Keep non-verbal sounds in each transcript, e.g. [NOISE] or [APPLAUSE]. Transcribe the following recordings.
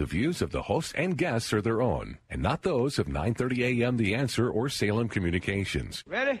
The views of the hosts and guests are their own, and not those of 930 AM The Answer or Salem Communications. Ready?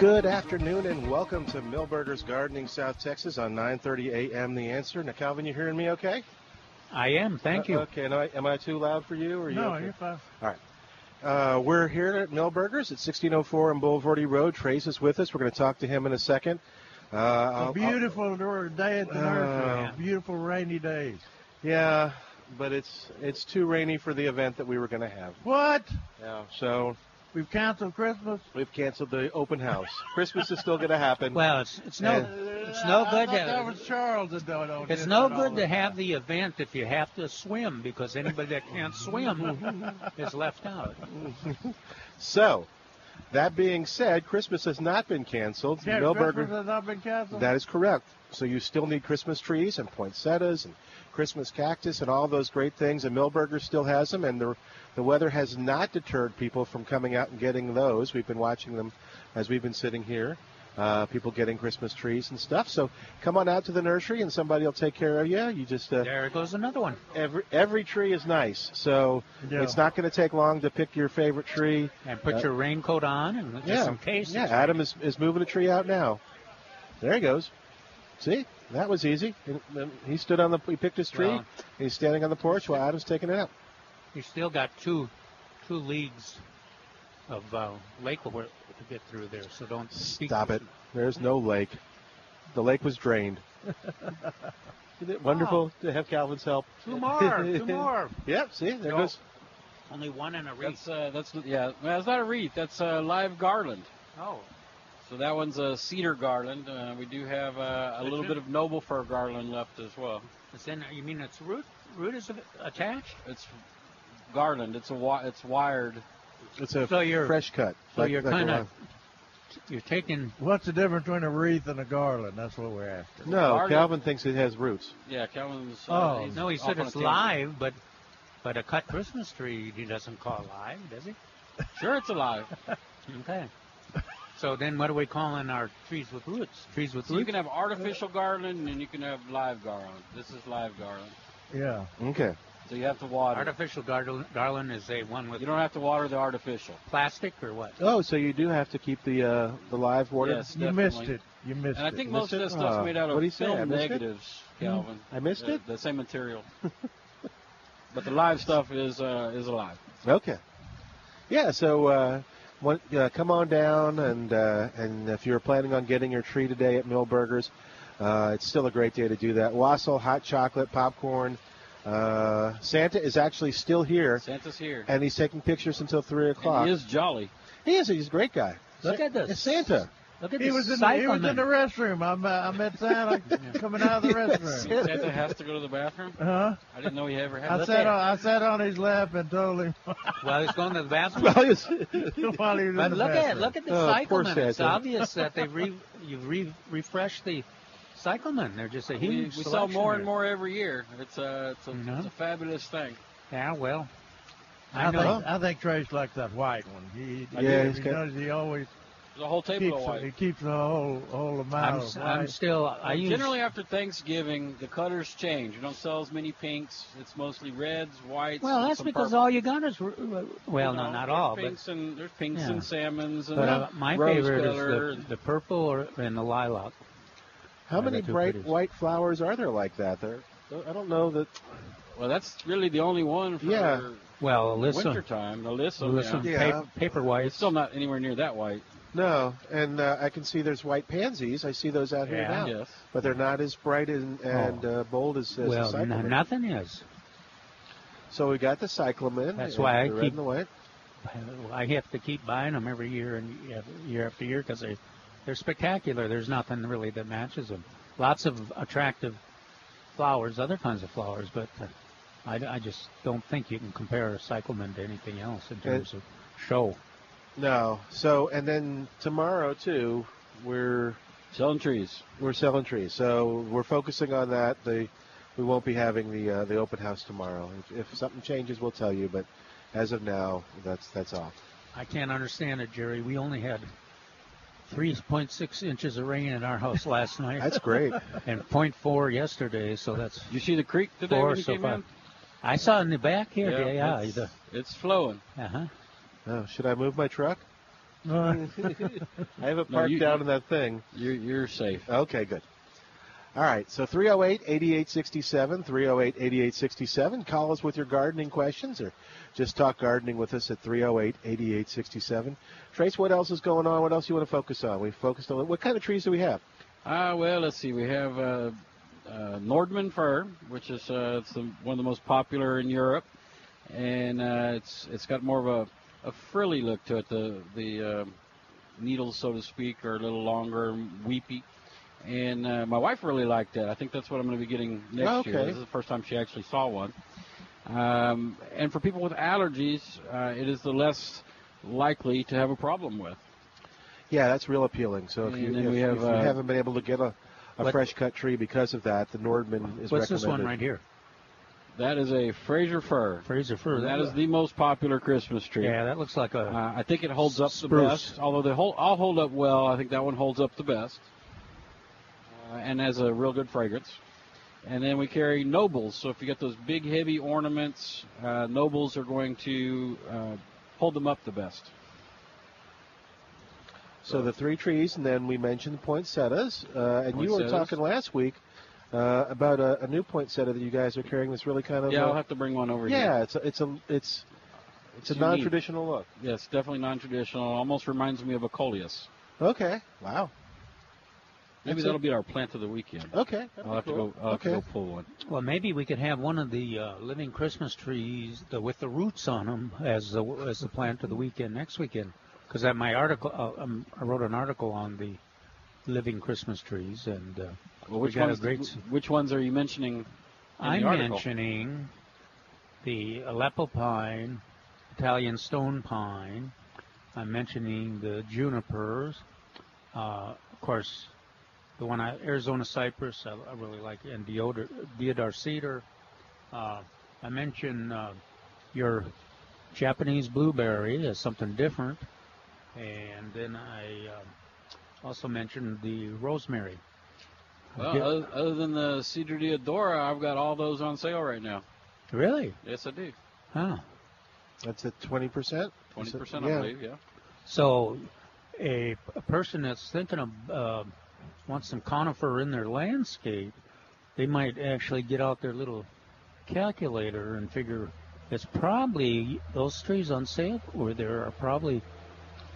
Good afternoon and welcome to Milberger's Gardening, South Texas on 9:30 a.m. The Answer. Now, Calvin, you hearing me okay? I am. Thank you. Uh, okay. Am I, am I too loud for you? Or are you no, okay? you're fine. All right. Uh, we're here at Milberger's at 1604 and Bulverde Road. Trace is with us. We're going to talk to him in a second. Uh, A I'll- beautiful day at the nursery. Uh, Beautiful rainy days. yeah, but it's it's too rainy for the event that we were going to have. What? Yeah. So We've canceled Christmas? we've canceled the open house. [LAUGHS] Christmas is still going to happen. Well, it's it's no And- it's no I good thought that to was Charles that don't know. it's no good to have the event if you have to swim because anybody that can't swim [LAUGHS] is left out. So, that being said, Christmas has not been canceled. Yeah, Milberger- Christmas has not been canceled? That is correct. So you still need Christmas trees and poinsettias and Christmas cactus and all those great things. And Milberger still has them, and the the weather has not deterred people from coming out and getting those. We've been watching them as we've been sitting here. Uh, people getting Christmas trees and stuff. So come on out to the nursery, and somebody will take care of you. You just uh, There goes another one. every every tree is nice. So Yeah. it's not going to take long to pick your favorite tree. And put Uh, your raincoat on and just yeah, in case. Yeah, Adam is, is moving a tree out now. There he goes. See, that was easy. And- and He stood on the, he picked his tree. Well- he's standing on the porch while Adam's taking it out. You still got two two leagues of uh, lake to get through there, so don't Stop it. There's no lake. The lake was drained. [LAUGHS] Isn't it wonderful to have Calvin's help? Two more, [LAUGHS] two more. Yep, see, there Go. goes. Only one in a wreath. That's uh, that's yeah. Well, it's not a wreath. That's a live garland. Oh, So that one's a cedar garland. Uh, we do have uh, a Did little you? bit of noble fir garland left as well. it's in. You mean its root? Root is attached? It's garland. It's a wi- it's wired. It's a So you're- fresh cut. So like- you're like kind of you're taking. What's the difference between a wreath and a garland? That's what we're after. No, garland. Calvin thinks it has roots. Yeah, Calvin's. Uh, Oh. he's No, he said it's live, but but a cut Christmas tree he doesn't call live, does he? Sure, it's alive. [LAUGHS] Okay. So then, what are we calling our trees with roots? Trees with So you can have artificial garland and you can have live garland. This is live garland. Yeah. Okay. So you have to water. Artificial garland, garland is a one with You don't have to water the artificial. plastic or what? Oh, so you do have to keep the uh, the live water? Yes, You missed it. You missed it. And I it. think Missed most of it? that stuff's Oh. made out of What'd he say? Film missed it? negatives, [LAUGHS] Calvin. I missed the, it? The same material. [LAUGHS] but the live stuff is uh, is alive. Okay. Yeah, so uh, one, uh, come on down, and uh, and if you're planning on getting your tree today at Milberger's, uh, it's still a great day to do that. Wassail, hot chocolate, popcorn. Uh, Santa is actually still here, Santa's here. and he's taking pictures until three And o'clock. he is jolly. He is. He's a great guy. Look Sa- at this. It's Santa. Look at He this was, in the, he was in the restroom. I met, I met Santa [LAUGHS] coming out of the restroom. Santa has to go to the bathroom. Huh? I didn't know he ever had. I that. sat, on, I sat on his lap and told him [LAUGHS] Well, he's going to the bathroom. Well, he was- while he was But in the look at bathroom. look at the Oh, poor cyclamen. It's obvious that they re, you've re, refreshed the cyclamen. They're just a we, huge. we sell more and more every year. It's a it's a, Mhm. it's a fabulous thing. Yeah, well, I, I know. think I think Trace likes that white one. He, he, Yeah, he, he's knows he always The whole table keeps of he keeps a whole whole I'm, amount s- of I'm still. I use Generally after Thanksgiving, the colors change. We don't sell as many pinks. It's mostly reds, whites. Well, that's because purple. all you got is. r- r- Well, You no, not there's all, but pinks and there's pinks Yeah. and salmons and but uh, my rose favorite color. is the, the purple or and the lilac. How many bright pretty. white flowers are there like that? There, I don't know that. Well, that's really the only one for Yeah. Well, Alyssa, wintertime. Alyssa, Alyssa yeah. Yeah. paper, white. It's still not anywhere near that white. No, and uh, I can see there's white pansies. I see those out here now, Yes. but they're not as bright and, and uh, bold as, as Well, the n- cyclamen. nothing is. So we got the cyclamen. That's why I keep- the white. I have to keep buying them every year and year after year because they they're spectacular. There's nothing really that matches them. Lots of attractive flowers, other kinds of flowers, but uh, I, I just don't think you can compare a cyclamen to anything else in terms of show. No. So and then tomorrow too, we're Selling trees. we're selling trees. So we're focusing on that. The we won't be having the uh, the open house tomorrow. If, if something changes, we'll tell you. But as of now, that's that's off. I can't understand it, Jerry. We only had 3.6 inches of rain in our house [LAUGHS] last night. That's great. [LAUGHS] and 0.4 yesterday, so that's you see the creek today four when you so came far. in? I saw it in the back here. Yeah, yeah. it's, the- it's flowing. uh-huh. Oh, should I move my truck? [LAUGHS] I have it No, parked you- down in that thing. You're you're safe. Okay, good. All right, so 308 8867, 308 8867. Call us with your gardening questions or just talk gardening with us at 308 8867. Trace, what else is going on? What else you want to focus on? We focused on what kind of trees do we have? Ah, well, let's see. We have uh, uh, Nordmann fir, which is uh, one of the most popular in Europe, and uh, it's it's got more of a, a frilly look to it. The the uh, needles, so to speak, are a little longer, weepy. And uh, my wife really liked that. I think that's what I'm going to be getting next year. This is the first time she actually saw one. Um, and for people with allergies, uh, it is the less likely to have a problem with. Yeah, that's real appealing. So if you, And then if, we have, if you uh, haven't been able to get a, a what- fresh cut tree because of that, the Nordmann is What's this recommended. one right here? That is a Fraser fir. Fraser fir. That is the most popular Christmas tree. Yeah, that looks like a. Uh, I think it holds up the best. Although they hold, all hold up well, I think that one holds up the best, uh, and has a real good fragrance. And then we carry nobles. So if you get those big, heavy ornaments, uh, nobles are going to uh, hold them up the best. So the three trees, and then we mentioned the poinsettias. Uh, and you were Poinsettias. talking last week uh, about a, a new poinsettia that you guys are carrying. That's really kind of Yeah, I'll have to bring one over yeah. here. It's a, it's a it's it's a unique. non-traditional look. Yes, definitely non-traditional. Almost reminds me of a coleus. Okay. Wow. Maybe That's that'll it. be our plant of the weekend. Okay. I'll be have to go. I'll have to go pull one. Well, maybe we could have one of the uh, living Christmas trees the, with the roots on them as the as the plant of the weekend next weekend. Because at my article, uh, um, I wrote an article on the living Christmas trees, and uh, Well, which got a ones? great. Which ones are you mentioning? In I'm the mentioning the Aleppo pine, Italian stone pine. I'm mentioning the junipers. Uh, of course, the one I, Arizona cypress I, I really like, and deodar, deodar cedar. Uh, I mentioned uh, your Japanese blueberry as something different, and then I um, also mentioned the rosemary. Well, Yeah. other, other than the Cedar Deodora, I've got all those on sale right now. Really? Yes, I do. Huh. That's at twenty percent. Twenty percent, I yeah. believe. Yeah. So, a, a person that's thinking of uh, wants some conifer in their landscape, they might actually get out their little calculator and figure it's probably those trees on sale or there are probably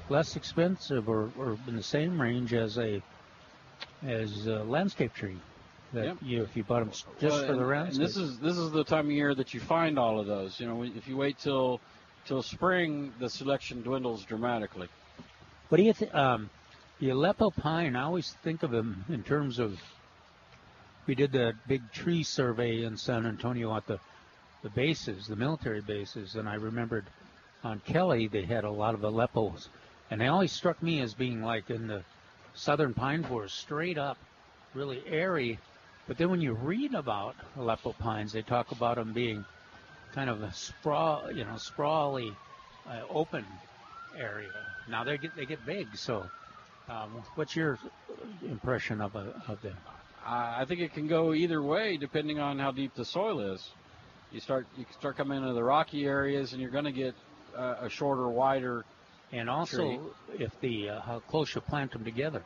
less expensive or, or in the same range as a as a landscape tree. That Yep. you if you bought them just Well, for the and this is this is the time of year that you find all of those. You know, if you wait till till spring, the selection dwindles dramatically. What do you think? Um, the Aleppo pine, I always think of them in terms of. We did the big tree survey in San Antonio at the, the bases, the military bases, and I remembered on Kelly they had a lot of Aleppos, and they always struck me as being like in the southern pine forest, straight up, really airy. But then when you read about Aleppo pines, they talk about them being kind of a sprawl, you know, sprawly, uh, open area. Now they get they get big. So, um, what's your impression of a, of them? I I think it can go either way depending on how deep the soil is. You start you start coming into the rocky areas, and you're going to get uh, a shorter, wider. And also, Tree. if the uh, how close you plant them together.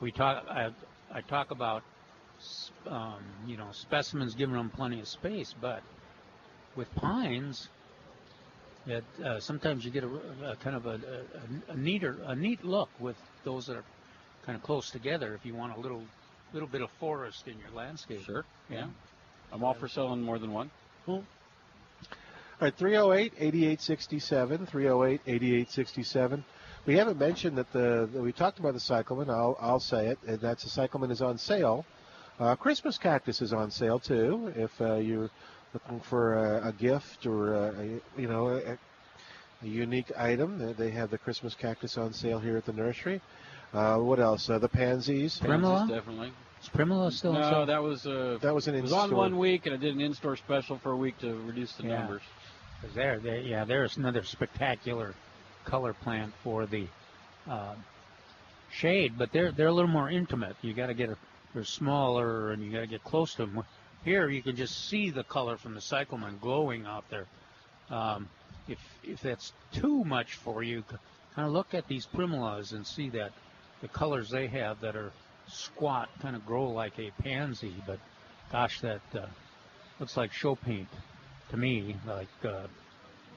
We talk. I, I talk about um, you know, specimens giving them plenty of space. But with pines, it, uh, sometimes you get a, a kind of a, a, a neater, a neat look with those that are kind of close together. If you want a little, little bit of forest in your landscape. Sure. Yeah. I'm all for selling more than one. Cool. All right, 308 8867, 308 8867. We haven't mentioned that the, that we talked about the cyclamen. I'll, I'll say it, and that's the cyclamen is on sale. Uh, Christmas cactus is on sale too. If uh, you're looking for a, a gift or a, a, you know a, a unique item, they- they have the Christmas cactus on sale here at the nursery. Uh, what else? Uh, the pansies. Primula? Pansies, definitely. Is Primula still No, sale? that was uh, That was an it was on one week, and I did an in-store special for a week to reduce the Yeah. numbers. 'Cause there, there, yeah, there's another spectacular color plant for the uh, shade, but they're they're a little more intimate. You got to get a, they're smaller, and you got to get close to them. Here, you can just see the color from the cyclamen glowing out there. Um, if if that's too much for you, kind of look at these primulas and see that the colors they have that are squat kind of grow like a pansy. But gosh, that uh, looks like show paint to me, like uh,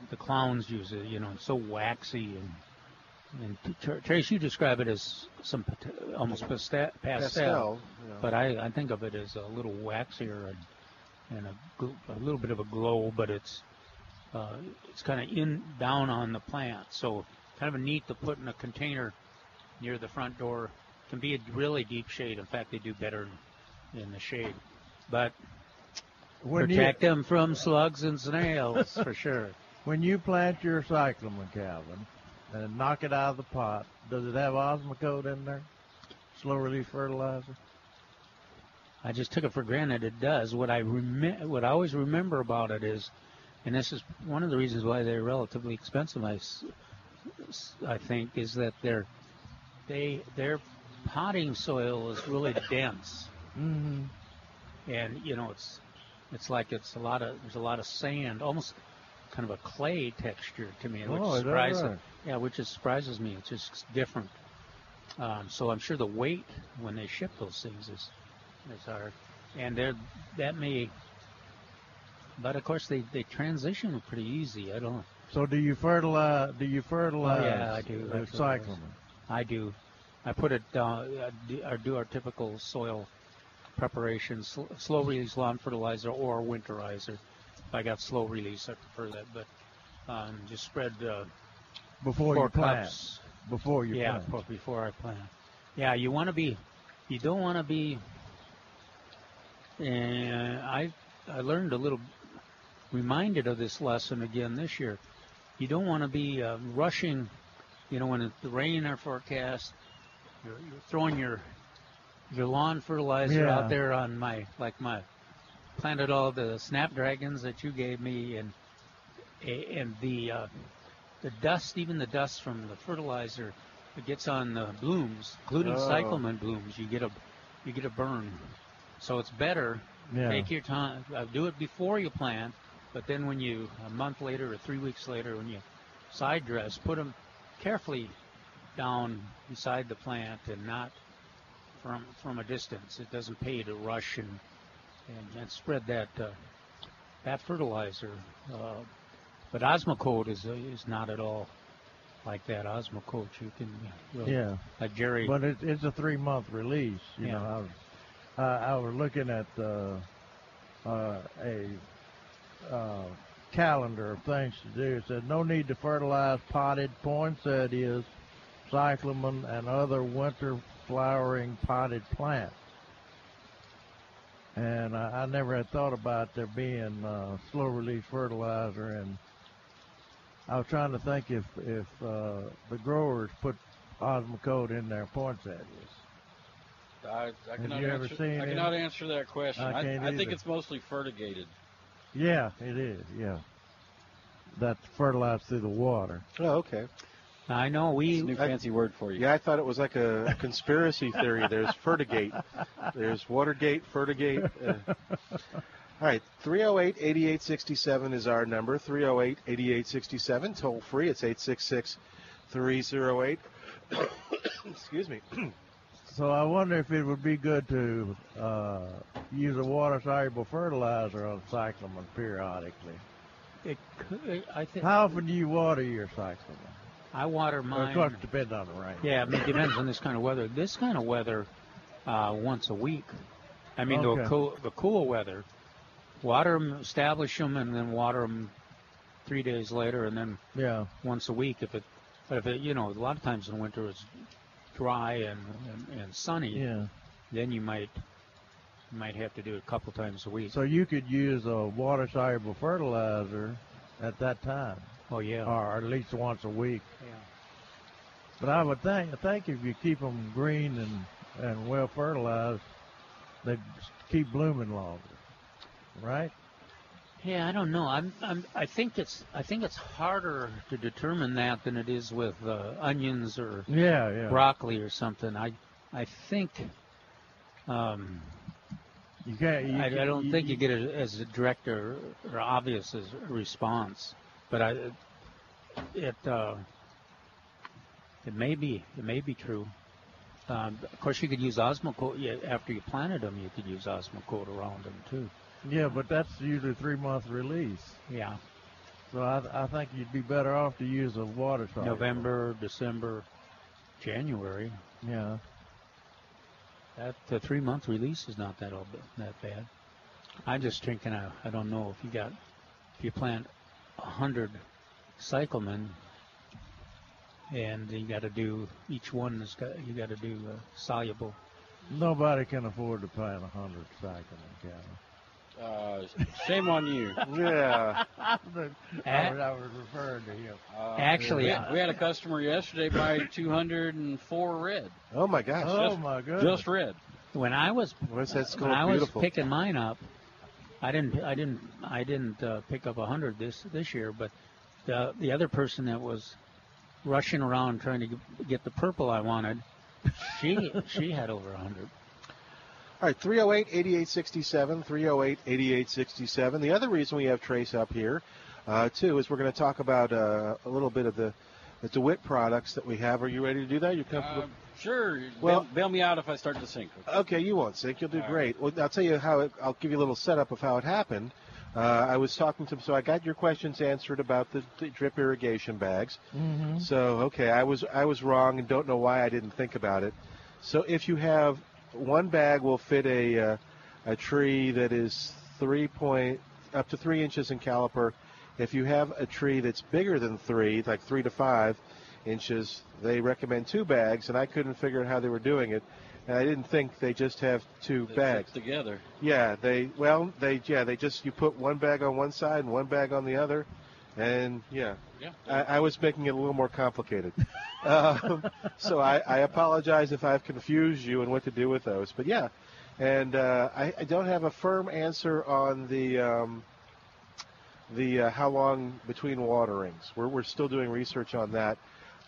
the clowns use it. You know, it's so waxy and. And Tr- Trace, you describe it as some pat- almost pastel, Pastel, you but I, I think of it as a little waxier and, and a, gl- a little bit of a glow, but it's uh, it's kind of in down on the plant, so kind of neat to put in a container near the front door. Can be a really deep shade. In fact, they do better in, in the shade, but When you- protect them from slugs and snails for sure. [LAUGHS] When you plant your cyclamen, Calvin, and knock it out of the pot, does it have osmocote in there? Slow release fertilizer? I just took it for granted it does. What I rem- what I always remember about it is, and this is one of the reasons why they're relatively expensive. I, I think is that their they their potting soil is really [LAUGHS] dense, Mm-hmm. and you know it's it's like it's a lot of there's a lot of sand, almost kind of a clay texture to me, which Oh, is surprises right? yeah, which is surprises me. It's just different. Um, so I'm sure the weight when they ship those things is is hard, and they're that may. But of course, they they transition pretty easy. I don't. So do you fertilize? Do you fertilize? Oh, yeah, I do. I fertilize. I do. I put it do, I do our typical soil preparation, sl- slow release lawn fertilizer or winterizer. I got slow release, I prefer that. But um, just spread uh, Before four you plant. cups. Before you yeah, plant. for- before I plant. Yeah, you want to be. You don't want to be. And I I learned a little. Reminded of this lesson again this year. You don't want to be uh, rushing. You know, when it's the rain are forecast, you're, you're throwing your your lawn fertilizer Yeah. out there on my like my planted all the snapdragons that you gave me and and the uh, the dust, even the dust from the fertilizer, it gets on the blooms, including Oh. cyclamen blooms. You get a you get a burn. So it's better Yeah. take your time. Uh, do it before you plant, but then when you a month later or three weeks later, when you side dress, put them carefully down beside the plant and not from from a distance. It doesn't pay to rush and and, and spread that uh, that fertilizer. Uh, but Osmocote is uh, is not at all like that. Osmocote you can uh, really, Yeah. like Jerry. But it, it's a three month release. You Yeah. know, I was, uh, I was looking at uh, uh, a uh, calendar of things to do. It said no need to fertilize potted poinsettias, cyclamen, and other winter flowering potted plants. And I, I never had thought about there being uh, slow release fertilizer, and I was trying to think if if uh, the growers put Osmocote in their poinsettias. I, I cannot you ever answer, seen I any? cannot answer that question. I I, can't I think it's mostly fertigated. Yeah, it is. Yeah, that's fertilized through the water. Oh, okay. I know we It's a new I- fancy word for you. Yeah, I thought it was like a, a conspiracy theory. There's Fertigate. There's Watergate, Fertigate. Uh, all right, 308 8867 is our number. 308 8867, toll free. It's 866 308. [COUGHS] Excuse me. [COUGHS] So I wonder if it would be good to uh, use a water-soluble fertilizer on cyclamen periodically. It could, I think How often do you water your cyclamen? I water Of mine. course, it depends on the rain. Yeah, I mean, it depends on this kind of weather. This kind of weather, uh, once a week. I mean, Okay. the cool, the cool weather, water them, establish them, and then water them three days later, and then Yeah. once a week. If it, but if it, you know, a lot of times in winter it's dry and and, and sunny, Yeah. then you might you might have to do it a couple times a week. So you could use a water-soluble fertilizer at that time, oh yeah, or at least once a week. yeah. But I would think, I think if you keep them green and, and well fertilized, they keep blooming longer, right? Yeah, I don't know. I'm, I'm, I think it's, I think it's harder to determine that than it is with uh, onions or Yeah, yeah. broccoli or something. I, I think, um, You can't. You I, I can't- don't think you get it as a direct or, or obvious as a response, but I, it, uh, it may be, it may be true. Um, of course, you could use Osmocote yeah, after you planted them. You could use Osmocote around them too. Yeah, but that's usually three month release. Yeah, So I, I think you'd be better off to use a water soluble. November, December, January. Yeah. That the three month release is not that all, that bad. I'm just thinking. I, I don't know if you got if you plant a hundred cyclamen, and you got to do each one has got you got to do uh, soluble. Nobody can afford to plant a hundred cyclamen cattle. Uh, shame on you. [LAUGHS] Yeah. I was, I was referring to him. Uh, Actually, we, uh, we had a customer yesterday buy 204 red, Oh my gosh. Oh just- my goodness! just red. When I was Where's that when I was Beautiful. picking mine up, I didn't I didn't I didn't uh, pick up a hundred this this year, but the the other person that was rushing around trying to get the purple I wanted, she she had over a hundred. All right, 308 8867, 308 8867. The other reason we have Trace up here, uh, too, is we're going to talk about uh, a little bit of the, the DeWitt products that we have. Are you ready to do that? You're comfortable? Sure. Well- bail, bail me out if I start to sink. Okay, you won't sink. You'll do All great. Well, I'll tell you how. It, I'll give you a little setup of how it happened. Uh, I was talking to. him, So I got your questions answered about the, the drip irrigation bags. Mm-hmm. So okay, I was I was wrong and don't know why I didn't think about it. So if you have one bag will fit a uh, a tree that is three point up to three inches in caliper. If you have a tree that's bigger than three, like three to five inches, they recommend two bags, and I couldn't figure out how they were doing it. And I didn't think they just have two They bags. together. Yeah, they well, they yeah, they just you put one bag on one side and one bag on the other, and yeah, Yeah. I, I was making it a little more complicated. [LAUGHS] um, so I, I apologize if I've confused you and what to do with those. But yeah, and uh, I, I don't have a firm answer on the um, the uh, how long between waterings. We're we're still doing research on that.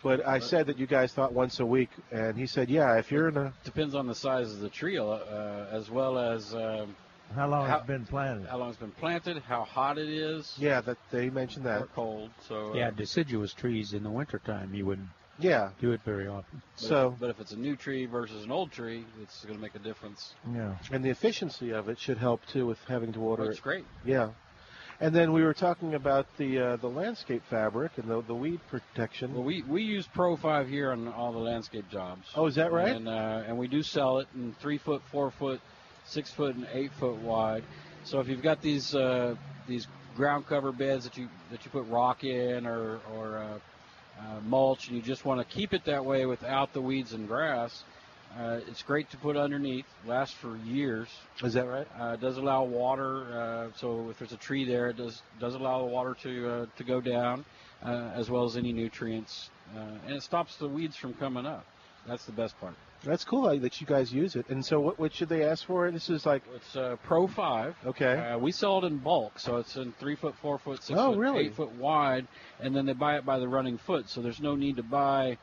But I said that you guys thought once a week, and he said, yeah, if you're in a Depends on the size of the tree, uh, as well as um, How long How- it's been planted? how long it's been planted, how hot it is, yeah, that they mentioned that. or cold. So uh, Yeah, deciduous trees in the wintertime you wouldn't Yeah, do it very often. But so if, but if it's a new tree versus an old tree, it's going to make a difference. Yeah. and the efficiency of it should help too with having to water It's it. great. Yeah, and then we were talking about the uh, the landscape fabric and the the weed protection. Well, we, we use Pro 5 here on all the landscape jobs. oh, is that right? And, uh, and we do sell it in three foot, four foot, six foot, and eight foot wide. So if you've got these uh, these ground cover beds that you that you put rock in or or uh, uh, mulch, and you just want to keep it that way without the weeds and grass, uh, it's great to put underneath. Lasts for years. Is that right? Uh, it does allow water, uh, so if there's a tree there, it does does allow the water to uh, to go down, uh, as well as any nutrients, uh, and it stops the weeds from coming up. That's the best part. That's cool that you guys use it. And so, what what should they ask for? This is like It's uh, Pro Five. okay. Uh, we sell it in bulk, so it's in three foot, four foot, six Oh, foot, really? eight foot wide, and then they buy it by the running foot. So there's no need to buy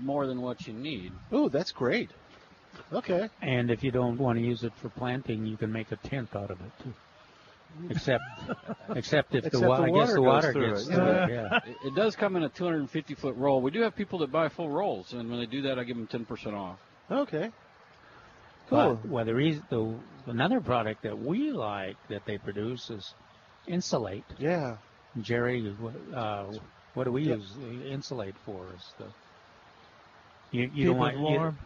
more than what you need. Oh, that's great. Okay. And if you don't want to use it for planting, you can make a tent out of it too. Except, [LAUGHS] except if Except the, the wa- I guess water the goes water through gets it, through yeah. it. [LAUGHS] Yeah. It, it does come in a 250 foot roll. We do have people that buy full rolls, and when they do that, I give them 10% off. Okay. Cool. But whether he's the another product that we like that they produce is insulate. Yeah. Jerry, uh, what do we Yeah. use insulate for? Is the you, you don't it want you, warm.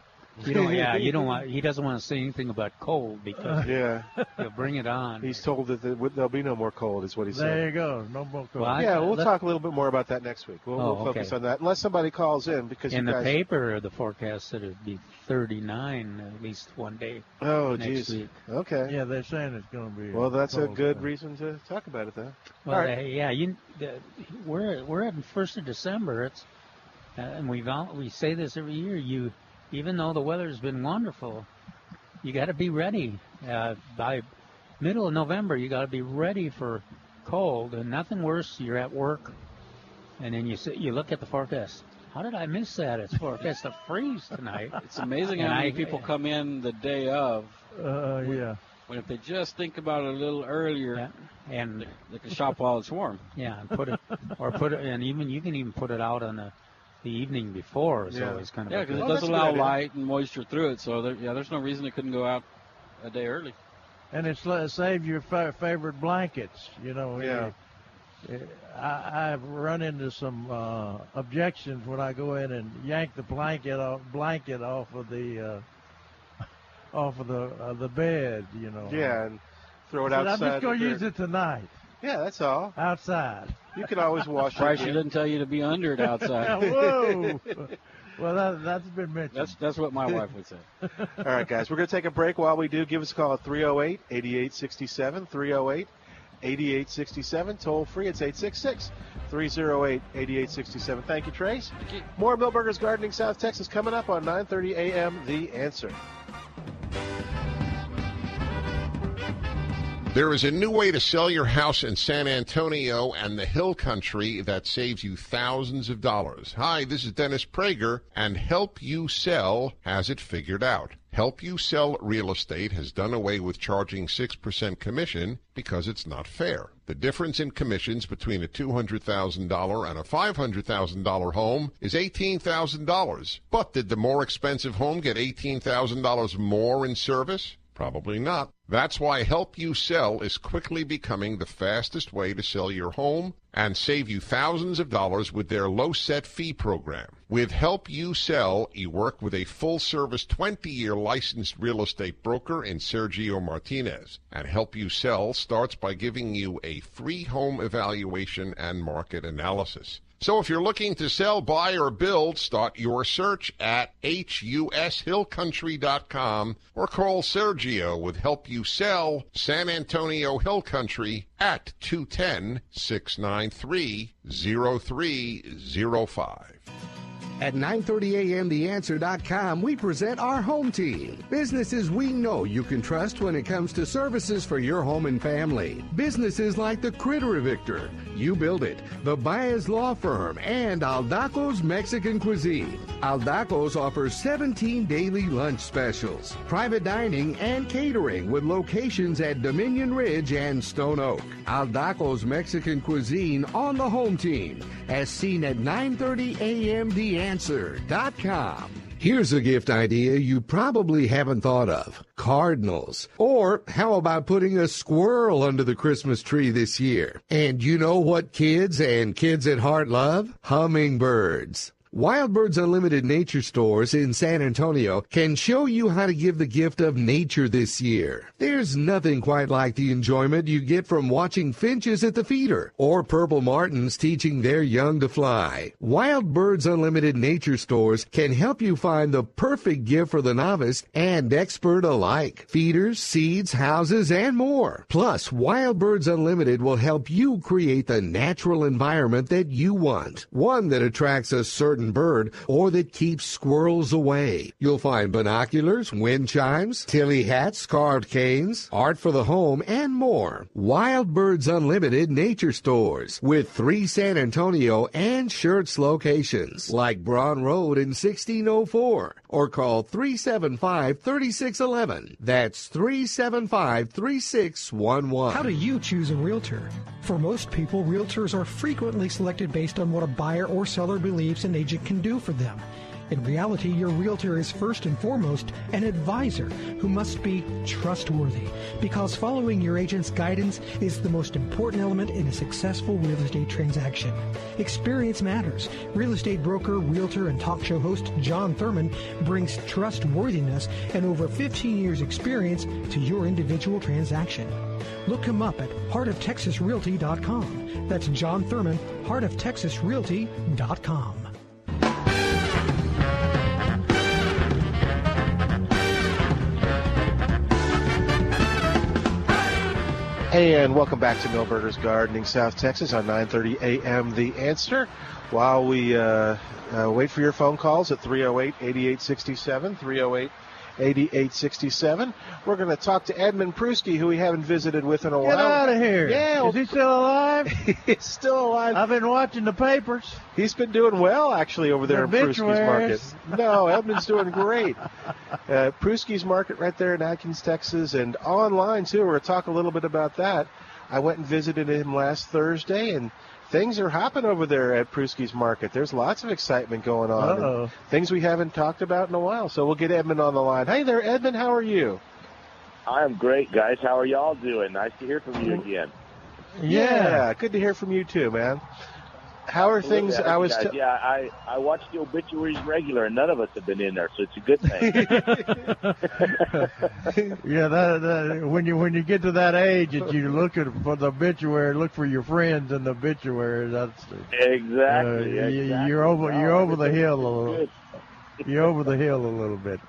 You don't yeah you don't [LAUGHS] want he doesn't want to say anything about cold because [LAUGHS] Yeah. he'll bring it on. He's told that there- there'll be no more cold, is what he said. There you go. No more cold. Well, I- yeah, we'll talk a little bit more about that next week. We'll, Oh, we'll focus okay. on that, unless somebody calls in because in you the paper, the forecast said it'd be 39 at least one day oh, next jeez. week. Okay. yeah, they're saying it's going to be. Well, that's a good snap. reason to talk about it then. Well, All right. uh, yeah, you, the, we're we're at the first of December. It's uh, and we've all, we say this every year. You, even though the weather's been wonderful, you got to be ready. Uh, by middle of November, you got to be ready for cold. And nothing worse. You're at work, and then you sit, you look at the forecast. How did I miss that? It's forecast to freeze tonight. It's amazing how many I- people come in the day of Uh, yeah. when if they just think about it a little earlier, Yeah, and they, they can shop while it's warm. Yeah, and put it or put it, and even you can even put it out on the the evening before. Is Yeah. always kind of Yeah, because it Oh, does that's a good allow light and moisture through it. So there, yeah, there's no reason it couldn't go out a day early. And it's uh, save your fa- favorite blankets. You know. Yeah. you- I, I've run into some uh, objections when I go in and yank the blanket off, blanket off of the uh, [LAUGHS] off of the uh, the bed. You know. Yeah, and throw it But outside. I'm just going to use it tonight Yeah, that's all. outside. You can always wash Right, it. she didn't tell you to be under it outside. [LAUGHS] Whoa. well, that, that's been mentioned. that's that's what my wife would say. [LAUGHS] All right, guys, we're going to take a break. While we do, give us a call at 308 8867. 308 8867. Toll free. It's 866 308 8867. Thank you, Trace. More Milberger's Gardening South Texas coming up on 9:30 a.m. The Answer. There is a new way to sell your house in San Antonio and the Hill Country that saves you thousands of dollars. Hi, this is Dennis Prager, and Help You Sell has it figured out. Help You Sell Real Estate has done away with charging 6% commission because it's not fair. The difference in commissions between a $200,000 and a $500,000 home is $18,000. But did the more expensive home get $18,000 more in service? Probably not. That's why Help You Sell is quickly becoming the fastest way to sell your home and save you thousands of dollars with their low set fee program. With Help You Sell, you work with a full service 20 year licensed real estate broker in Sergio Martinez. And Help You Sell starts by giving you a free home evaluation and market analysis. So if you're looking to sell, buy, or build, start your search at hushillcountry.com or call Sergio with Help You Sell San Antonio Hill Country at 210 693 0305. At 9:30 a.m. theanswer.com, we present our home team. Businesses we know you can trust when it comes to services for your home and family. Businesses like the Critter Evictor, You Build It, the Baez Law Firm, and Aldacos Mexican Cuisine. Aldacos offers 17 daily lunch specials, private dining and catering with locations at Dominion Ridge and Stone Oak. Aldacos Mexican Cuisine on the home team, as seen at 9:30 a.m. theanswer.com. Here's a gift idea you probably haven't thought of. Cardinals. Or how about putting a squirrel under the Christmas tree this year? And you know what kids and kids at heart love? Hummingbirds. Wild Birds Unlimited Nature Stores in San Antonio can show you how to give the gift of nature this year. There's nothing quite like the enjoyment you get from watching finches at the feeder or purple martins teaching their young to fly. Wild Birds Unlimited Nature Stores can help you find the perfect gift for the novice and expert alike. Feeders, seeds, houses, and more. Plus, Wild Birds Unlimited will help you create the natural environment that you want. One that attracts a certain bird or that keeps squirrels away. You'll find binoculars, wind chimes, Tilley hats, carved canes, art for the home, and more. Wild Birds Unlimited Nature Stores with three San Antonio and Schertz locations like Braun Road in 1604 or call 375-3611. That's 375-3611. How do you choose a realtor? For most people, realtors are frequently selected based on what a buyer or seller believes an agent can do for them. In reality, your realtor is first and foremost an advisor who must be trustworthy because following your agent's guidance is the most important element in a successful real estate transaction. Experience matters. Real estate broker, realtor, and talk show host John Thurman brings trustworthiness and over 15 years experience to your individual transaction. Look him up at heartoftexasrealty.com. That's John Thurman, heartoftexasrealty.com. and welcome back to Milberger's Gardening, South Texas on 9:30 a.m. The Answer. While we uh, uh, wait for your phone calls at 308-8867, 308 8867. We're going to talk to Edmund Pruski, who we haven't visited with in a Get while. out of here. Yeah. Is he still alive? [LAUGHS] He's still alive. I've been watching the papers. He's been doing well, actually, over there The in Pruski's Market. [LAUGHS] No, Edmund's doing great. Uh, Pruski's Market right there in Adkins, Texas, and online, too. We're going to talk a little bit about that. I went and visited him last Thursday, and things are hopping over there at Pruski's Market. There's lots of excitement going on. Things we haven't talked about in a while. So we'll get Edmund on the line. Hey there, Edmund. How are you? I'm great, guys. How are y'all doing? Nice to hear from you mm-hmm. again. Yeah, good to hear from you too, man. How are things? I was. Guys, T- yeah, I I watch the obituaries regular, and none of us have been in there, so it's a good thing. [LAUGHS] Yeah, that, that when you when you get to that age that you look at for the obituary, look for your friends in the obituary. That's exactly. uh, you- exactly. You're over you're over the hill a little. good. You're over the hill a little bit.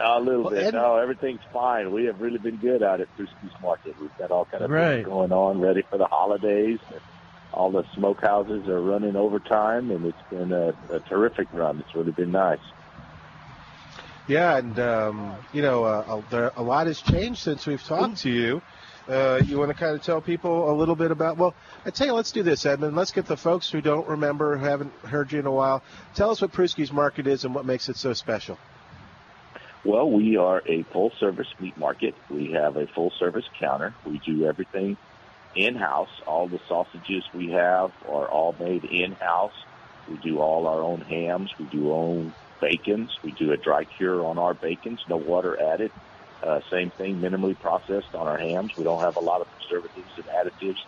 A little Well, bit. Ed- no, everything's fine. We have really been good out at Pruski's Market. We've got all kind of Great. things going on, ready for the holidays. All the smokehouses are running overtime, and it's been a, a terrific run. It's really been nice. Yeah, and um, you know, uh, a- there, a lot has changed since we've talked to you. Uh, you want to kind of tell people a little bit about? Well, I tell you, let's do this, Edmund. Let's get the folks who don't remember, who haven't heard you in a while. Tell us what Pruski's Market is and what makes it so special. Well, we are a full service meat market. We have a full service counter. We do everything in house. All the sausages we have are all made in house. We do all our own hams. We do own bacons. We do a dry cure on our bacons, no water added. Uh, same thing, minimally processed on our hams. We don't have a lot of preservatives and additives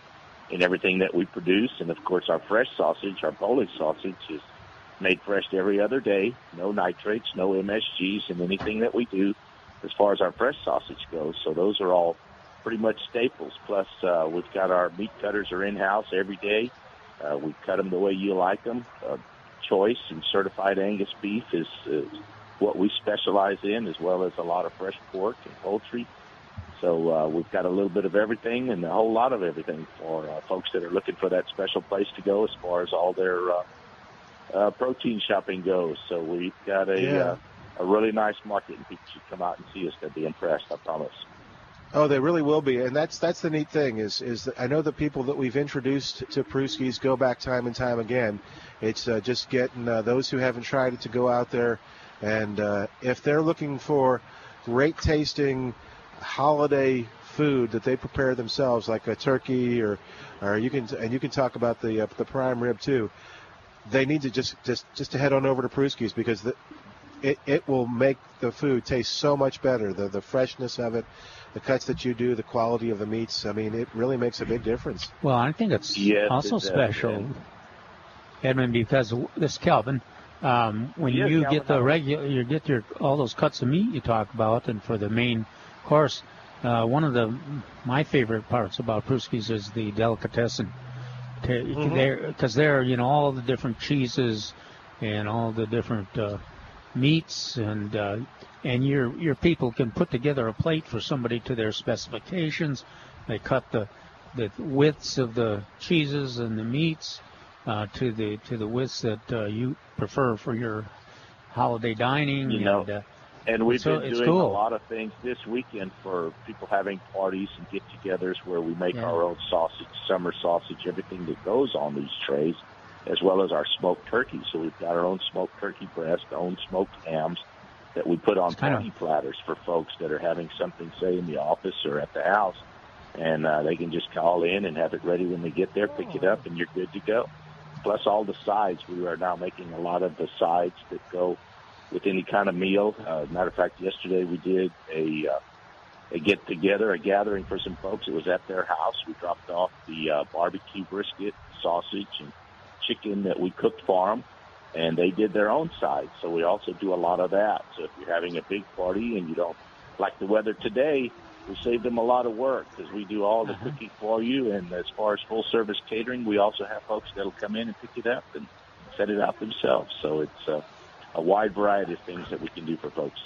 in everything that we produce. And of course, our fresh sausage, our Polish sausage, is made fresh every other day. No nitrates, no MSGs in anything that we do as far as our fresh sausage goes. So those are all pretty much staples. Plus, uh, we've got our meat cutters are in house every day. Uh, we cut them the way you like them. Uh, choice and certified Angus beef is, is what we specialize in, as well as a lot of fresh pork and poultry. So uh, we've got a little bit of everything and a whole lot of everything for uh, folks that are looking for that special place to go as far as all their uh, uh, protein shopping goes. So we've got a Yeah. uh, a really nice market, and people should come out and see us. They'll be impressed, I promise. Oh, they really will be, and that's that's the neat thing is is that I know the people that we've introduced to Pruski's go back time and time again. It's uh, just getting uh, those who haven't tried it to go out there, and uh, if they're looking for great tasting holiday food that they prepare themselves, like a turkey or or you can and you can talk about the uh, the prime rib too. They need to just just just to head on over to Pruski's because the, it it will make the food taste so much better. The the freshness of it, the cuts that you do, the quality of the meats. I mean, it really makes a big difference. Well, I think it's Yes, also it special, Edmund, because this is Calvin. Um, when Yes, you Calvin, get the how are you? regular, you get your all those cuts of meat you talk about, and for the main course, uh, one of the my favorite parts about Pruski's is the delicatessen. There, because there, you know, all the different cheeses and all the different uh, meats, and uh, and your your people can put together a plate for somebody to their specifications. They cut the the widths of the cheeses and the meats uh, to the to the widths that uh, you prefer for your holiday dining. You know, and, uh, And we've so been doing a lot of things this weekend for people having parties and get-togethers where we make Yeah. our own sausage, summer sausage, everything that goes on these trays, as well as our smoked turkey. So we've got our own smoked turkey breast, our own smoked hams that we put on of- platters for folks that are having something, say, in the office or at the house. And uh, they can just call in and have it ready when they get there, pick it up, and you're good to go. plus all the sides. We are now making a lot of the sides that go with any kind of meal. Uh, matter of fact, yesterday we did a uh, a get together, a gathering for some folks. It was at their house. We dropped off the uh, barbecue brisket, sausage, and chicken that we cooked for them, and they did their own side. So we also do a lot of that. So if you're having a big party and you don't like the weather today, we save them a lot of work because we do all the Uh-huh. cooking for you. And as far as full service catering, we also have folks that'll come in and pick it up and set it out themselves. So it's uh, a wide variety of things that we can do for folks.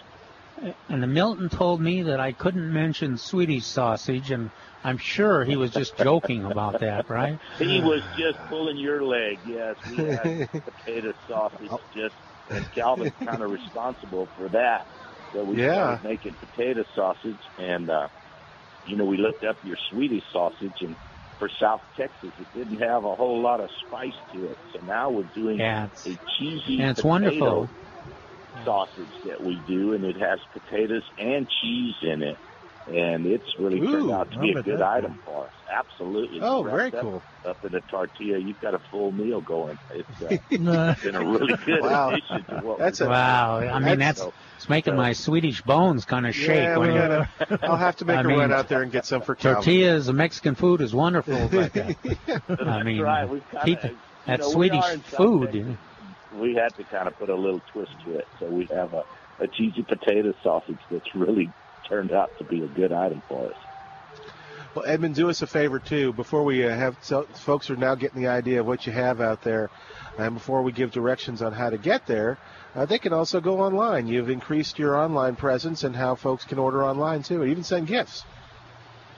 And the Milton told me that I couldn't mention Swedish sausage, and I'm sure he was just joking about that, right? [LAUGHS] He was just pulling your leg. Yes, we had [LAUGHS] potato sausage. Just and Calvin's kind of responsible for that. So we Yeah. started making potato sausage, and uh, you know we looked up your Swedish sausage, and for South Texas, it didn't have a whole lot of spice to it. So now we're doing Yeah, a it's- cheesy and it's potato wonderful. Sausage that we do, and it has potatoes and cheese in it. And it's really turned out to be a good that? item for us. Absolutely. Oh, Wrapped very up- cool. Up in a tortilla, you've got a full meal going. It's, uh, [LAUGHS] it's been a really good Wow. addition to what That's we're a- Wow, I mean that's So- it's making my Swedish bones kind of shake. Yeah, we when you- gotta. [LAUGHS] I'll have to make I a mean, run out there and get some for Calvin. Tortillas, the Mexican food is wonderful, but uh, That's [LAUGHS] I mean, right. We've kinda- people, you that know, Swedish are in food. We had to kind of put a little twist to it. So we have a, a cheesy potato sausage that's really turned out to be a good item for us. Well, Edmund, do us a favor too. Before we uh, have so, folks are now getting the idea of what you have out there, and before we give directions on how to get there, uh, they can also go online. You've increased your online presence and how folks can order online too, and even send gifts.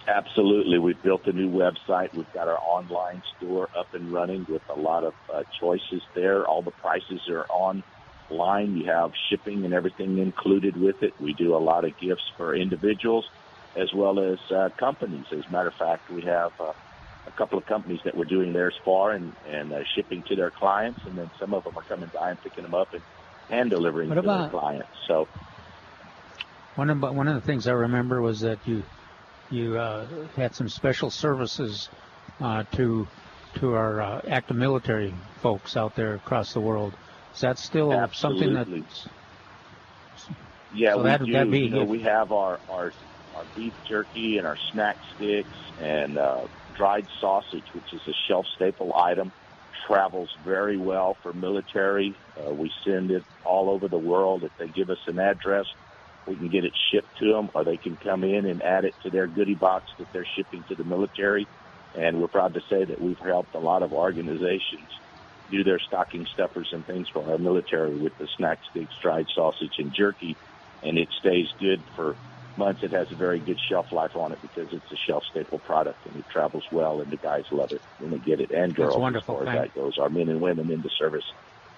Absolutely. We've built a new website. We've got our online store up and running with a lot of uh, choices there. All the prices are online. You have shipping and everything included with it. We do a lot of gifts for individuals as well as uh, companies. As a matter of fact, we have uh, a couple of companies that we're doing theirs for and, and uh, shipping to their clients, and then some of them are coming by and picking them up and hand delivering What to about- their clients. So One of one of the things I remember was that you you uh, had some special services uh, to to our uh, active military folks out there across the world. Is that still something that Absolutely. Yeah, So we that'd- do. that'd be you know, we have our, our our beef jerky and our snack sticks and uh, dried sausage, which is a shelf staple item. Travels very well for military. Uh, we send it all over the world. If they give us an address, we can get it shipped to them, or they can come in and add it to their goodie box that they're shipping to the military. And we're proud to say that we've helped a lot of organizations do their stocking stuffers and things for our military with the snack sticks, dried sausage, and jerky, and it stays good for months. It has a very good shelf life on it because it's a shelf staple product and it travels well, and the guys love it when they get it. And girls, wonderful. as far as that goes, our men and women in the service.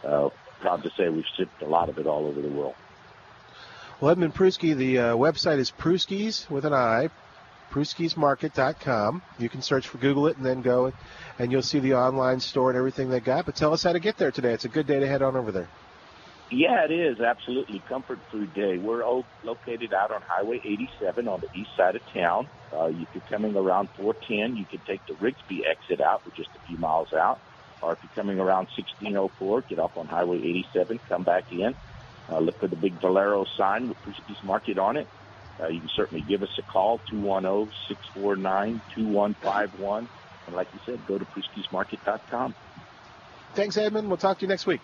Uh, proud to say we've shipped a lot of it all over the world. Well, Edmund Pruski, the uh, website is Pruski's with an I, Pruski'sMarket.com. You can search for Google it and then go, and you'll see the online store and everything they got. But tell us how to get there today. It's a good day to head on over there. Yeah, it is absolutely Comfort Food Day. We're located out on Highway 87 on the east side of town. Uh, you could coming around 410. You could take the Rigsby exit out, which is just a few miles out, or if you're coming around 1604, get off on Highway 87, come back in. Uh, look for the big Valero sign with Pruski's Market on it. Uh, you can certainly give us a call, 210-649-2151. And like you said, go to Pruski'sMarket.com. Thanks, Edmund. We'll talk to you next week.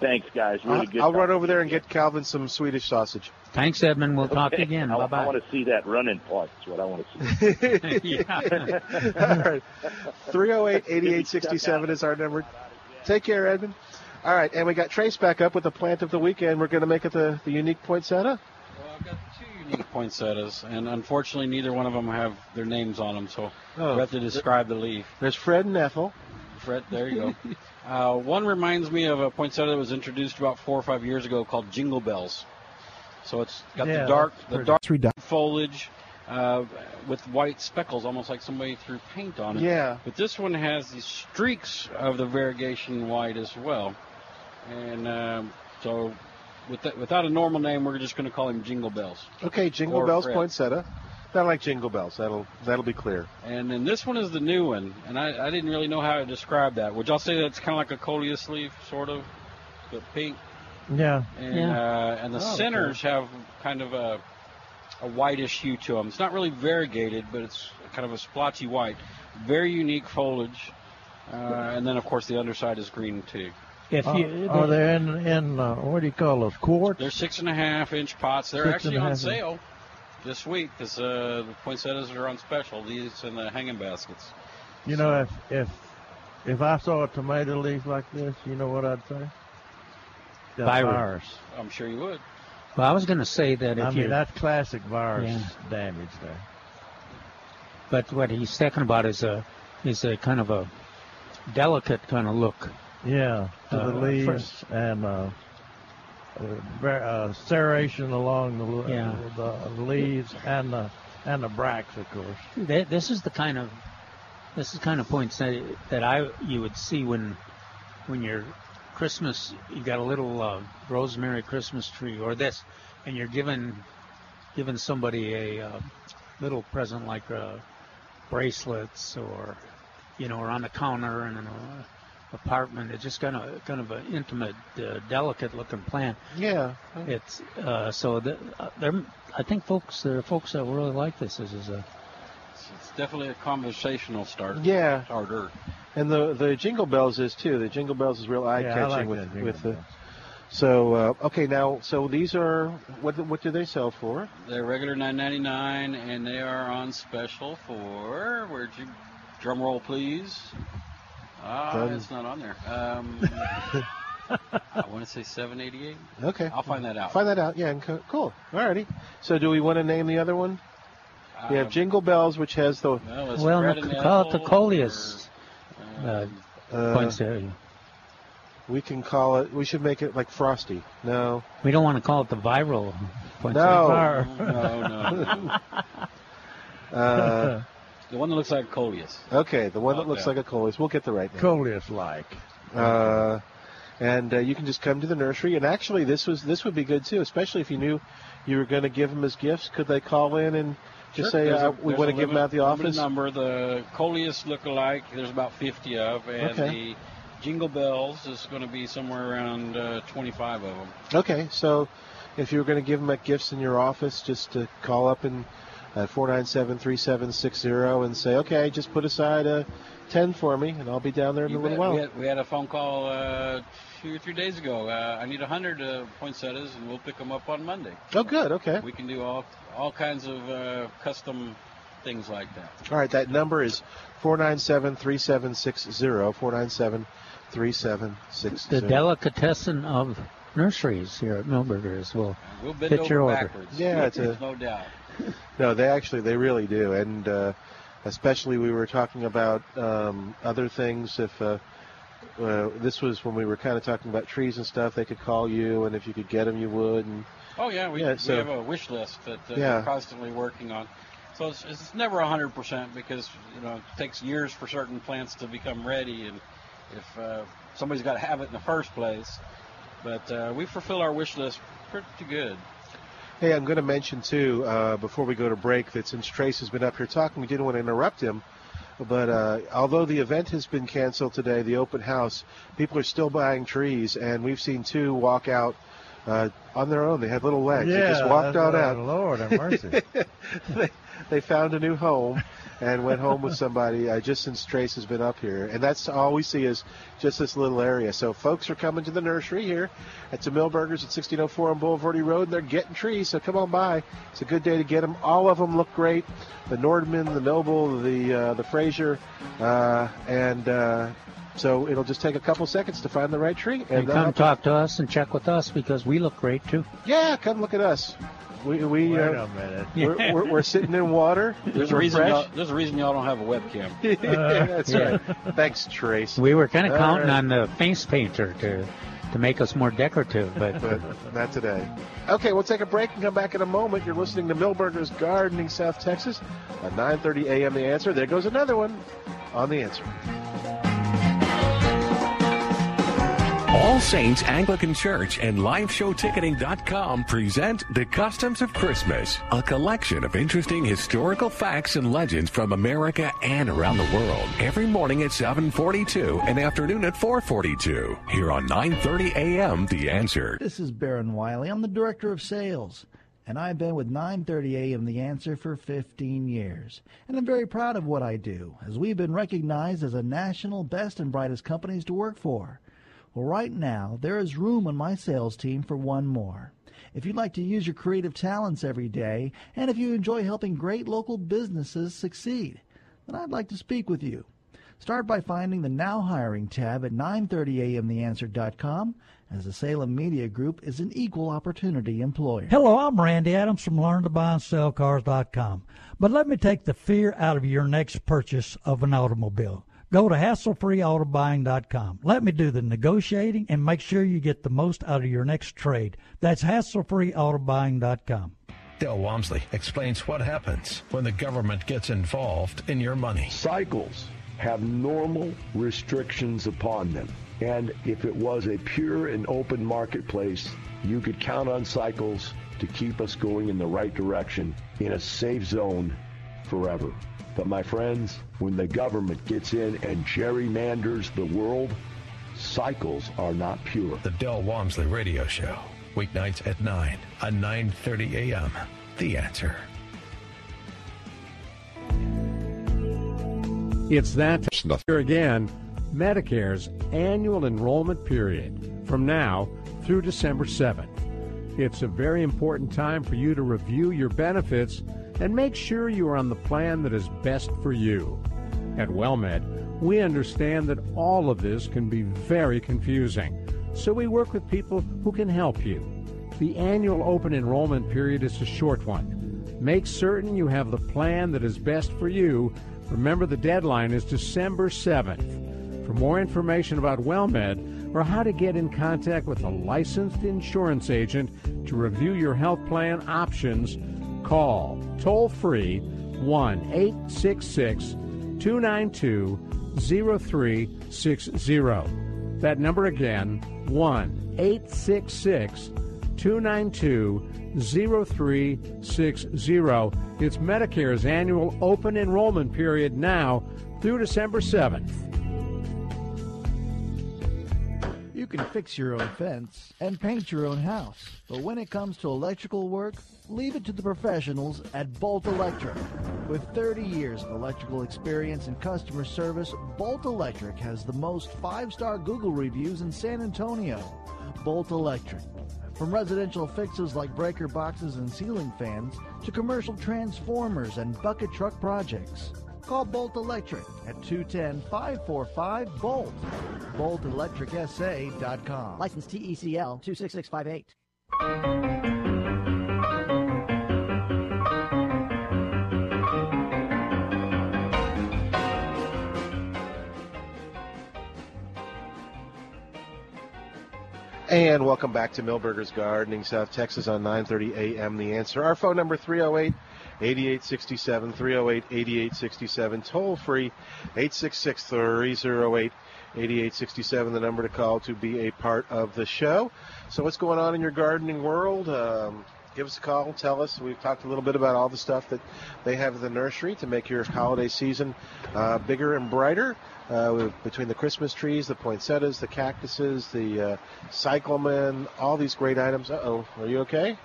Thanks, guys. Really I'll, good. I'll run over there and get Calvin some Swedish sausage. Thanks, Edmund. We'll talk Okay. again. I, Bye I want to see that running part. That's what I want to see. [LAUGHS] [LAUGHS] All right. [LAUGHS] 308 8867 is our number. Take care, Edmund. All right, and we got Trace back up with the plant of the weekend. We're going to make it the, the unique poinsettia. Well, I've got two unique poinsettias, and unfortunately, neither one of them have their names on them. So Oh. we have to describe the leaf. There's Fred and Ethel. Fred, there you go. [LAUGHS] uh, one reminds me of a poinsettia that was introduced about four or five years ago called Jingle Bells. So it's got Yeah, the dark, the dark Three foliage uh, with white speckles, almost like somebody threw paint on it. Yeah. But this one has these streaks of the variegation white as well, and um, so with that, without a normal name, we're just going to call him Jingle Bells. Okay, Jingle Or Bells Fred. poinsettia. Not like Jingle Bells. That'll that'll be clear. And then this one is the new one, and I, I didn't really know how to describe that. Would y'all say that's kind of like a coleus leaf, sort of, but pink? Yeah. And Yeah. uh, and the Oh, okay. centers have kind of a a whitish hue to them. It's not really variegated, but it's kind of a splotchy white. Very unique foliage. Uh, and then of course the underside is green too. If Are- you, are they in in uh, what do you call those quarts? They're six and a half inch pots. They're Six actually on half sale this week because uh, the poinsettias are on special. These and the hanging baskets. You know, if if if I saw a tomato leaf like this, you know what I'd say? The Virus. virus. I'm sure you would. Well, I was going to say that if I you mean, that's classic virus Yeah. damage there. But what he's talking about is a is a kind of a delicate kind of look. Yeah, to the Uh, leaves and uh, uh, uh, serration along the, l- Yeah. the leaves and the and the bracts, of course. This is the kind of this is kind of points that that I you would see when when you're Christmas you got a little uh, rosemary Christmas tree or this and you're giving giving somebody a uh, little present like uh, bracelets or you know or on the counter and. an uh, apartment it's just kind of kind of an intimate uh, delicate looking plant Yeah. it's uh, so the, uh, there I think folks there are folks that really like this this is a It's definitely a conversational start. Yeah. Starter. And the the Jingle Bells is too. The Jingle Bells is real eye yeah, catching like with that Jingle with the. So uh, okay, now so these are what what do they sell for? They're regular 9.99, and they are on special for. Where'd you? Drum roll, please. Ah, Done. it's not on there. Um, [LAUGHS] I want to say 7.88. Okay, I'll find that out. Find that out. Yeah, and co- cool. Alrighty. So do we want to name the other one? we have Um, Jingle Bells, which has the. Well, it's well no, call it the apple, coleus uh, Uh, poinsettia. we can call it. We should make it like Frosty. No. We don't want to call it the viral. No. No, no, no. [LAUGHS] Uh, [LAUGHS] The one that looks like coleus. okay, the one that looks yeah. like a coleus. We'll get the right name. Coleus-like. Uh, and uh, you can just come to the nursery. And actually, this was this would be good too, especially if you knew you were going to give them as gifts. Could they call in and just Sure. say There's uh, a- we there's want a to give them limit- out the limited office? number. The coleus look-alike, there's about 50 of, and Okay. the jingle bells is going to be somewhere around uh, 25 of them. Okay, so if you were going to give them at gifts in your office, just to call up and at four nine seven three seven six zero and say, okay, just put aside a ten for me, and I'll be down there in You a little bet. while. We had, we had a phone call uh, two or three days ago. Uh, I need 100 uh, poinsettias, and we'll pick them up on Monday. Oh, good. Okay. We can do all all kinds of uh, custom things like that. All right, that number is four nine seven three seven six zero four nine seven three seven six The delicatessen of nurseries here at Milberger's will We'll bend fit over your order. backwards. Yeah, it's a- no doubt. No, they actually they really do, and uh, especially we were talking about um, other things. If uh, uh, this was when we were kind of talking about trees and stuff, they could call you, and if you could get them, you would. And Oh yeah, we, Yeah, so- we have a wish list that uh, Yeah. we're constantly working on. So it's, it's never 100% because you know it takes years for certain plants to become ready, and if uh, somebody's got to have it in the first place. But uh, we fulfill our wish list pretty good. Hey, I'm going to mention too uh, before we go to break that since Trace has been up here talking, we didn't want to interrupt him. But uh, although the event has been canceled today, the open house, people are still buying trees, and we've seen two walk out uh, on their own. They had little legs. they just walked on out. Lord have mercy. they, [LAUGHS] [LAUGHS] they found a new home and went home with somebody uh, just since Trace has been up here. And that's all we see is just this little area. So folks are coming to the nursery here at the Milberger's at 1604 on Bulverde Road, and they're getting trees. So come on by. It's a good day to get them. All of them look great. The Nordmann, the Noble, the uh, the Fraser, uh, and uh, so it'll just take a couple seconds to find the right tree. And they'll come talk to us and check with us because we look great too. Yeah, come look at us. We we Wait uh, a minute. we're, we're, we're sitting in water. [LAUGHS] There's a reason. Y'all, there's a reason y'all don't have a webcam. [LAUGHS] yeah, that's Yeah. right. Thanks, Trace. We were kind of counting right. on the face painter to to make us more decorative, but, but not today. Okay, we'll take a break and come back in a moment. You're listening to Milberger's Gardening, South Texas, at 9:30 a.m. The Answer. There goes another one on the Answer. All Saints Anglican Church and LifeShowTicketing.com present The Customs of Christmas, a collection of interesting historical facts and legends from America and around the world. Every morning at 7:42 and afternoon at 4:42. Here on 9:30 a.m. The Answer. This is Baron Wiley. I'm the director of sales, and I've been with 9:30 a.m. The Answer for 15 years. And I'm very proud of what I do, as we've been recognized as a national best and brightest companies to work for. Well, right now, there is room on my sales team for one more. If you'd like to use your creative talents every day, and if you enjoy helping great local businesses succeed, then I'd like to speak with you. Start by finding the Now Hiring tab at 930amtheanswer.com, as the Salem Media Group is an equal opportunity employer. Hello, I'm Randy Adams from LearnToBuyAndSellCars.com. But let me take the fear out of your next purchase of an automobile. Go to hasslefreeautobuying.com. Let me do the negotiating and make sure you get the most out of your next trade. That's hasslefreeautobuying.com. Dale Walmsley explains what happens when the government gets involved in your money. Cycles have normal restrictions upon them. And if it was a pure and open marketplace, you could count on cycles to keep us going in the right direction in a safe zone forever. But my friends, when the government gets in and gerrymanders the world, cycles are not pure. The Dell Walmsley Radio Show, weeknights at 9 on 9:30 a.m. The Answer. It's that here again, Medicare's annual enrollment period from now through December 7th. It's a very important time for you to review your benefits and make sure you are on the plan that is best for you. At WellMed, we understand that all of this can be very confusing, so we work with people who can help you. The annual open enrollment period is a short one. Make certain you have the plan that is best for you. Remember, the deadline is December 7th. For more information about WellMed or how to get in contact with a licensed insurance agent to review your health plan options, call toll free 1 866 292 0360. That number again 1 866 292 0360. It's Medicare's annual open enrollment period now through December 7th. You can fix your own fence and paint your own house, but when it comes to electrical work, leave it to the professionals at Bolt Electric. With 30 years of electrical experience and customer service, Bolt Electric has the most five-star Google reviews in San Antonio. Bolt Electric. From residential fixes like breaker boxes and ceiling fans to commercial transformers and bucket truck projects. Call Bolt Electric at 210-545-BOLT. BoltElectricSA.com. License TECL 26658. And welcome back to Milberger's Gardening, South Texas on 9:30 a.m. The Answer. Our phone number 308 8867 308 8867 toll free 866 308 8867 the number to call to be a part of the show. So what's going on in your gardening world? Um, give us a call, tell us. We've talked a little bit about all the stuff that they have in the nursery to make your holiday season uh, bigger and brighter. Uh, between the Christmas trees, the poinsettias, the cactuses, the uh, cyclamen, all these great items. Uh oh, are you okay?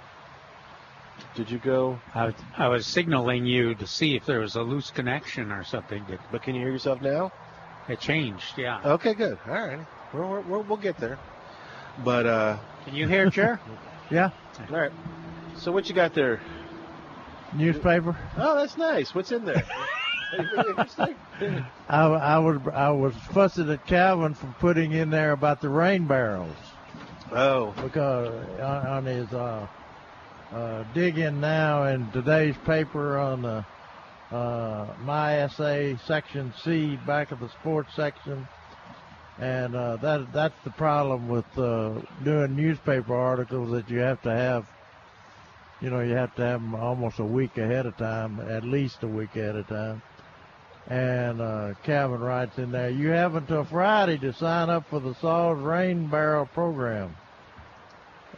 Did you go? I, was- I was signaling you to see if there was a loose connection or something. But can you hear yourself now? It changed, yeah. Okay, good. All right, we're, we're, we're, we'll get there. But uh, can you hear, Chair? [LAUGHS] yeah. All right. So what you got there? Newspaper. Oh, that's nice. What's in there? [LAUGHS] I, I was I was fussing at Calvin for putting in there about the rain barrels. Oh. Because on, on his uh, uh, digging now in today's paper on the uh, MySA section C back of the sports section, and uh, that that's the problem with uh, doing newspaper articles that you have to have. You know, you have to have them almost a week ahead of time, at least a week ahead of time. And uh, Calvin writes in there, you have until Friday to sign up for the Saws Rain Barrel program.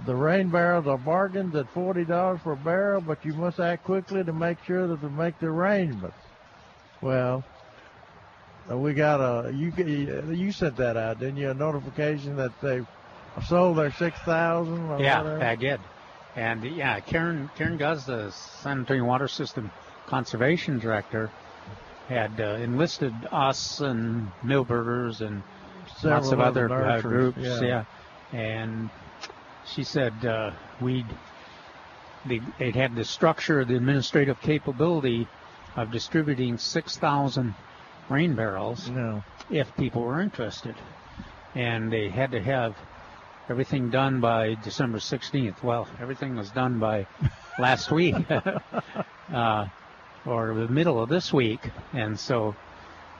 The rain barrels are bargains at $40 per barrel, but you must act quickly to make sure that to make the arrangements. Well, uh, we got a you you sent that out, didn't you? A notification that they sold their six thousand. Yeah, whatever? I did. And yeah, Karen Karen Guz, the San Antonio Water System Conservation Director, had uh, enlisted us and Milberger's and lots of other other uh, groups. yeah. and she said uh, we'd they, they'd had the structure, the administrative capability of distributing six thousand rain barrels No. if people were interested, and they had to have everything done by December 16th. Well, everything was done by last week, [LAUGHS] uh, or the middle of this week, and so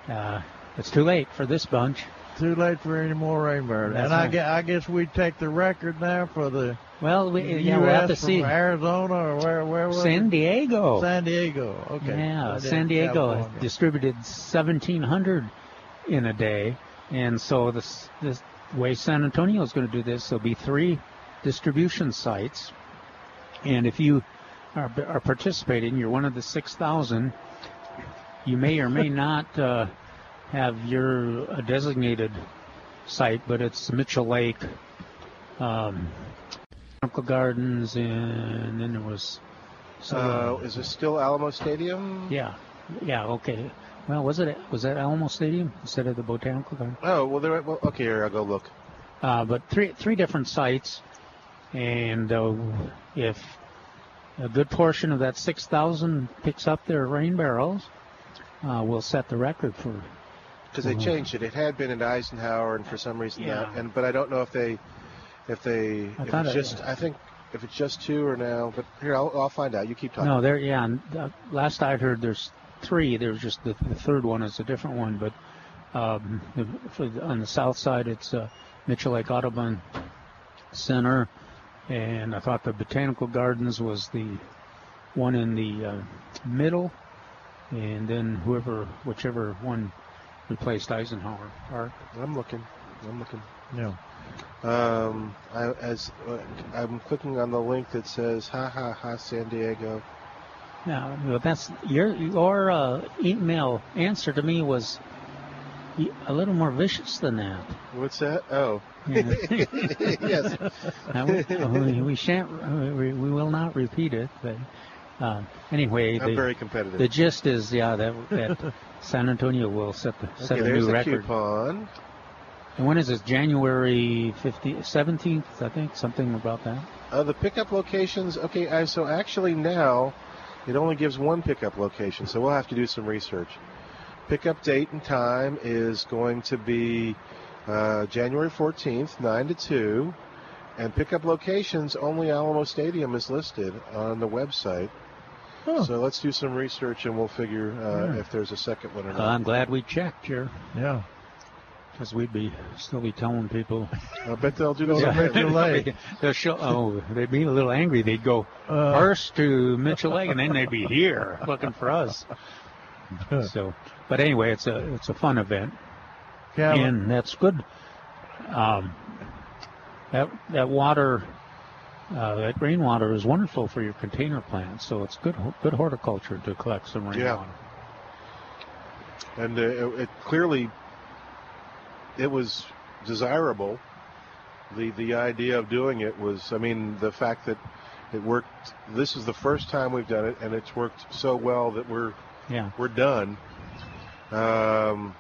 uh, it's too late for this bunch. Too late for any more rain barrels. That's and I right. guess, I guess we take the record now for the Well, we, yeah, we'll have to see. Arizona or where where was San it? Diego. San Diego. Okay. Yeah, San Diego California. distributed 1,700 in a day, and so this this way San Antonio is going to do this. There'll be three distribution sites, and if you are, are participating, you're one of the 6,000. You may or may [LAUGHS] not uh, have your a designated site, but it's Mitchell Lake, um, Botanical Gardens, and then there was. Uh, is this still Alamo Stadium? yeah, yeah, okay. Well, was it was that Alamo Stadium instead of the Botanical Garden? Oh, well, there, well, okay, here, I'll go look. Uh, but three three different sites, and uh, if a good portion of that six thousand picks up their rain barrels, uh, we'll set the record for. because they changed it. It had been at Eisenhower, and for some reason Yeah. and but I don't know if they, if they, I if it's it- just. I think if it's just two or now. But here, I'll, I'll find out. You keep talking. No, there. Yeah, and, uh, last I heard, there's three. There's just the, the third one is a different one, but um, the, for the, on the south side, it's uh, Mitchell Lake Audubon Center, and I thought the Botanical Gardens was the one in the uh, middle, and then whoever, whichever one replaced Eisenhower Park. I'm looking. I'm looking. Yeah. Um, I, as uh, I'm clicking on the link that says "Ha ha ha San Diego." Now, well, that's your your uh, email answer to me was a little more vicious than that. What's that? Oh, Yeah. [LAUGHS] yes. Now, we, we, shan't. We, we will not repeat it. But uh, anyway, I'm the, very competitive. The gist is, yeah, that that San Antonio will set the set Okay, a new the record. coupon. And when is this? January 50, 17th, I think, something about that. Uh, the pickup locations. Okay, I, so actually now it only gives one pickup location, so we'll have to do some research. Pickup date and time is going to be uh, January 14th, 9 to 2. And pickup locations, only Alamo Stadium is listed on the website. So let's do some research and we'll figure uh, Yeah. if there's a second one or not. I'm glad we checked here. Yeah. Because we'd be still be telling people. I bet they'll do this Yeah. on Mitchell Lake. They'll show, oh, they'd be a little angry. They'd go Uh. first to Mitchell Lake, and then they'd be here looking for us. so, but anyway, it's a it's a fun event, Calvin. and that's good. Um, that that water, uh, that rainwater is wonderful for your container plants. So it's good good horticulture to collect some rainwater. and uh, it, it clearly it was desirable. The the idea of doing it was, I mean, the fact that it worked. This is the first time we've done it, and it's worked so well that we're Yeah. we're done. Um,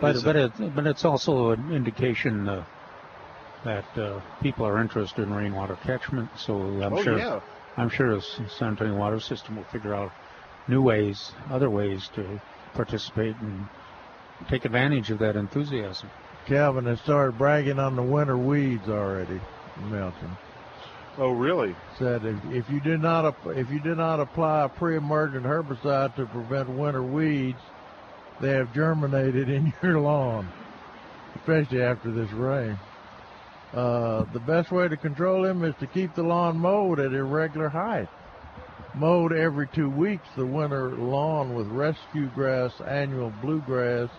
But is but it, but it's also an indication uh, that uh, people are interested in rainwater catchment. So I'm Oh, sure yeah. I'm sure the San Antonio Water System will figure out new ways, other ways to participate and take advantage of that enthusiasm. Calvin has started bragging on the winter weeds already, Milton. Oh, really? Said if, if you do not if you do not apply a pre-emergent herbicide to prevent winter weeds, they have germinated in [LAUGHS] your lawn, especially after this rain. Uh, the best way to control them is to keep the lawn mowed at irregular height. mowed every two weeks the winter lawn with rescue grass, annual bluegrass,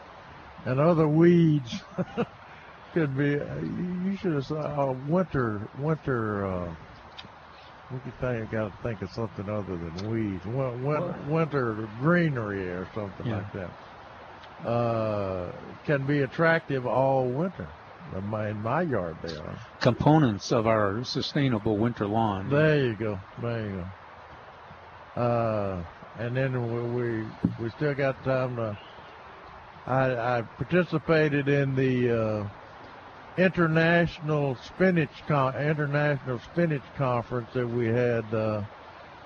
and other weeds. [LAUGHS] Could be. You should have uh, winter winter. Uh, we could think. Got to think of something other than weeds. Win, win, winter greenery or something Yeah. like that. Uh, can be attractive all winter. In my, in my yard, they are. Components of our sustainable winter lawn. There you go. There you go. Uh, and then we, we we still got time to. I, I participated in the uh, international spinach con- international spinach conference that we had uh,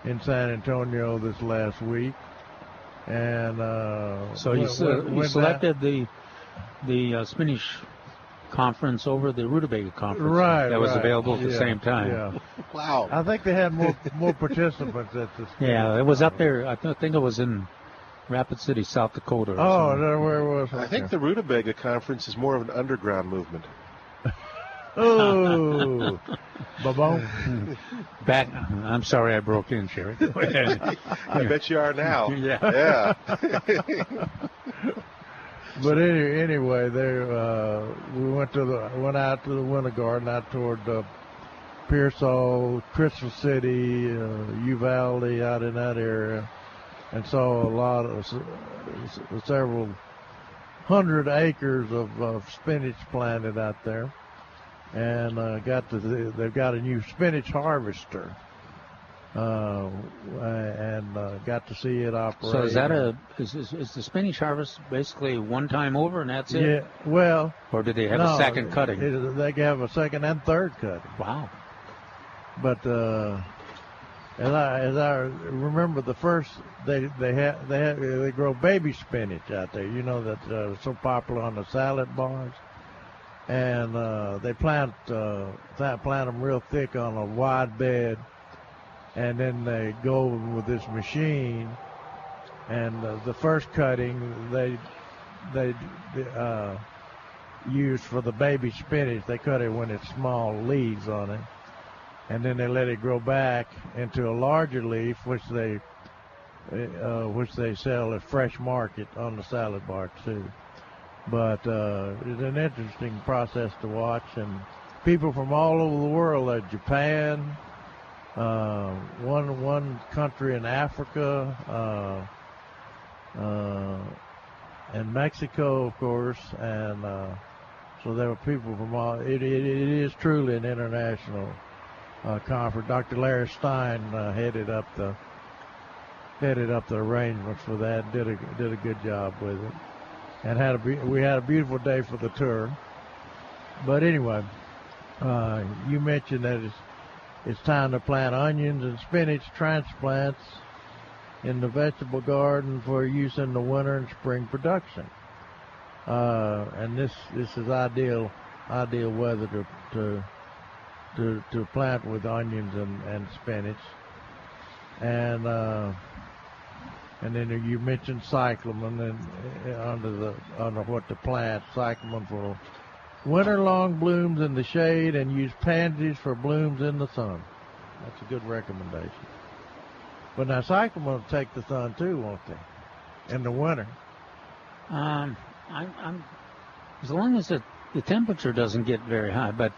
in San Antonio this last week, and uh, So you, went- se- you went selected the the uh, Spanish conference over the Rutabaga conference right that was right. available at the Yeah, same time. Yeah. [LAUGHS] Wow. I think they had more more participants at this. [LAUGHS] Yeah, it was up there. I th- think it was in Rapid City, South Dakota. or Oh, something. there where it was. I think the Rutabaga conference is more of an underground movement. Oh, [LAUGHS] ba-boom. Back. I'm sorry, I broke in, Sherry. [LAUGHS] I bet you are now. [LAUGHS] Yeah. Yeah. But any, anyway, there uh, we went to the went out to the Winter Garden out toward uh, Pearsall, Crystal City, uh, Uvalde, out in that area, and saw a lot of s- s- several hundred acres of, of spinach planted out there, and uh, got the, they've got a new spinach harvester. Uh, and uh, got to see it operate. So is that a is, is, is the spinach harvest basically one time over and that's it? Yeah, well. Or do they have no, a second cutting? it- they have a second and third cutting. Wow. But uh, as I as I remember, the first they they have they have, they grow baby spinach out there. You know that uh, so popular on the salad bars, and uh, they plant uh, plant them real thick on a wide bed, and then they go with this machine. And uh, the first cutting they they uh, use for the baby spinach, they cut it when it's small leaves on it and then they let it grow back into a larger leaf, which they uh, which they sell at fresh market on the salad bar too. But uh, it's an interesting process to watch, and people from all over the world, like Japan, uh, one one country in Africa, uh, uh, and Mexico, of course, and uh, so there were people from all. It, it, it is truly an international uh, conference. Dr. Larry Stein headed up the headed up the arrangements for that. Did a did a good job with it, and had a be- we had a beautiful day for the tour. But anyway, uh, you mentioned that it's it's time to plant onions and spinach transplants in the vegetable garden for use in the winter and spring production. Uh, and this this is ideal ideal weather to to to, to plant with onions and, and spinach. And uh, and then you mentioned cyclamen and uh, under the under what to plant cyclamen for winter long blooms in the shade and use pansies for blooms in the sun. That's a good recommendation. But now cyclamen will take the sun too, won't they? In the winter. Um, I'm, I'm as long as the, the temperature doesn't get very high, but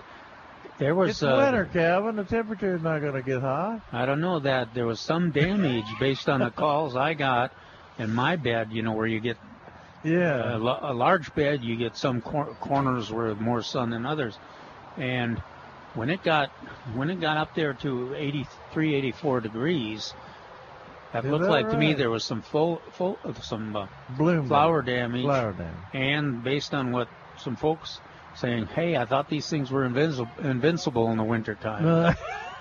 there was it's uh, winter, Calvin. The temperature is not going to get hot. I don't know that there was some damage based on the calls I got in my bed. You know where you get Yeah. a, a large bed, you get some cor- corners where more sun than others, and when it got when it got up there to 83, 84 degrees, that Is looked that like to me there was some full full some uh, Bloom flower damage. Flower damage. And based on what some folks saying, hey, I thought these things were invincible, invincible in the wintertime.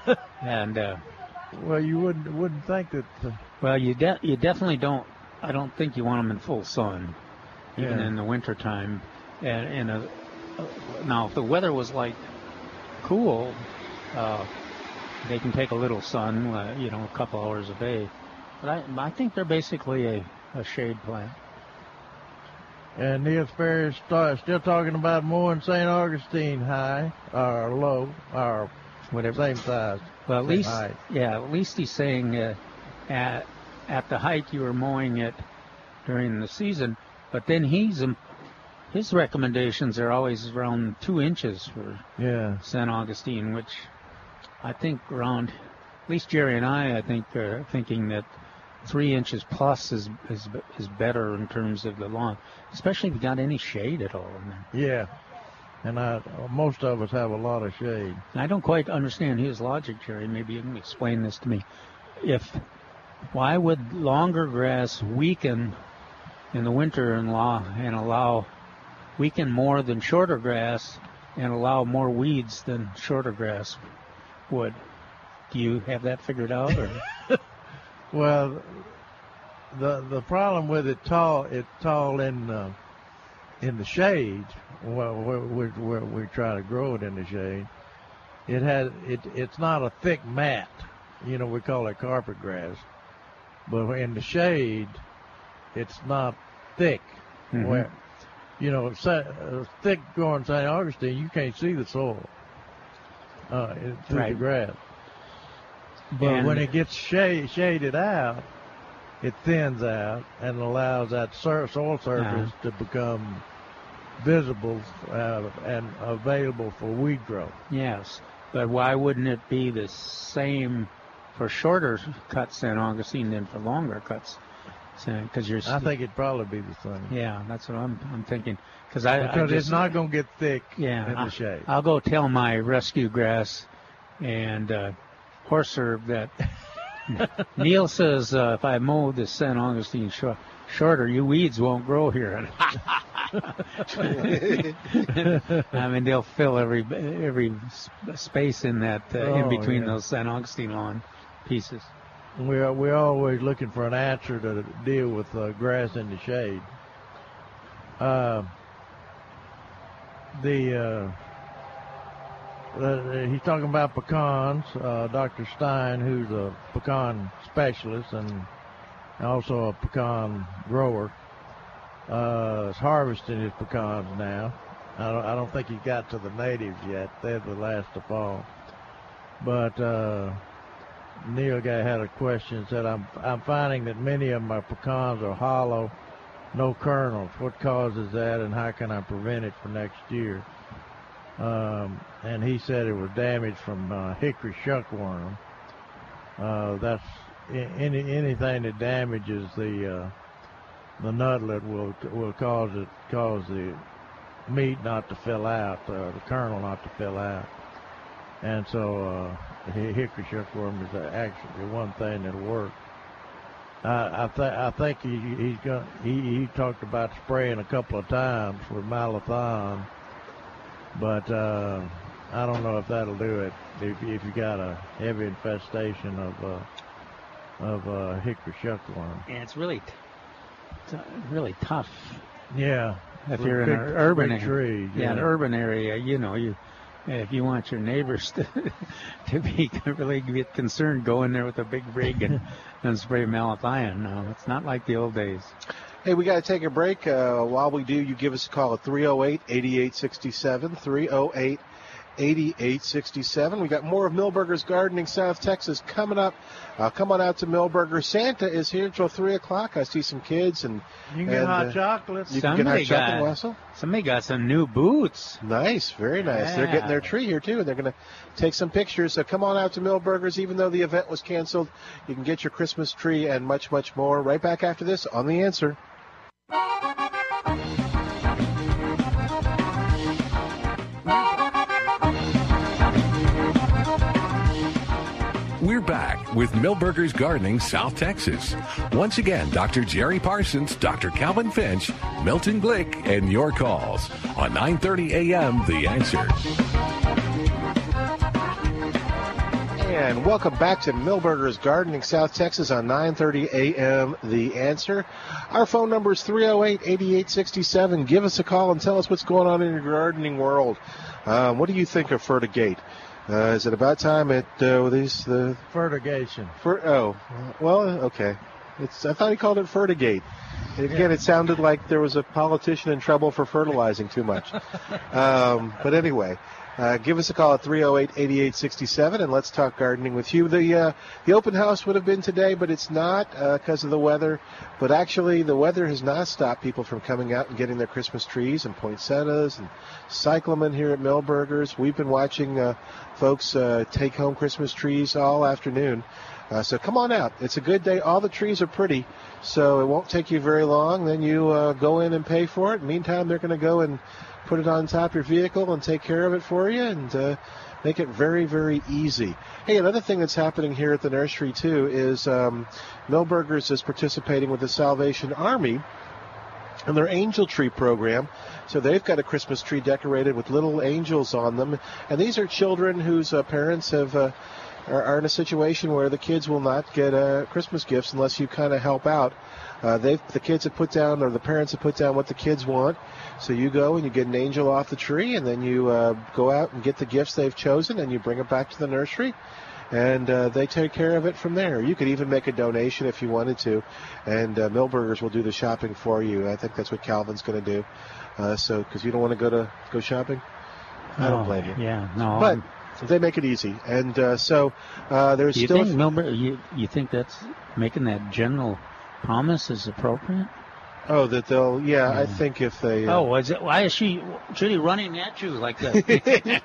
[LAUGHS] and uh, well, you wouldn't wouldn't think that. Uh, well, you de- you definitely don't. I don't think you want them in full sun, even Yeah. in the wintertime. And in a uh, now, if the weather was like cool, uh, they can take a little sun, uh, you know, a couple hours a day. But I, I think they're basically a, a shade plant. And Neil Sperry is st- still talking about mowing St. Augustine high or low or whatever same size. Well, at least, height. yeah, at least he's saying uh, at at the height you were mowing it during the season. But then he's um, his recommendations are always around two inches for Yeah. San Augustine, which I think around at least Jerry and I, I think, are thinking that three inches plus is is is better in terms of the lawn, especially if you got any shade at all in there. Yeah. And I, most of us have a lot of shade. And I don't quite understand his logic, Jerry. Maybe you can explain this to me. If why would longer grass weaken in the winter and allow and allow weaken more than shorter grass and allow more weeds than shorter grass would? Do you have that figured out? Or? [LAUGHS] Well, the the problem with it tall it tall in uh, in the shade. Well, where, where, where we try to grow it in the shade, it has it it's not a thick mat. You know, we call it carpet grass, but in the shade, it's not thick. Mhm. Where you know, uh, thick growing St. Augustine, you can't see the soil uh, through the grass. But And- when it gets shade, shaded out, it thins out and allows that sur- soil surface to become visible uh, and available for weed growth. Yes, but why wouldn't it be the same for shorter cuts San Augustine than for longer cuts? Because you're. I think it'd probably be the same. Yeah, that's what I'm I'm thinking. Because I I because it's not going to get thick yeah, in I- the shade. I'll go tell my rescue grass and uh, horse herb that Neil says uh, if I mow the San Augustine shor- shorter, you weeds won't grow here. [LAUGHS] I mean, they'll fill every every space in that uh, in Oh, between yeah. those San Augustine lawn pieces. We're we're always looking for an answer to deal with uh, grass in the shade. Uh, the uh, uh, he's talking about pecans. Uh, Dr. Stein, who's a pecan specialist and also a pecan grower, uh, is harvesting his pecans now. I don't, I don't think he got to the natives yet. They're the last to fall. But uh, Neil guy had a question. Said I'm I'm finding that many of my pecans are hollow, no kernels. What causes that, and how can I prevent it for next year? Um, and he said it was damage from uh, hickory shuckworm. Uh, that's any anything that damages the uh, the nutlet will will cause it cause the meat not to fill out, uh, the kernel not to fill out. And so uh, hi- hickory shuckworm is actually one thing that'll work. I I, th- I think he he he talked about spraying a couple of times with malathion, but uh, I don't know if that'll do it if if you got a heavy infestation of uh, of uh, hickory shuckworm. And it's really t- t- really tough. Yeah, if you're in big- an urban area. trees, yeah, an urban area, you know, you if you want your neighbors to [LAUGHS] to be really get concerned, go in there with a big rig and, [LAUGHS] and spray malathion. No, it's not like the old days. Hey, we got to take a break. Uh, while we do, you give us a call at 308 8867. 308 8867. We got more of Milberger's Gardening South Texas coming up. Uh, come on out to Milberger. Santa is here until 3 o'clock. I see some kids. and You can get hot uh, chocolates. You can get hot Somebody chocolate, got- Wessel? Somebody got some new boots. Nice, very nice. They're getting their tree here too, and they're going to take some pictures. So come on out to Milberger's, even though the event was canceled. You can get your Christmas tree and much, much more. Right back after this on the answer. We're back with Milberger's Gardening South Texas. Once again, Dr. Jerry Parsons, Dr. Calvin Finch, Milton Glick, and your calls on 9:30 a.m. The Answer. And welcome back to Milberger's Gardening South Texas on 9:30 a.m. The Answer. Our phone number is 308-8867. Give us a call and tell us what's going on in your gardening world. Um, what do you think of fertigate? Uh, is it about time it uh, these the fertigation? Fer, oh, well, okay. It's I thought he called it fertigate. And again, it sounded like there was a politician in trouble for fertilizing too much. [LAUGHS] um, but anyway, uh, give us a call at 308-8867 and let's talk gardening with you. The uh, the open house would have been today, but it's not because of the weather. But actually, the weather has not stopped people from coming out and getting their Christmas trees and poinsettias and cyclamen here at Milberger's. We've been watching uh, folks uh, take home Christmas trees all afternoon. Uh, so come on out. It's a good day. All the trees are pretty, so it won't take you very long. Then you uh, go in and pay for it. Meantime, they're going to go and put it on top of your vehicle and take care of it for you and uh, make it very, very easy. Hey, another thing that's happening here at the nursery too is um, Milberger's is participating with the Salvation Army and their angel tree program. So they've got a Christmas tree decorated with little angels on them, and these are children whose uh, parents have. Uh, are, in a situation where the kids will not get uh, Christmas gifts unless you kind of help out. Uh, they the kids have put down or the parents have put down what the kids want, so you go and you get an angel off the tree, and then you uh, go out and get the gifts they've chosen, and you bring it back to the nursery, and uh, they take care of it from there. You could even make a donation if you wanted to, and uh, Milberger's will do the shopping for you. I think that's what Calvin's going to do. Uh, so because you don't want to go to go shopping, I don't blame you. Yeah, no. But they make it easy, and uh, so uh, there's you still. think Milburn? You you think that's making that general promise is appropriate? Oh, that they'll. Yeah, I think if they. Uh, Oh, was it? Why is she Judy running at you like that?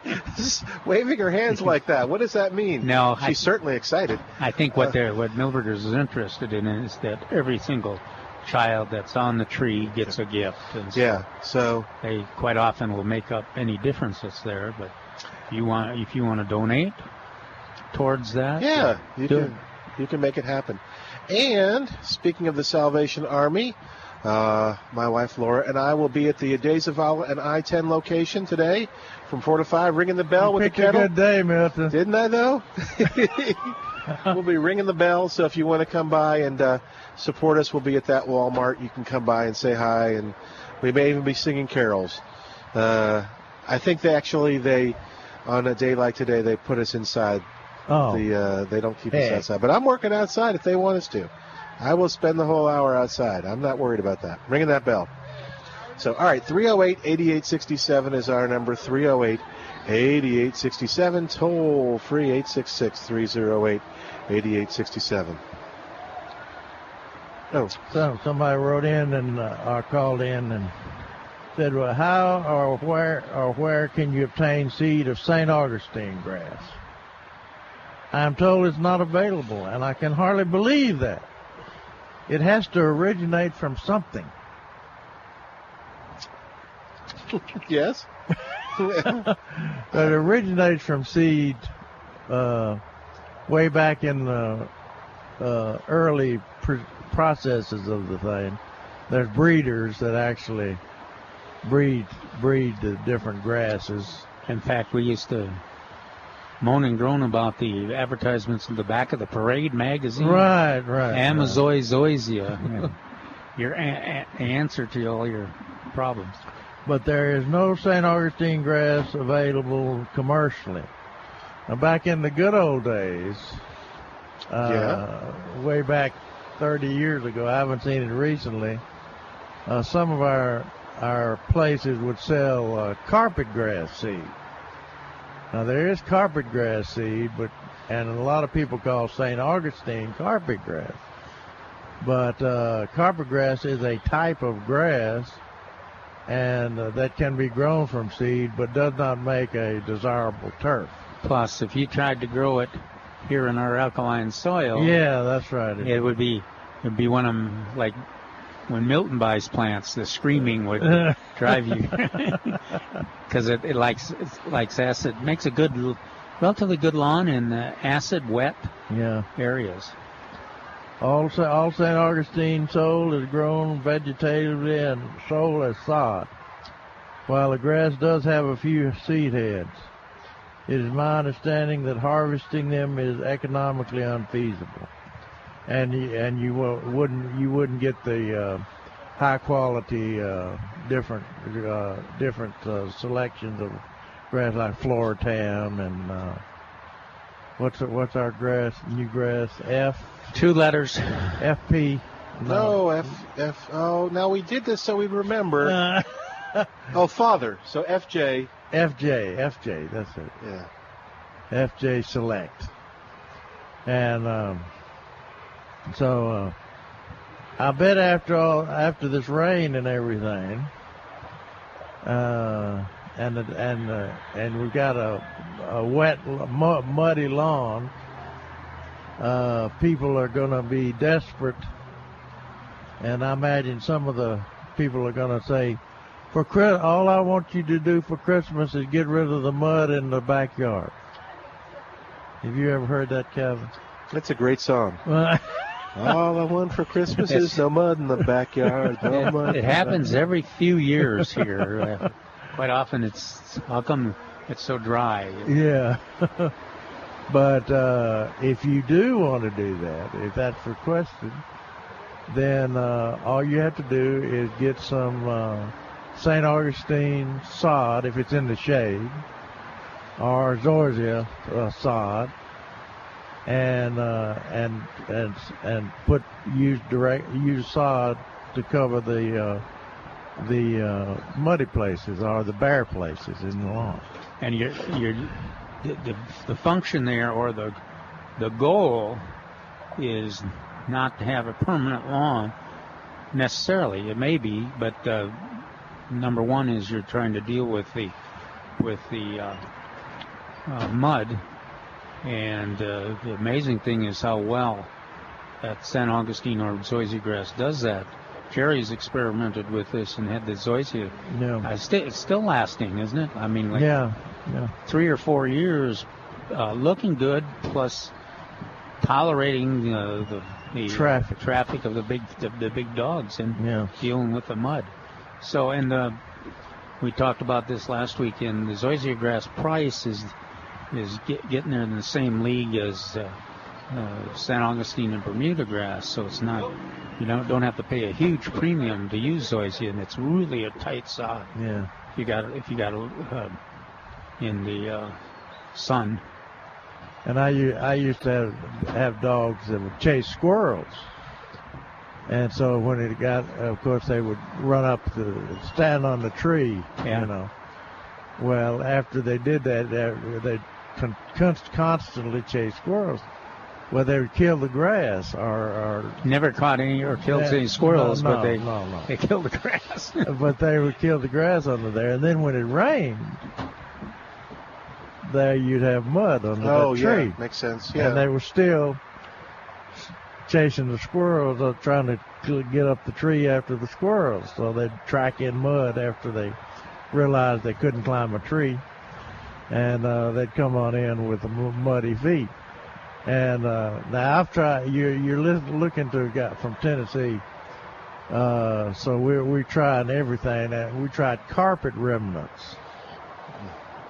[LAUGHS] Waving her hands like that. What does that mean? No, she's certainly excited. I think what Uh, they're what Milberger's is interested in is that every single child that's on the tree gets a gift. And so Yeah, so they quite often will make up any difference that's there. But if you want if you want to donate towards that, Yeah, you do can you can make it happen. And speaking of the Salvation Army, uh, my wife Laura and I will be at the De Zavala and I-10 location today from four to five, ringing the bell with the Picked a kettle. good day, Milton. Didn't I though? [LAUGHS] we'll be ringing the bell, so if you want to come by and uh, support us, we'll be at that Walmart. You can come by and say hi, and we may even be singing carols. Uh, I think they actually they on a day like today they put us inside. Oh. The uh, they don't keep Hey. us outside, but I'm working outside if they want us to. I will spend the whole hour outside. I'm not worried about that. Ringing that bell. So, all right, 308 8867 is our number. 308 8867. Toll free 866 308 8867. Oh. So somebody wrote in and uh, called in and said, "Well, how or where or where can you obtain seed of St. Augustine grass?" I'm told it's not available, and I can hardly believe that. It has to originate from something. [LAUGHS] yes. it originated from seed uh, way back in the uh, early pr- processes of the thing. There's breeders that actually breed breed the different grasses. In fact, we used to moan and groan about the advertisements in the back of the Parade magazine. Right, right, Amazoy zoysia. [LAUGHS] Your a- a- answer to all your problems. But there is no St. Augustine grass available commercially. Now, back in the good old days, uh, way back 30 years ago, I haven't seen it recently. Uh, some of our our places would sell uh, carpet grass seed. Now there is carpet grass seed, but and a lot of people call St. Augustine carpet grass. But uh, carpet grass is a type of grass, and uh, that can be grown from seed, but does not make a desirable turf. Plus, if you tried to grow it here in our alkaline soil, Yeah, that's right. it would be it would be one of 'em, like when Milton buys plants, the screaming would [LAUGHS] drive you [LAUGHS] because it, it likes it likes acid. Makes a good, relatively good lawn in acid wet Yeah. areas. All, all St. Augustine sold is grown vegetatively and sold as sod, while the grass does have a few seed heads. It is my understanding that harvesting them is economically unfeasible, and you, and you wouldn't you wouldn't get the uh, high quality uh, different uh, different uh, selections of grass like Floratam and uh, what's what's our grass new grass F Two letters. FP. No, F F. Oh, now we did this so we remember. [LAUGHS] oh, father. So FJ FJ, FJ, that's it. Yeah. FJ Select. And um, so uh, I bet after all, after this rain and everything, uh, and and uh, and we've got a, a wet, muddy lawn. Uh, people are going to be desperate, and I imagine some of the people are going to say, "For Chris, all I want you to do for Christmas is get rid of the mud in the backyard." Have you ever heard that, Kevin? That's a great song. [LAUGHS] All I want for Christmas is no mud in the backyard. No It, mud. it happens backyard. every few years here. Uh, quite often, it's how come it's so dry? Yeah. [LAUGHS] but uh, if you do want to do that, if that's requested, then uh, all you have to do is get some uh, St. Augustine sod if it's in the shade, or zoysia uh, sod, and uh, and and and put use direct use sod to cover the uh, the uh, muddy places or the bare places in the lawn. And you're, the, the, the function there or the the goal is not to have a permanent lawn necessarily. It may be, but uh, number one is you're trying to deal with the with the uh, uh, mud, and uh, the amazing thing is how well that San Augustine or zoysia grass does that. Jerry's experimented with this and had the zoysia. Yeah. Uh, sti- it's still lasting, isn't it? I mean, like yeah, yeah. three or four years, uh, looking good, plus tolerating uh, the, the Traffic. traffic of the big the, the big dogs and Yeah. dealing with the mud. So, and uh, we talked about this last week. And the zoysia grass price is is get, getting there in the same league as uh, uh, San Augustine and Bermuda grass. So it's not you don't don't have to pay a huge premium to use zoysia, and it's really a tight sod. Yeah. If you got if you got uh, in the uh, sun. And I I used to have, have dogs that would chase squirrels. And so when it got, of course, they would run up the stand on the tree, Yeah. you know. Well, after they did that, they- they con- constantly chase squirrels. Well, they would kill the grass or, or Never caught any or killed Yeah, any squirrels, no, but they no, no. [LAUGHS] they killed the grass. [LAUGHS] but they would kill the grass under there. And then when it rained, there you'd have mud under Oh the yeah, makes sense. Yeah. And they were still chasing the squirrels, uh, trying to get up the tree after the squirrels. So they'd track in mud after they realized they couldn't climb a tree, and uh, they'd come on in with muddy feet. And uh, now I've tried. You're you're lis- looking to a guy from Tennessee. Uh, so we're we're trying everything. And we tried carpet remnants.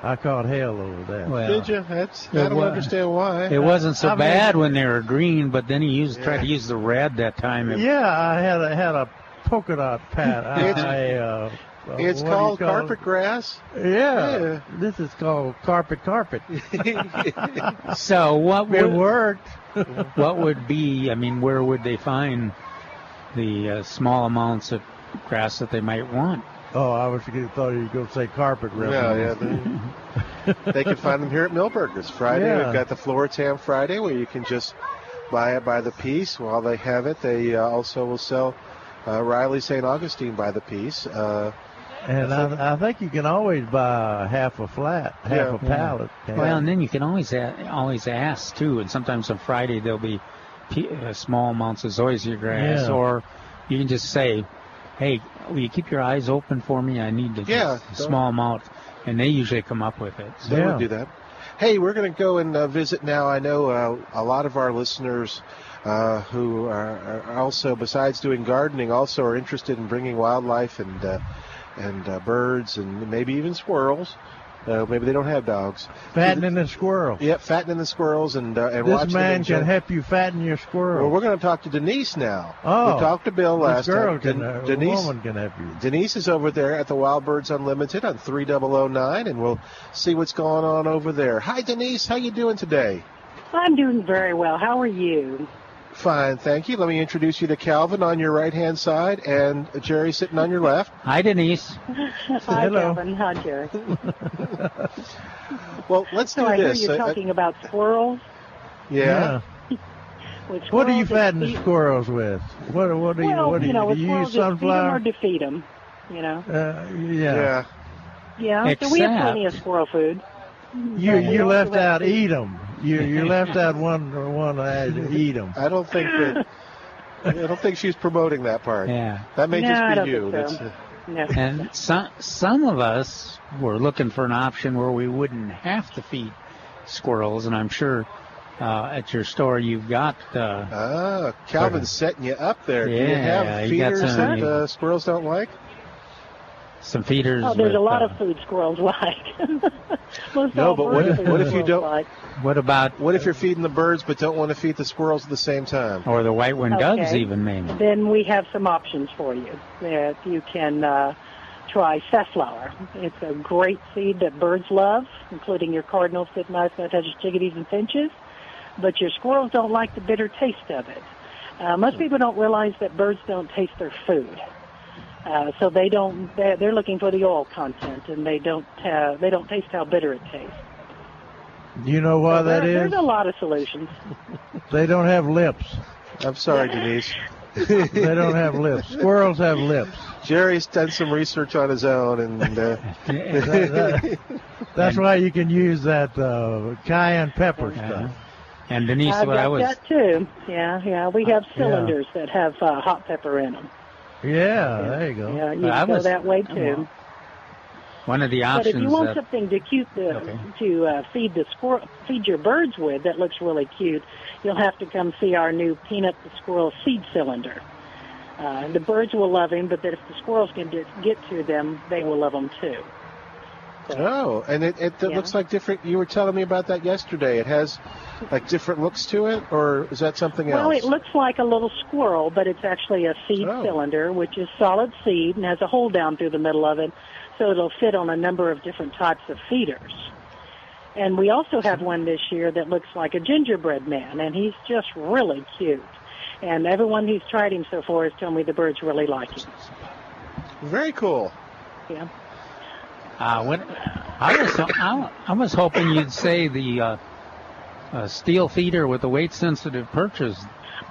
I caught hell over that. Well, Did you? That's, I don't wa- understand why. It wasn't so I mean- bad when they were green, but then he used tried to use the red that time. It- Yeah, I had a had a polka dot pat. [LAUGHS] It's- I, uh, It's what do you called call carpet it? grass. Yeah. Yeah. this is called carpet carpet. [LAUGHS] So what It would worked. [LAUGHS] what would be? I mean, where would they find the uh, small amounts of grass that they might want? Oh, I was gonna, thought you were going to say carpet Yeah, yeah. They, [LAUGHS] they can find them here at Milberger's. Friday, Yeah. we've got the Floratam Friday where you can just buy it by the piece. While they have it, they uh, also will sell uh, Raleigh St. Augustine by the piece. And I, I think you can always buy half a flat, half Yeah. a pallet. Well, and then you can always always ask too, and sometimes on Friday there'll be uh, small amounts of zoysia grass, Yeah. or you can just say, "Hey, will you keep your eyes open for me? I need to Yeah, a small amount," and they usually come up with it. So we'll do that. Hey, we're going to go and uh, visit now. I know uh, a lot of our listeners uh, who are, are also, besides doing gardening, also are interested in bringing wildlife and uh, and uh, birds and maybe even squirrels. Uh, maybe they don't have dogs. Fattening the squirrel. Yep, fattening the squirrels and uh, and This watching them man enjoy- can help you fatten your squirrel. Well, we're going to talk to Denise now. Oh. we talked to Bill This last girl time. can, Den- uh, Denise, woman can help you. Denise is over there at the Wild Birds Unlimited on 3009, and we'll see what's going on over there. Hi, Denise. How you doing today? I'm doing very well. How are you? Fine, thank you. Let me introduce you to Calvin on your right hand side and Jerry sitting on your left. Hi, Denise. Hi, Calvin. Hi, Jerry. [LAUGHS] well, let's so do I this. hear you're Uh, uh, talking about squirrels. yeah. [LAUGHS] With What do you squirrels, fatten the squirrels with? What what do you well, what do you, know, do with you squirrels, use just feed 'em or defeat them. You know. Uh, yeah. Yeah. so we have plenty of squirrel food. You But you left out eat them. You you left out one one ad eat them. I don't think that. I don't think she's promoting that part. Yeah. That may No, just be you. think so. That's, uh, No. And some some of us were looking for an option where we wouldn't have to feed squirrels, and I'm sure uh, at your store you've got. Uh, ah, Calvin's setting you up there. Do you Yeah, have you got feeders some- that uh, squirrels don't like? Some feeders. Oh, there's with, a lot uh, of food squirrels like. [LAUGHS] Most No, but what if, what if you don't? Like. What about? What if you're feeding the birds but don't want to feed the squirrels at the same time? Or the white-winged doves, even maybe. Then we have some options for you. That you can uh, try safflower. It's a great seed that birds love, including your cardinals, titmice, nuthatches, chickadees, and finches. But your squirrels don't like the bitter taste of it. Uh, most people don't realize that birds don't taste their food. Uh, so they don't. They're, they're looking for the oil content, and they don't. Uh, they don't taste how bitter it tastes. Do you know why So that there- is? There's a lot of solutions. [LAUGHS] They don't have lips. I'm sorry, Denise. [LAUGHS] they don't have lips. Squirrels have lips. Jerry's done some research on his own, and uh, That- [LAUGHS] that- that's why you can use that uh, cayenne pepper stuff. And Denise, I've what got I was that too. Yeah, yeah. We have cylinders that have uh, hot pepper in them. Yeah, there you go. Yeah, you But I can go was- that way too. one of the options. But if you want that something to cute the, to uh, feed the squirrel, feed your birds with that looks really cute, you'll have to come see our new peanut the squirrel seed cylinder. Uh, the birds will love him, but that if the squirrels can get, get to them, they will love him too. Oh, and it, it, it Yeah. looks like different. You were telling me about that yesterday. It has like different looks to it, or is that something Well, else? Well, it looks like a little squirrel, but it's actually a seed Oh. cylinder, which is solid seed and has a hole down through the middle of it, so it'll fit on a number of different types of feeders. And we also have one this year that looks like a gingerbread man, and he's just really cute. And everyone who's tried him so far has told me the birds really like him. Very cool. Yeah. Uh, what I was I, I was hoping you'd say the uh, uh, steel feeder with the weight-sensitive perches.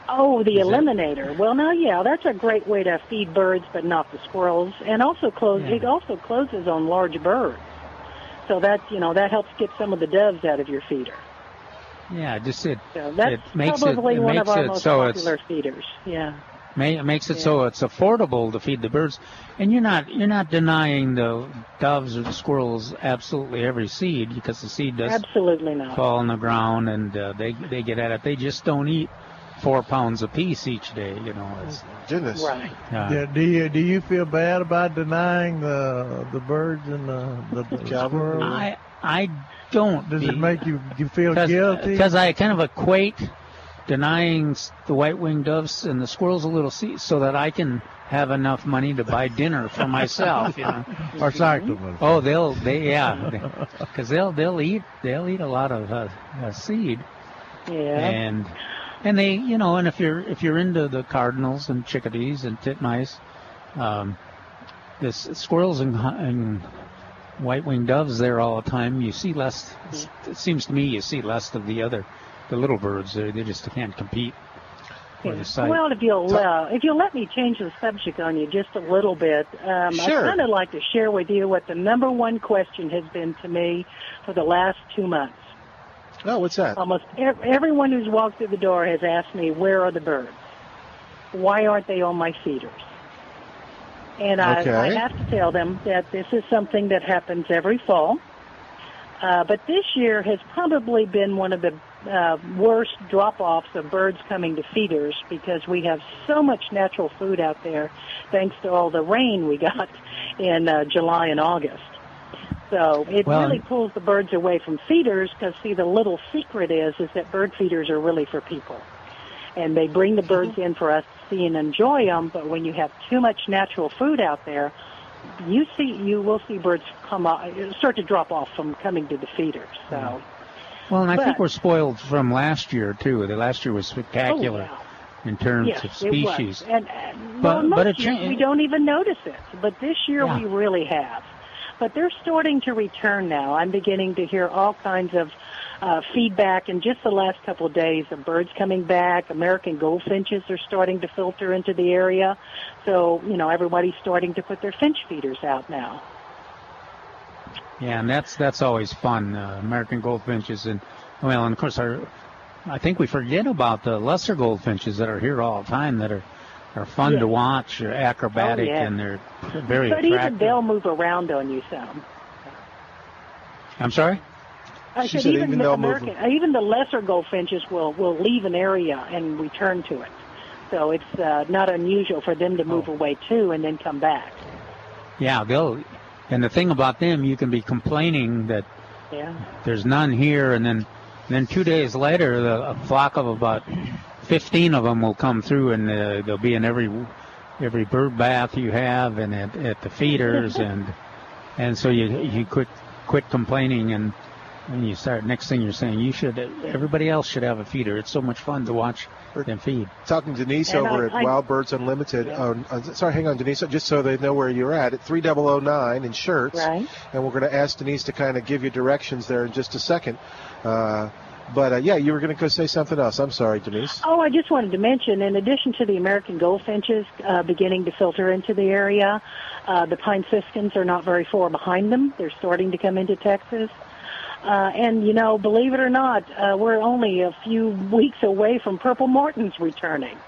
Oh, the eliminator. Well, now, yeah, that's a great way to feed birds, but not the squirrels. And also close. It also closes on large birds. So that's you know that helps get some of the doves out of your feeder. Yeah, just it. So that's it makes probably it, it one of our it most so popular feeders. Yeah. Ma- it makes it so it's affordable to feed the birds, and you're not you're not denying the doves or the squirrels absolutely every seed because the seed does Absolutely not. fall on the ground and uh, they they get at it. They just don't eat four pounds a piece each day. You know, it's goodness. Right. Uh, do, do you do you feel bad about denying the the birds and the the, the squirrels? I I don't. Does it make you you feel Cause, guilty? Because I kind of equate denying the white-winged doves and the squirrels a little seed so that I can have enough money to buy dinner for myself. You know. or cyclamen. Oh, they'll they yeah, [LAUGHS] because they'll they'll eat they'll eat a lot of uh, uh, seed Yeah. and and they you know and if you're if you're into the cardinals and chickadees and titmice, um, this squirrels and, hu- and white-winged doves there all the time. You see less. It seems to me you see less of the other the little birds. They they just can't compete for the sight. Well, if you'll uh, if you'll let me change the subject on you just a little bit, um, Sure. I'd kind of like to share with you what the number one question has been to me for the last two months. Oh, what's that? Almost ev- everyone who's walked through the door has asked me, "Where are the birds? Why aren't they on my feeders?" And I, Okay. I have to tell them that this is something that happens every fall. Uh, but this year has probably been one of the uh, worst drop-offs of birds coming to feeders because we have so much natural food out there thanks to all the rain we got in uh, July and August. So it Well, really pulls the birds away from feeders because see the little secret is is that bird feeders are really for people. And they bring the birds in for us to see and enjoy them, but when you have too much natural food out there, you see you will see birds come out, start to drop off from coming to the feeders. So Well, and I think we're spoiled from last year too. The last year was spectacular. Oh, in terms yes, of species. It was. And, and But- well, most but it years we don't even notice it, but this year Yeah. we really have. But they're starting to return now. I'm beginning to hear all kinds of uh, feedback in just the last couple of days of birds coming back. American goldfinches are starting to filter into the area. So, you know, everybody's starting to put their finch feeders out now. Yeah, and that's that's always fun. Uh, American goldfinches, and well, and of course, our I think we forget about the lesser goldfinches that are here all the time that are are fun Yeah. to watch, are acrobatic, Oh, yeah. and they're very but even they'll move around on you some. I'm sorry. I She said, said even, even the American, uh, even the lesser goldfinches will will leave an area and return to it. So it's uh, not unusual for them to Oh. move away too and then come back. Yeah, they'll. And the thing about them, you can be complaining that Yeah. there's none here, and then then two days later, the, a flock of about 15 of them will come through, and uh, they'll be in every every bird bath you have, and at, at the feeders, [LAUGHS] and and so you you quit quit complaining, and and you start. Next thing you're saying, you should. Everybody else should have a feeder. It's so much fun to watch them feed. Talking to Denise And over I- at I- Wild Birds Unlimited. Uh, uh, sorry, hang on, Denise, just so they know where you're at. At 3009 in Schertz. Right. And we're going to ask Denise to kind of give you directions there in just a second. Uh, but uh, yeah, you were going to go say something else. I'm sorry, Denise. Oh, I just wanted to mention, in addition to the American goldfinches uh, beginning to filter into the area, uh, the pine siskins are not very far behind them. They're starting to come into Texas. Uh, and, you know, believe it or not, uh, we're only a few weeks away from purple martins returning.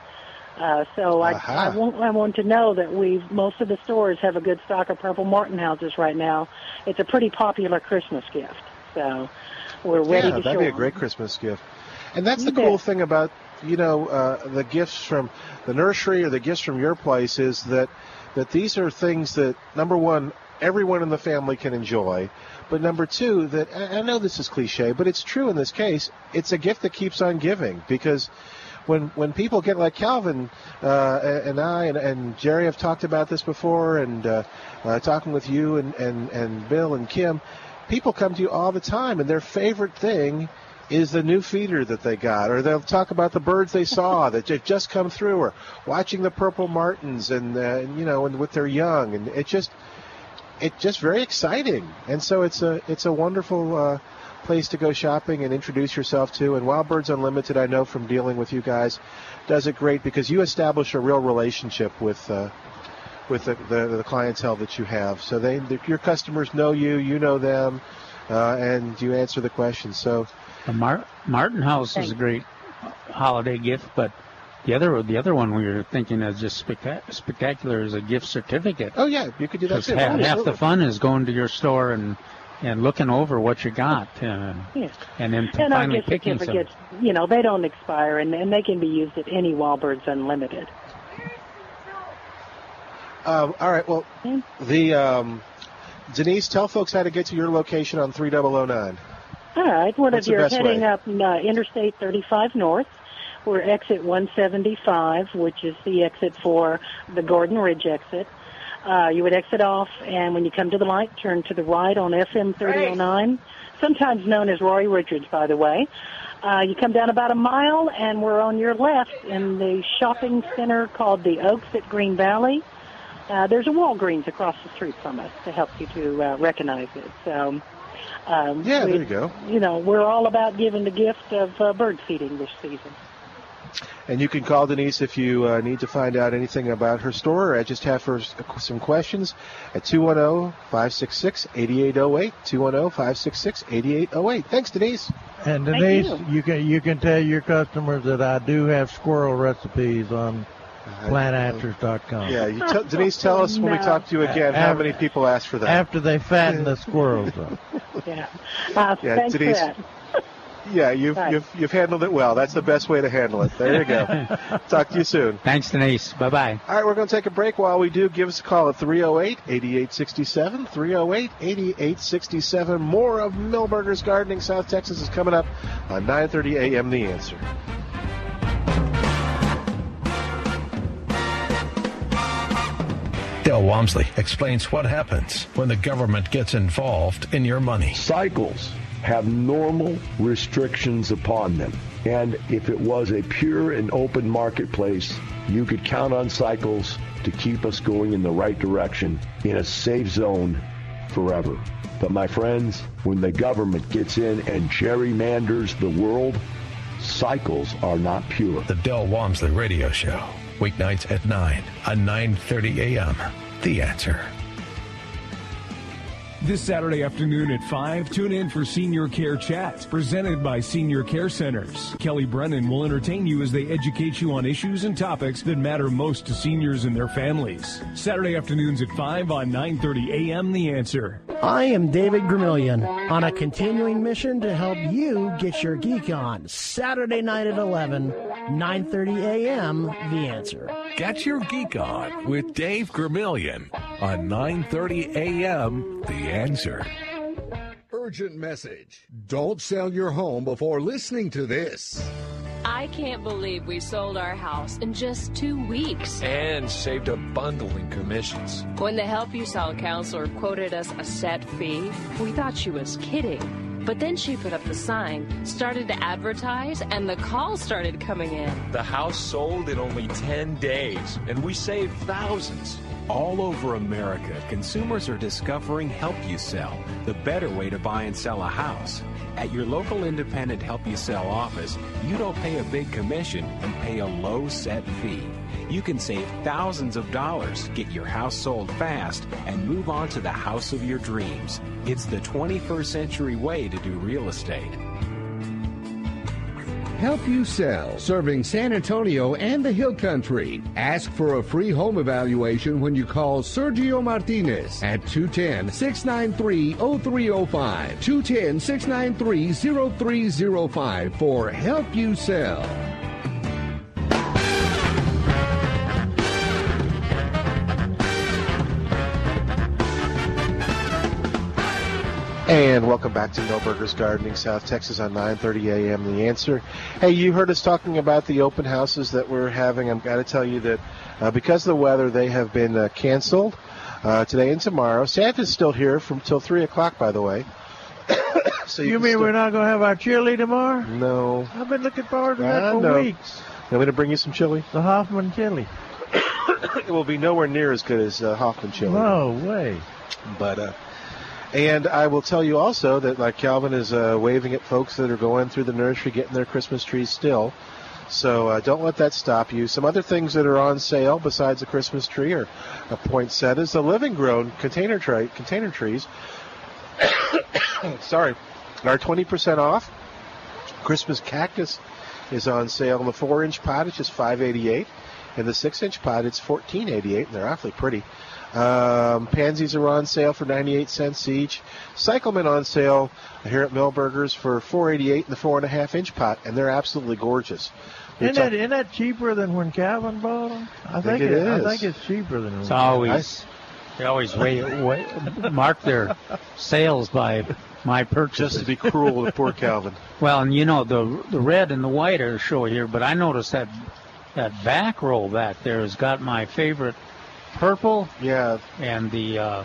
Uh, so I, Aha. I, want, I want to know that we most of the stores have a good stock of purple martin houses right now. It's a pretty popular Christmas gift. So we're ready yeah, to that'd show be a 'em. great Christmas gift. And that's You the cool thing about you know uh, the gifts from the nursery or the gifts from your place is that that these are things that number one everyone in the family can enjoy, but number two that I know this is cliche, but it's true in this case. It's a gift that keeps on giving because when when people get like Calvin uh, and I and, and Jerry have talked about this before, and uh, uh, talking with you and, and and Bill and Kim, people come to you all the time, and their favorite thing is the new feeder that they got, or they'll talk about the birds they saw [LAUGHS] that had just come through, or watching the purple martins, and uh, you know, and with their young, and it just it's just very exciting, and so it's a it's a wonderful uh, place to go shopping and introduce yourself to. And Wild Birds Unlimited, I know from dealing with you guys, does it great because you establish a real relationship with. Uh, with the, the, the clientele that you have, so they the, your customers know you, you know them, uh, and you answer the questions. So, The Mar- Martin House is a great holiday gift, but the other the other one we were thinking is just spectac- spectacular is a gift certificate. Oh yeah, you could do that too. half, half the fun is going to your store and and looking over what you got, uh, Yeah. and then And finally gift picking some. certificates, you know, they don't expire, and, and they can be used at any Wild Birds Unlimited. Um, all right. Well, the um, Denise, tell folks how to get to your location on 3009. All right. Well, What's if you're heading way? up uh, Interstate 35 North, we're exit 175, which is the exit for the Gordon Ridge exit. Uh, you would exit off, and when you come to the light, turn to the right on FM 3009, sometimes known as Roy Richards, by the way. Uh, you come down about a mile, and we're on your left in the shopping center called the Oaks at Green Valley. Uh, there's a Walgreens across the street from us to help you to uh, recognize it. So, um, Yeah, we- there you go. You know, we're all about giving the gift of uh, bird feeding this season. And you can call Denise if you uh, need to find out anything about her store or I just have her some questions at 210-566-8808, 210-566-8808. Thanks, Denise. And Denise, you. you. can you can tell your customers that I do have squirrel recipes on plantanswers.com. Yeah, you tell Denise, tell us when we talk to you again how many people asked for that. After they fatten the squirrels up. [LAUGHS] Yeah. Uh, Yeah, thanks Denise. for that. Yeah, you've, Right. you've you've handled it well. That's the best way to handle it. There you go. [LAUGHS] Talk to you soon. Thanks, Denise. Bye bye. All right, we're going to take a break. While we do, give us a call at 308 8867. 308 8867. More of Milberger's Gardening South Texas is coming up on 9:30 a.m. The Answer. Del Walmsley explains what happens when the government gets involved in your money. Cycles have normal restrictions upon them. And if it was a pure and open marketplace, you could count on cycles to keep us going in the right direction in a safe zone forever. But my friends, when the government gets in and gerrymanders the world, cycles are not pure. The Del Walmsley Radio Show, weeknights at 9 on 9:30 a.m. The Answer. This Saturday afternoon at 5, tune in for Senior Care Chat, presented by Senior Care Centers. Kelly Brennan will entertain you as they educate you on issues and topics that matter most to seniors and their families. Saturday afternoons at 5 on 9:30 a.m. The Answer. I am David Gramillion on a continuing mission to help you get your geek on. Saturday night at 11, 9:30 a.m. The Answer. Get your geek on with Dave Gramillion on 9:30 a.m. The Answer. Urgent message. Don't sell your home before listening to this. I can't believe we sold our house in just two weeks. And saved a bundle in commissions. When the Help You Sell counselor quoted us a set fee, we thought she was kidding. But then she put up the sign, started to advertise, and the calls started coming in. The house sold in only 10 days, and we saved thousands. All over America, consumers are discovering Help You Sell, the better way to buy and sell a house. At your local independent Help You Sell office, you don't pay a big commission and pay a low set fee. You can save thousands of dollars, get your house sold fast, and move on to the house of your dreams. It's the 21st century way to do real estate. Help you sell, serving San Antonio and the Hill Country. Ask for a free home evaluation when you call Sergio Martinez at 210 693 0305. 210 693 0305 for Help You Sell. And welcome back to Milberger's Gardening, South Texas on 9:30 a.m. The Answer. Hey, you heard us talking about the open houses that we're having. I'm got to tell you that uh, because of the weather, they have been uh, canceled uh, today and tomorrow. Santa's still here from till three o'clock, by the way. [COUGHS] so You, can mean still- we're not going to have our chili tomorrow? No. I've been looking forward to that I for know. weeks. I'm going to bring you some chili. The Hoffman chili. [COUGHS] it will be nowhere near as good as uh, Hoffman chili. No way. But uh, and I will tell you also that like Calvin is uh, waving at folks that are going through the nursery getting their Christmas trees still. So uh, don't let that stop you. Some other things that are on sale besides a Christmas tree or a poinsettias, the living grown container tray container trees. [COUGHS] Sorry, are 20% off. Christmas cactus is on sale. In the four-inch pot, it's just 588. and the six-inch pot, it's 1488, and they're awfully pretty. Um, pansies are on sale for 98 cents each. Cyclamen on sale here at Milberger's for 488 in the four and a half inch pot, and they're absolutely gorgeous. Isn't that, talk- isn't that cheaper than when Calvin bought them? I, think think, it I think it's cheaper than It's when always they always wait, wait, mark their sales by my purchase. Just to be cruel to poor Calvin. Well, and you know the the red and the white are show here, but I noticed that that back row back there has got my favorite purple. Yeah. And the uh,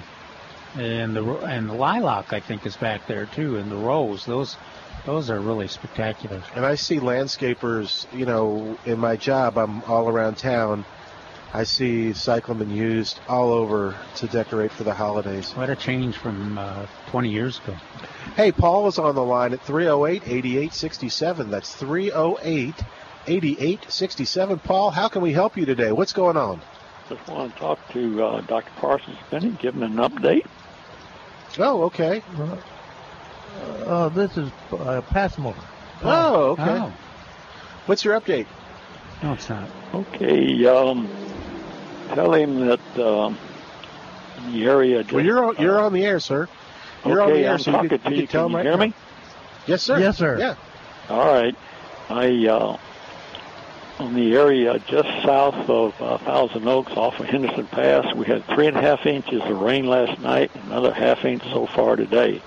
and the and the lilac I think is back there too, and the rose. Those those are really spectacular. And I see landscapers, you know, in my job, I'm all around town. I see cyclamen used all over to decorate for the holidays. What a change from uh, 20 years ago. Hey, Paul is on the line at 308 8867. That's 308 8867. Paul, how can we help you today? What's going on? Just want to talk to uh, Dr. Parsons Bennett, give him an update. Oh, okay. Oh, this is uh, Passmore. Oh, okay. Oh. What's your update? No, it's not. Okay, um, tell him that um, the area. Just, Well, you're on, you're on the air, sir. You're on okay, the air, I'm so you talking can, to you you. can tell Can him you right hear now. me? Yes, sir. Yes, sir. Yeah. All right. I uh, on the area just south of uh, Thousand Oaks, off of Henderson Pass. We had three and a half inches of rain last night, another half inch so far today.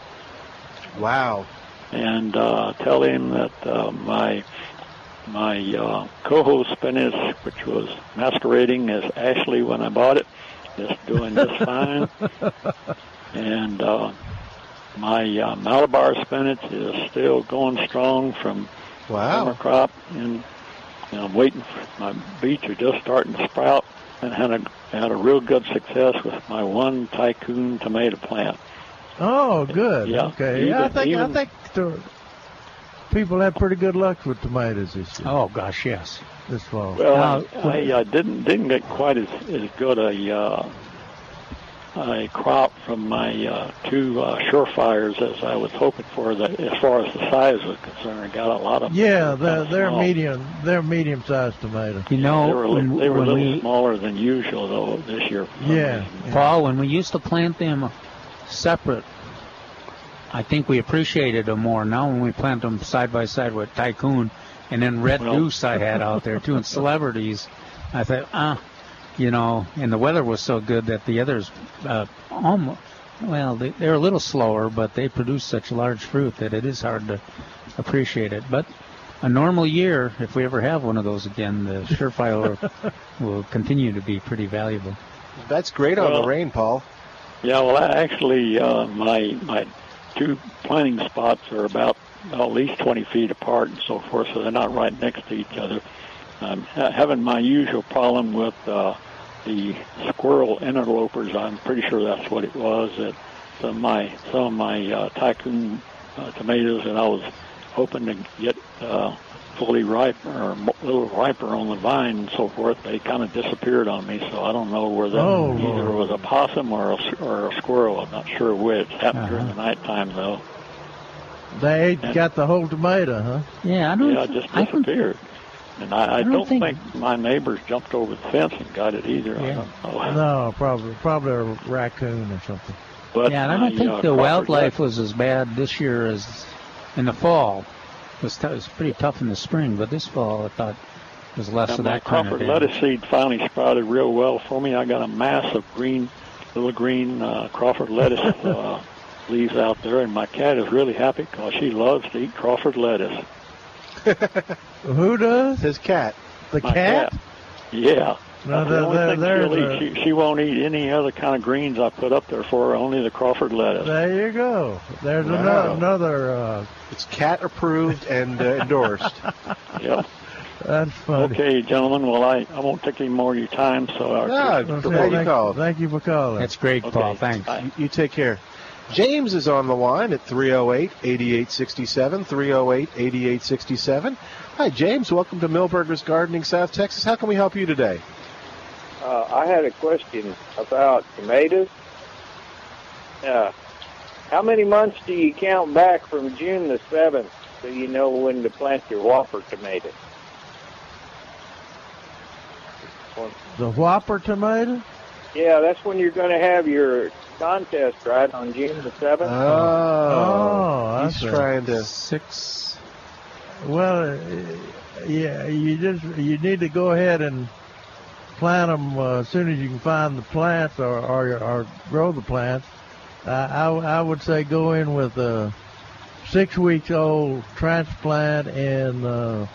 Wow. And uh, tell him that uh, my my uh, coho spinach, which was masquerading as Ashley when I bought it, is doing just [LAUGHS] fine. And uh, my uh, Malabar spinach is still going strong from Wow. summer crop, and, and I'm waiting for my beets are just starting to sprout, and had a had a real good success with my one tycoon tomato plant. Oh, good. Yeah, Okay. yeah, I even- think even- I think the people have pretty good luck with tomatoes this year. Oh gosh, yes. This fall. Well, I, I uh, didn't didn't get quite as, as good a uh, a crop from my uh, two uh, surefires as I was hoping for. That as far as the size was concerned, I got a lot of yeah, they're they're small. medium. They're medium-sized tomatoes. You know, They were, a when- they were a little we- smaller than usual though this year. for some Yeah. reason. Paul, when we used to plant them separate, I think we appreciated them more. Now when we plant them side by side with Tycoon and then Red Well- Goose I had out there too, and celebrities, I thought, ah, you know, and the weather was so good that the others, uh, almost, well, they, they're a little slower, but they produce such large fruit that it is hard to appreciate it. But a normal year, if we ever have one of those again, the Surefire will, [LAUGHS] will continue to be pretty valuable. That's great on the rain, Paul. Yeah, well, actually, uh, my my two planting spots are about well, at least 20 feet apart and so forth, so they're not right next to each other. I'm ha- having my usual problem with uh, the squirrel interlopers. I'm pretty sure that's what it was. That some of my some of my uh, tycoon uh, tomatoes that I was hoping to get uh, fully ripe or a little riper on the vine and so forth, they kind of disappeared on me. So I don't know whether Oh, either Lord. was a possum or a, s- or a squirrel. I'm not sure which. Happened during the nighttime though. They ate, got the whole tomato, huh? Yeah, I don't. Yeah, it just I don't disappeared. And I, I, I don't don't think- think... my neighbors jumped over the fence and got it either. I Yeah. don't know. [LAUGHS] No, probably probably a raccoon or something. But yeah, and I don't think uh, the Crawford wildlife was as bad this year as in the fall. It was, t- it was pretty tough in the spring, but this fall I thought was less And of my that kind of Crawford damage. lettuce seed finally sprouted real well for me. I got a mass of green, little green uh, Crawford lettuce [LAUGHS] uh, leaves out there, and my cat is really happy because she loves to eat Crawford lettuce. Who does? His cat. The My cat? Yeah. No, That's the only there- thing there's she'll eat, she, she won't eat any other kind of greens I put up there for her, only the Crawford lettuce. There you go. There's Wow. another another. Uh, It's cat approved and uh, endorsed. [LAUGHS] Yep. that's funny. Okay, gentlemen. Well, I, I won't take any more of your time, so I'll No, Well, glad thank, you called. thank you for calling. That's great, Okay. Paul. Thanks. Bye. You, you take care. James is on the line at 308 8867. 308 8867. Hi, James. Welcome to Milberger's Gardening, South Texas. How can we help you today? Uh, I had a question about tomatoes. Uh, how many months do you count back from June the 7th so you know when to plant your Whopper tomato? The Whopper tomato? Yeah, that's when you're going to have your contest, right, on June the 7th? Oh, he's I see. trying to. Six. Well, uh, yeah, you just you need to go ahead and plant them uh, as soon as you can find the plants or or, or grow the plants. Uh, I I would say go in with a six weeks old transplant and uh,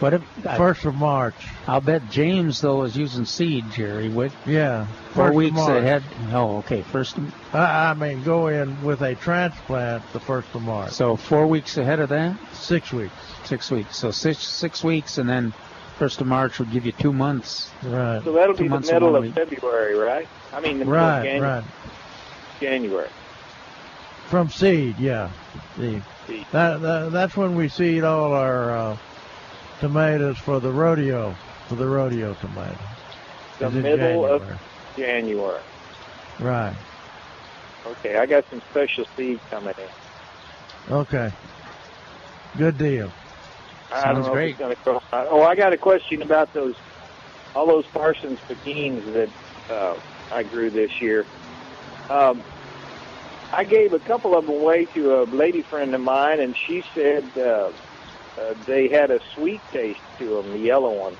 What if first of March. I'll bet James though is using seed, Jerry. What Yeah, four first of weeks March. ahead? Oh, okay. First, I, I mean, go in with a transplant the first of March. so four weeks ahead of that. Six weeks. Six weeks. So six six weeks, and then first of March would give you two months. Right. So that'll Two be the months and middle one of week. February, right? I mean, the middle of Right, January. right. January. From seed, yeah. Seed. Seed. That, that that's when we seed all our uh, tomatoes for the rodeo, for the rodeo tomato. The Is in middle of January. January. Right. Okay, I got some special seed coming in. Okay. Good deal. I Sounds great. if it's going to cross my. Oh, I got a question about those, all those Parsons pekins that uh, I grew this year. Um, I gave a couple of them away to a lady friend of mine, and she said uh, uh, they had a sweet taste to them, the yellow ones.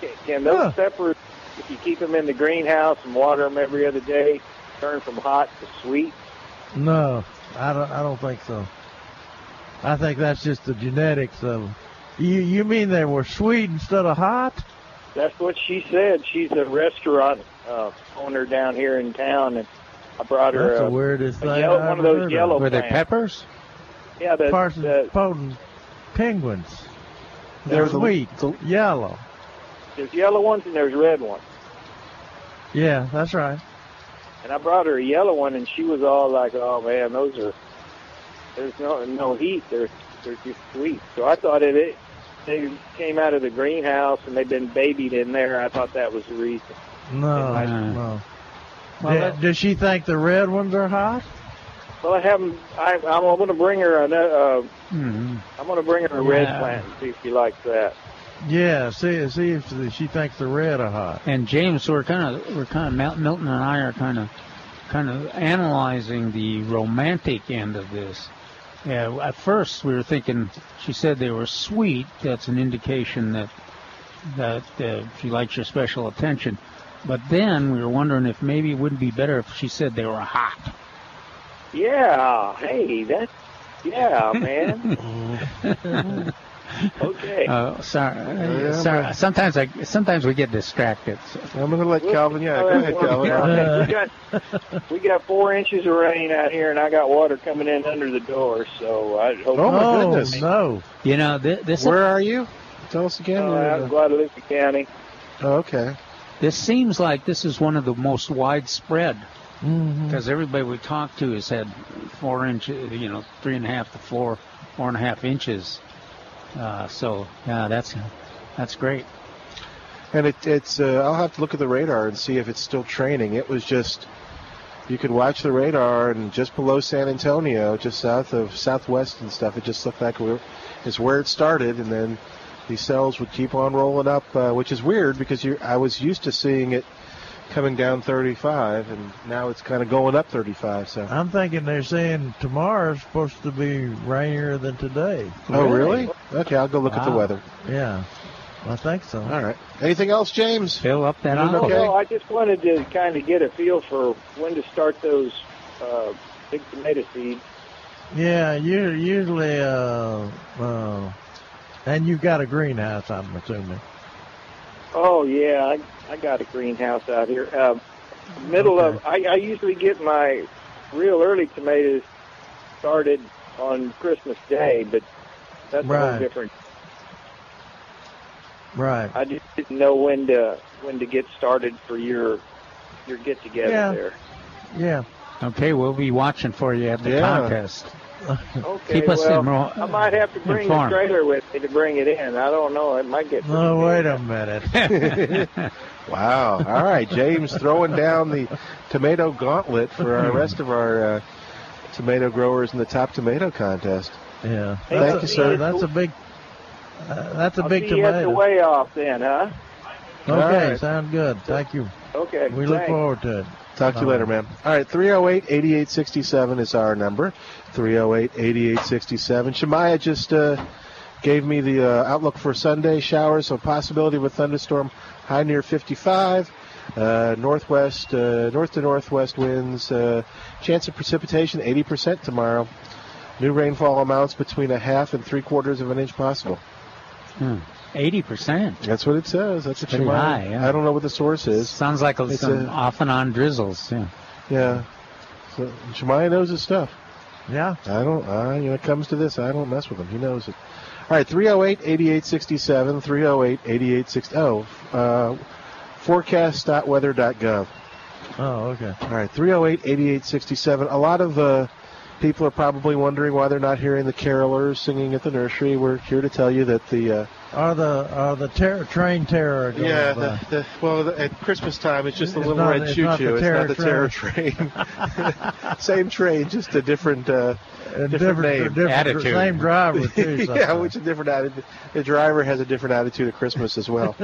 Can, can those Huh. peppers, if you keep them in the greenhouse and water them every other day, turn from hot to sweet? No, I don't. I don't think so. I think that's just the genetics of. 'em. You you mean they were sweet instead of hot? That's what she said. She's a restaurant uh, owner down here in town, and I brought her That's a, the weirdest a thing yellow, I've one of those heard yellow Were they peppers? Yeah, the, Parsons the potent penguins. They're They're the- sweet, yellow. There's yellow ones and there's red ones. Yeah, that's right. And I brought her a yellow one, and she was all like, "Oh man, those are there's no no heat. They're they're just sweet." So I thought it, it they came out of the greenhouse and they've been babied in there. I thought that was the reason. No, I- no. Well, Did- that- does she think the red ones are hot? Well, I haven't. I, I'm going to bring her a. Uh, Mm-hmm. I'm going to bring her a red plant and see if she likes that. Yeah, see, see if she thinks the red are hot. And James, we're kind of we're kind of Mil- Milton and I are kind of kind of analyzing the romantic end of this. Yeah, at first we were thinking she said they were sweet. That's an indication that that uh, she likes your special attention. But then we were wondering if maybe it wouldn't be better if she said they were hot. Yeah. Hey, that's yeah, man. [LAUGHS] okay. Uh, sorry, Yeah, sorry. Sometimes I sometimes we get distracted. I'm going to let Calvin. Yeah, go ahead, Calvin. Okay, we got we got four inches of rain out here, and I got water coming in under the door. So I hope. Oh, my goodness. No. You know th- this. Where are you? Tell us again. Uh, Where- out in Guadalupe County. Oh, okay. This seems like this is one of the most widespread Mm-hmm. because everybody we talked to has had four inches, you know, three and a half to four, four and a half inches. Uh, so yeah, that's that's great. And it, it's. Uh, I'll have to look at the radar and see if it's still training. It was just. You could watch the radar, and just below San Antonio, just south of southwest and stuff, it just looked like we it's where it started, and then these cells would keep on rolling up, uh, which is weird because you, I was used to seeing it coming down 35, and now it's kind of going up 35. So. I'm thinking they're saying tomorrow's supposed to be rainier than today. Oh, really? Okay, I'll go look at the weather. Yeah, I think so. All right. Anything else, James? Fill up that You No, okay? no, I just wanted to kind of get a feel for when to start those uh, big tomato seeds. Yeah, you usually, uh, uh, and you've got a greenhouse, I'm assuming. Oh yeah, I I got a greenhouse out here. Um, middle of I, I usually get my real early tomatoes started on Christmas Day, but that's a Right. whole different. Right. I just didn't know when to when to get started for your your get together Yeah. there. Yeah. Okay, we'll be watching for you at the Yeah. contest. Okay, Keep us well, enro- I might have to bring informed. the trailer with me to bring it in. I don't know. It might get. Oh, wait a minute. [LAUGHS] [LAUGHS] wow. All right, James throwing down the tomato gauntlet for our rest of our uh, tomato growers in the top tomato contest. Yeah. Thank That's you, a- sir. That's a big. Uh, that's a I'll big see you at the tomato. way off then, huh? Okay, right. sounds good. Thank you. Okay. We look forward to it. Talk to you later, man. All right, 308 8867 is our number. 308 8867. Shemaya just uh, gave me the uh, outlook for Sunday showers, so possibility of a thunderstorm high near 55. Uh, northwest, uh, north to northwest winds. Uh, chance of precipitation 80% tomorrow. New rainfall amounts between a half and three quarters of an inch possible. Hmm. Eighty percent. That's what it says. That's what Pretty Shemaya- high, yeah. I don't know what the source is. Sounds like It's some a- off and on drizzles. Yeah. Yeah. So Shemaya knows his stuff. Yeah. I don't, I, when it comes to this, I don't mess with him. He knows it. All right, 308 8867, 308 8860. Oh, uh, forecast.weather.gov. Oh, okay. All right, 308 8867. A lot of uh, people are probably wondering why they're not hearing the carolers singing at the nursery. We're here to tell you that the. Uh, Are the are the ter- train terror going yeah, the, the, well, the, at Christmas time, it's just the It's little not- red it's choo not choo. the It's not the terror train. [LAUGHS] [LAUGHS] Same train, just a different, uh, different, different- name. different- Attitude. same driver, [LAUGHS] too, yeah, which is different attitude. The driver has a different attitude at Christmas as well.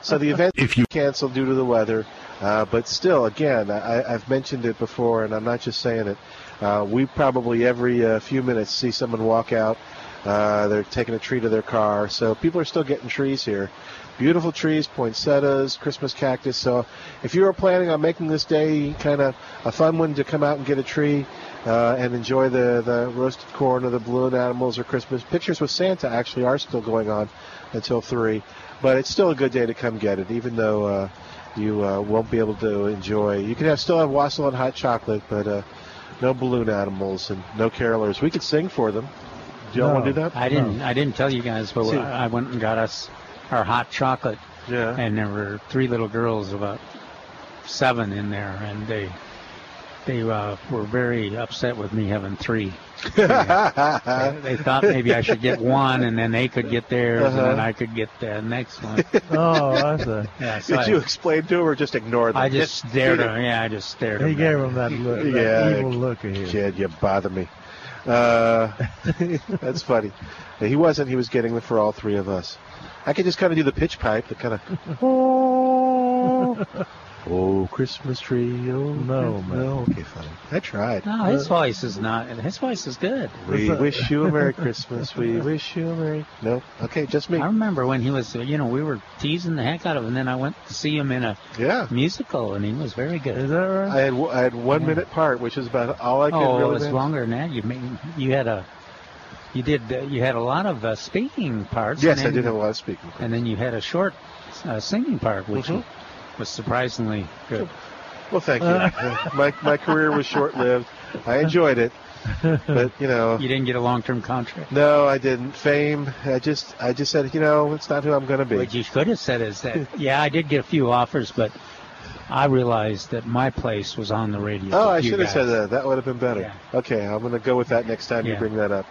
so the event if you canceled due to the weather, uh, but still, again, I, I've mentioned it before, and I'm not just saying it. Uh, we probably every uh, few minutes see someone walk out. Uh, they're taking a tree to their car, so people are still getting trees here. Beautiful trees, poinsettias, Christmas cactus. So, if you were planning on making this day kind of a fun one to come out and get a tree uh, and enjoy the, the roasted corn or the balloon animals or Christmas pictures with Santa, actually are still going on until three. But it's still a good day to come get it, even though uh, you uh, won't be able to enjoy. You can have still have wassail and hot chocolate, but no balloon animals and no carolers. We could sing for them. Do y'all want to do that? I didn't. I didn't tell you guys, but See. I went and got us our hot chocolate. Yeah. And there were three little girls, about seven in there, and they they uh, were very upset with me having three. They, they thought maybe I should get one, and then they could get theirs, and then Uh-huh. I could get the next one. [LAUGHS] Oh, that's a. Yeah, so Did I- you explain to him or just ignore them? I just stared at him. Yeah, I just stared. He gave back. him that look, that Yeah, evil look at him. Kid, you bother me. Uh, [LAUGHS] that's funny. He wasn't. He was getting them for all three of us. I could just kind of do the pitch pipe, the kind of. Oh, Christmas tree. Oh, No, man. No, okay, fine. I tried. No, his voice is not. His voice is good. We wish you a Merry [LAUGHS] Christmas. We wish you a Merry. No, okay, just me. I remember when he was, you know, we were teasing the heck out of him. And then I went to see him in a yeah. musical, and he was very good. Is that right? I had I had one minute part, which is about all I could oh, really. it was manage. longer than that. You made, you had a, you did, uh, you had a lot of uh, speaking parts. Yes, and I did have a lot of speaking. Parts. And then you had a short uh, singing part, which Mhm. Was surprisingly good. Well, thank you. Uh, [LAUGHS] my my career was short lived. I enjoyed it, but you know. You didn't get a long-term contract. No, I didn't. Fame. I just I just said, you know, it's not who I'm going to be. What you could have said is that, yeah, I did get a few offers, but I realized that my place was on the radio. Oh, I should have said that. That would have been better. Yeah. Okay, I'm going to go with that next time you bring that up.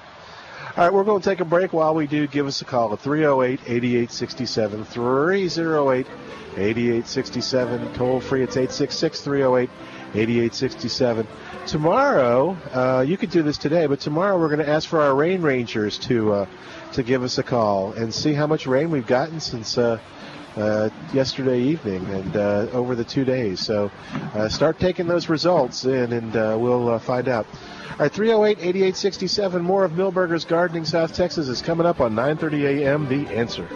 All right, we're going to take a break. While we do, give us a call at 308 8867. 308 8867. Toll free, it's 866 308 8867. Tomorrow, uh, you could do this today, but tomorrow we're going to ask for our rain rangers to uh, to give us a call and see how much rain we've gotten since uh, uh, yesterday evening and uh, over the two days. So uh, start taking those results in, and uh, we'll uh, find out. All right, 308-8867. More of Milberger's Gardening South Texas is coming up on 9:30 a.m. The Answer.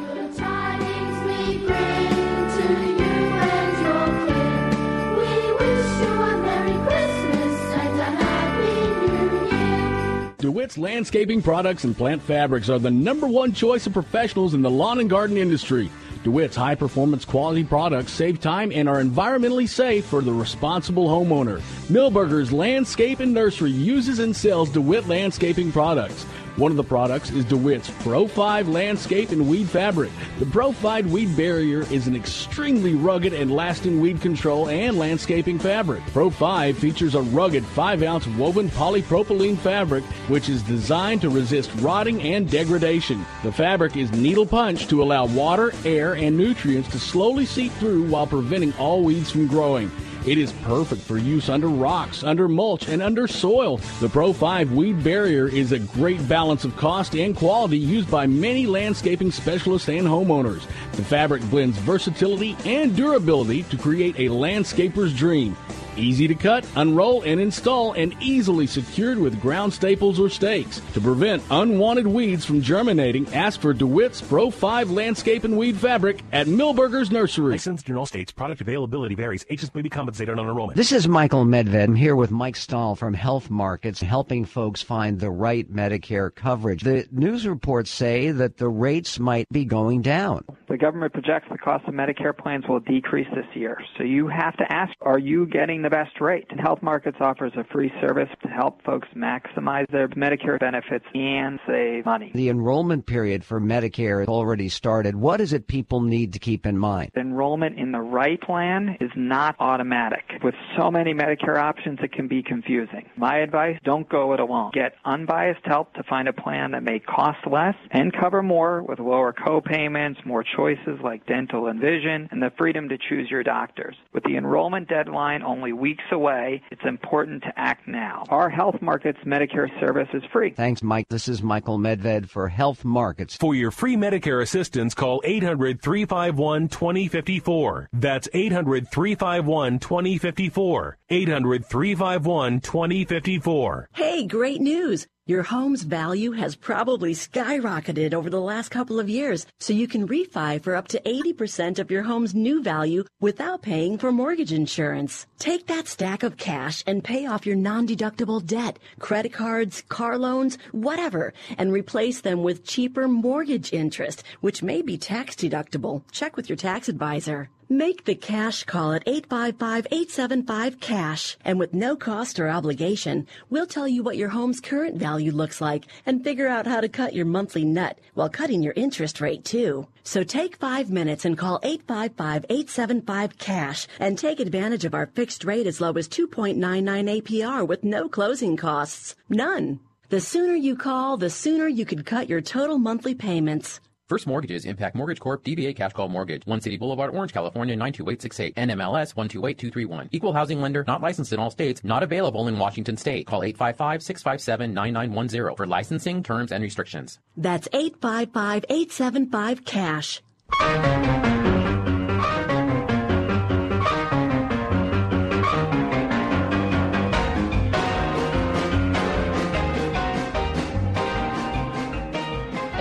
DeWitt's Landscaping Products and Plant Fabrics are the number one choice of professionals in the lawn and garden industry. DeWitt's high performance quality products save time and are environmentally safe for the responsible homeowner. Milberger's Landscape and Nursery uses and sells DeWitt landscaping products. One of the products is DeWitt's Pro 5 Landscape and Weed Fabric. The Pro 5 Weed Barrier is an extremely rugged and lasting weed control and landscaping fabric. Pro 5 features a rugged 5 ounce woven polypropylene fabric which is designed to resist rotting and degradation. The fabric is needle punched to allow water, air, and nutrients to slowly seep through while preventing all weeds from growing. It is perfect for use under rocks, under mulch, and under soil. The Pro 5 Weed Barrier is a great balance of cost and quality used by many landscaping specialists and homeowners. The fabric blends versatility and durability to create a landscaper's dream. Easy to cut, unroll, and install, and easily secured with ground staples or stakes. To prevent unwanted weeds from germinating, ask for DeWitt's Pro 5 Landscape and Weed Fabric at Milberger's Nursery. Licensed in all states. Product availability varies. Agents may be compensated on enrollment. This is Michael Medved. I'm here with Mike Stahl from Health Markets, helping folks find the right Medicare coverage. The news reports say that the rates might be going down. The government projects the cost of Medicare plans will decrease this year. So you have to ask, are you getting the best rate? And Health Markets offers a free service to help folks maximize their Medicare benefits and save money. The enrollment period for Medicare has already started. What is it people need to keep in mind? Enrollment in the right plan is not automatic. With so many Medicare options, it can be confusing. My advice, don't go it alone. Get unbiased help to find a plan that may cost less and cover more with lower co-payments, more choices like dental and vision, and the freedom to choose your doctors. With the enrollment deadline only weeks away, it's important to act now. Our Health Markets Medicare service is free. Thanks, Mike. This is Michael Medved for Health Markets. For your free Medicare assistance, call 800 351 2054. That's 800 351 2054. 800 351 2054. Hey, great news! Your home's value has probably skyrocketed over the last couple of years, so you can refi for up to 80% of your home's new value without paying for mortgage insurance. Take that stack of cash and pay off your non-deductible debt, credit cards, car loans, whatever, and replace them with cheaper mortgage interest, which may be tax deductible. Check with your tax advisor. Make the cash call at 855-875-CASH. And with no cost or obligation, we'll tell you what your home's current value looks like and figure out how to cut your monthly nut while cutting your interest rate too. So take five minutes and call 855-875-CASH and take advantage of our fixed rate as low as 2.99 APR with no closing costs. None. The sooner you call, the sooner you could cut your total monthly payments. First Mortgages, Impact Mortgage Corp., DBA Cash Call Mortgage, One City Boulevard, Orange, California, 92868, NMLS 128231. Equal housing lender, not licensed in all states, not available in Washington state. Call 855-657-9910 for licensing, terms, and restrictions. That's 855-875-CASH.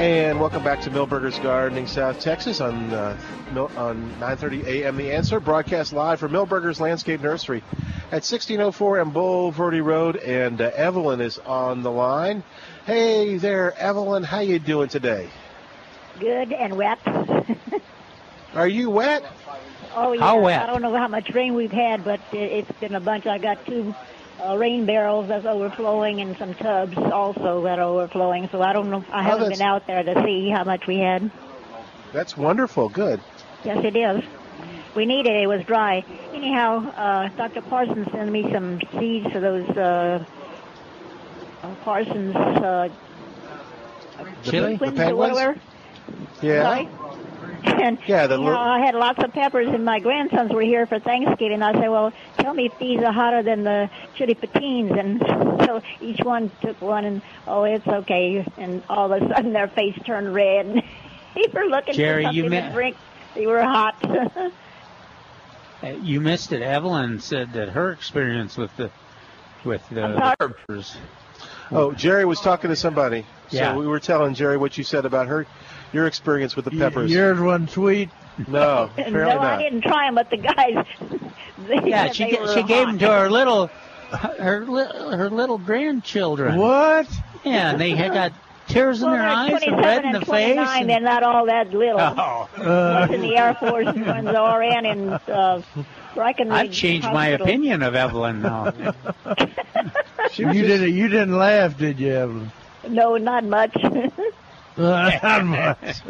And welcome back to Milberger's Gardening, South Texas on uh, Mil- on 9:30 a.m. The Answer, broadcast live from Milberger's Landscape Nursery at 1604 and Bulverde Road. And uh, Evelyn is on the line. Hey there, Evelyn. How you doing today? Good and wet. [LAUGHS] Are you wet? Oh yeah. How wet? I don't know how much rain we've had, but it, it's been a bunch. I got two uh, rain barrels that's overflowing and some tubs also that are overflowing. So I don't know. I Oh, haven't been out there to see how much we had. That's wonderful. Good. Yes, it is. We need it. It was dry. Anyhow, uh, Dr. Parsons sent me some seeds for those uh, uh, Parsons uh, Chili? the or pequins? whatever. Yeah. Sorry? [LAUGHS] And Yeah, the you know, I had lots of peppers, and my grandsons were here for Thanksgiving. I said, "Well, tell me if these are hotter than the chili patines." And [LAUGHS] so each one took one, and oh, it's okay. And all of a sudden, their face turned red. and [LAUGHS] they were looking Jerry, for you something met- to drink. They were hot. Uh, You missed it. Evelyn said that her experience with the with the I'm peppers. Oh, Jerry was talking to somebody. Yeah. So we were telling Jerry what you said about her, your experience with the peppers. Yours wasn't sweet. No, [LAUGHS] no, apparently I didn't try them, but the guys. [LAUGHS] They Yeah, said she they ga- were she gave them to her little her li- her little grandchildren. What? Yeah, and they had got tears in their they're eyes and red in and the face. 29. and- They're not all that little. Oh. One's in the Air Force, and one's RN in uh, Breckenridge I've changed my Hospital. opinion of Evelyn now. [LAUGHS] you didn't. You didn't laugh, did you, Evelyn? No, not much. Not [LAUGHS] much.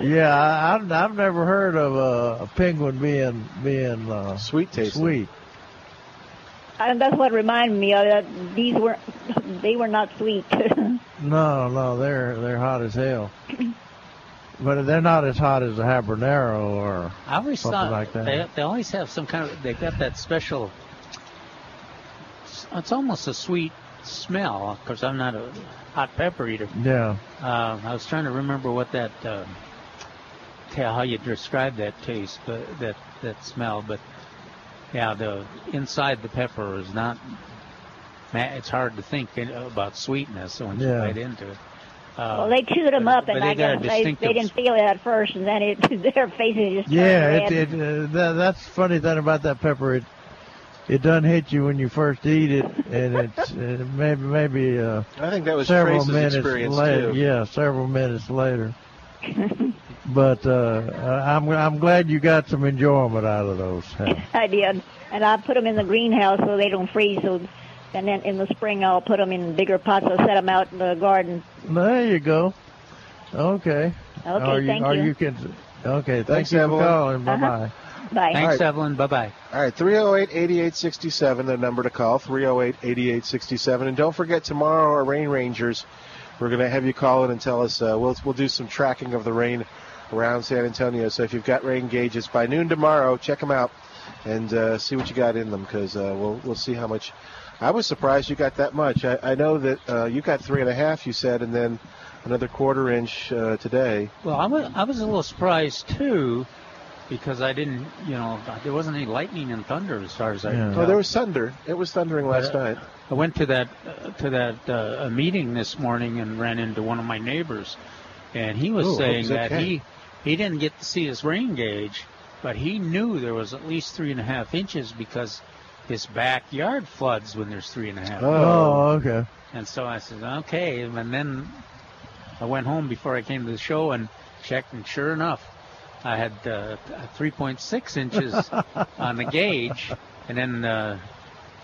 yeah, I, I've, I've never heard of a, a pequin being being uh, sweet tasting. Sweet. and that's what reminded me of that. These were, they were not sweet. [LAUGHS] No, no, they're they're hot as hell. [LAUGHS] But they're not as hot as a habanero or I always something thought like that. they they always have some kind of They've got that special. It's almost a sweet smell because I'm not a hot pepper eater. Yeah. Uh, I was trying to remember what that uh, tell how you describe that taste, but that that smell. But yeah, the inside the pepper is not. ma- It's hard to think about sweetness once you Yeah. bite into it. Uh, well, they chewed them up, and they I got guess they, they didn't feel it at first, and then it [LAUGHS] their faces just turned Yeah, red. it, it, uh, that, that's funny thing about that pepper. It it doesn't hit you when you first eat it, and it's [LAUGHS] uh, maybe maybe uh, I think that was several Trace's minutes experience, later. too. Yeah, several minutes later. [LAUGHS] but uh, I'm I'm glad you got some enjoyment out of those. [LAUGHS] I did, and I put them in the greenhouse so they don't freeze. So, and then in the spring I'll put them in bigger pots. I'll set them out in the garden. There you go. Okay. Okay, Are you, thank are you. you can, okay, thank Thanks, you for Evelyn. calling. Bye Uh-huh. Bye. Bye. Thanks, All right. Evelyn. Bye bye. All right, 308 8867, the number to call, 308 8867. And don't forget, tomorrow, our Rain Rangers, we're going to have you call in and tell us, uh, we'll, we'll do some tracking of the rain around San Antonio. So if you've got rain gauges by noon tomorrow, check them out and uh, see what you got in them because uh, we'll, we'll see how much. I was surprised you got that much. I, I know that uh, you got three and a half, you said, and then another quarter inch uh, today. Well, I was, I was a little surprised too, because I didn't, you know, there wasn't any lightning and thunder as far as I could Oh, tell. there was thunder. It was thundering last But, night. I went to that uh, to that uh, a meeting this morning and ran into one of my neighbors, and he was Ooh, saying he's that okay. he he didn't get to see his rain gauge, but he knew there was at least three and a half inches because his backyard floods when there's three and a half. Oh, okay. And so I said, okay. And then I went home before I came to the show and checked, and sure enough, I had uh, 3.6 inches [LAUGHS] on the gauge, and then uh,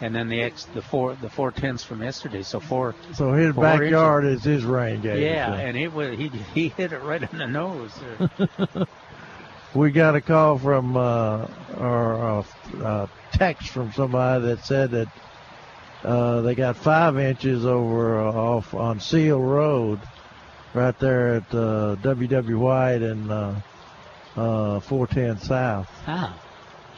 and then the X the four the four tenths from yesterday. So four. So his four backyard inches. is his rain gauge. Yeah, so. and it was he he hit it right in the nose. [LAUGHS] we got a call from uh, or uh, uh, text from somebody that said that uh, they got five inches over uh, off on Seal Road, right there at uh, W.W. White and uh, uh, 410 South. Ah.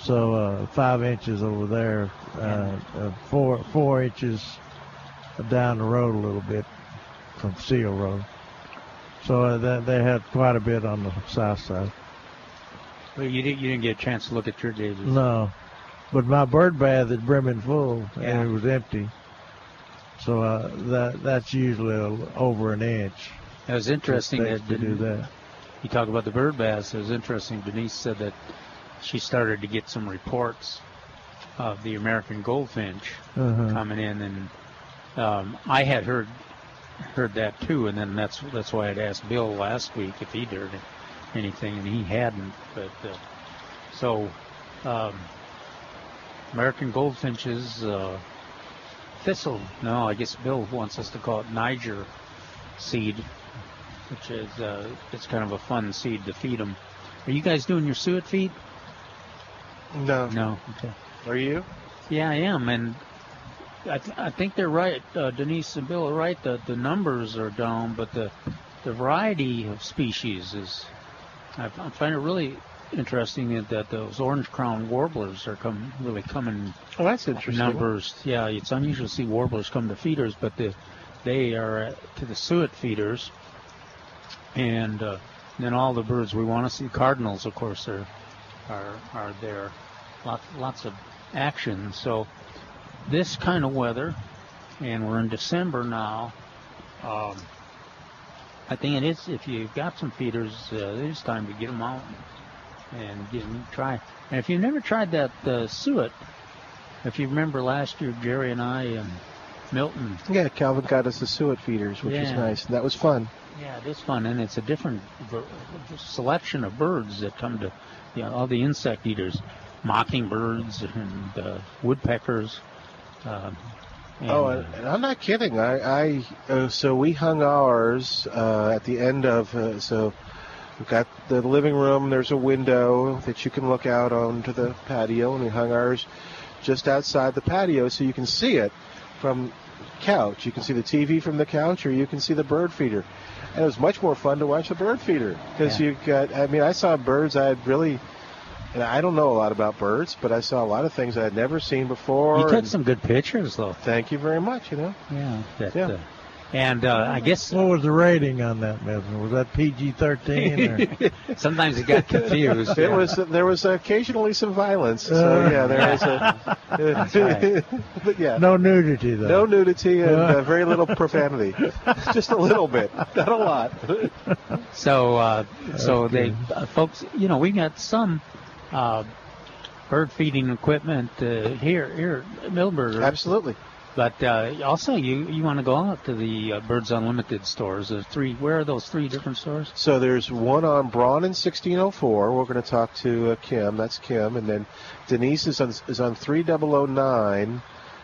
So uh, five inches over there, uh, uh, four four inches down the road a little bit from Seal Road. So uh, that they had quite a bit on the south side. Well, you didn't you didn't get a chance to look at your gauges. No, but my bird bath is brimming full, Yeah. and it was empty. So uh, that that's usually over an inch. It was interesting that to do that. You talk about the bird baths. It was interesting. Denise said that she started to get some reports of the American goldfinch Uh-huh. coming in, and um, I had heard heard that too. And then that's that's why I'd asked Bill last week if he'd heard anything, and he hadn't. But uh, so um, American goldfinches. Uh, Thistle. No, I guess Bill wants us to call it Niger seed, which is uh, it's kind of a fun seed to feed them. Are you guys doing your suet feed? No. No. Okay. Are you? Yeah, I am, and I, th- I think they're right. Uh, Denise and Bill are right. The the numbers are down, but the the variety of species is. I, I find it really interesting that, those orange crown warblers are come really coming. Oh, that's interesting. Numbers, yeah. It's unusual to see warblers come to feeders, but the they are uh, to the suet feeders, and uh, then all the birds we want to see. Cardinals, of course, are are are there. Lots lots of action. So this kind of weather, and we're in December now. Um, I think it is. If you've got some feeders, uh, it is time to get them out and get them try. And if you've never tried that uh, suet, if you remember last year, Jerry and I and Milton. Yeah, Calvin got us the suet feeders, which is Yeah. nice. That was fun. Yeah, it is fun, and it's a different ver- selection of birds that come to, you know, all the insect eaters, mockingbirds and uh, woodpeckers. Uh, and, oh, and, and I'm not kidding. I, I uh, so we hung ours uh, at the end of uh, so we've got the living room. There's a window that you can look out onto the patio, and we hung ours just outside the patio, so you can see it from couch. You can see the TV from the couch, or you can see the bird feeder. And it was much more fun to watch the bird feeder because Yeah. you got. I mean, I saw birds I had really. And I don't know a lot about birds, but I saw a lot of things I had never seen before. you took some good pictures, though. Thank you very much. You know. Yeah. That, Yeah. Uh, and uh, I guess What was the rating on that, Milton? Was that PG-13? [LAUGHS] Sometimes it got confused. It yeah. was there was occasionally some violence. So Uh. yeah, there was a [LAUGHS] That's but [LAUGHS] yeah, No nudity, though. no nudity and uh, very little profanity, just a little bit, not a lot. So, uh, so they, uh, folks, you know, we got some uh, bird feeding equipment uh, here, here at Milberger. Absolutely. But uh, also, you you want to go out to the uh, Birds Unlimited stores. There's three. Where are those three different stores? So there's one on Braun in 1604. We're going to talk to uh, Kim. That's Kim, and then Denise is on is on 3009. Um,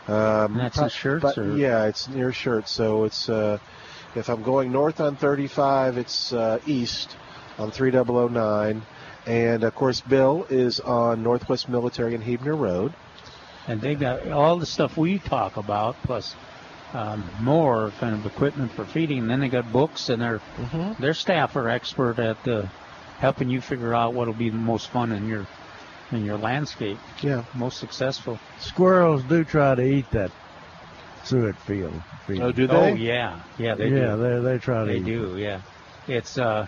And that's in Schertz, but- or- yeah, it's near Schertz. So it's uh, if I'm going north on 35, it's uh, east on 3009, and of course Bill is on Northwest Military and Huebner Road. And they got all the stuff we talk about, plus um, more kind of equipment for feeding. And then they got books, and their Mm-hmm. their staff are expert at uh, helping you figure out what'll be the most fun in your in your landscape. Yeah, most successful. Squirrels do try to eat that suet field. feed. Oh, do they? Oh yeah, yeah, they yeah, do. they they try to They eat. do, yeah. It's uh,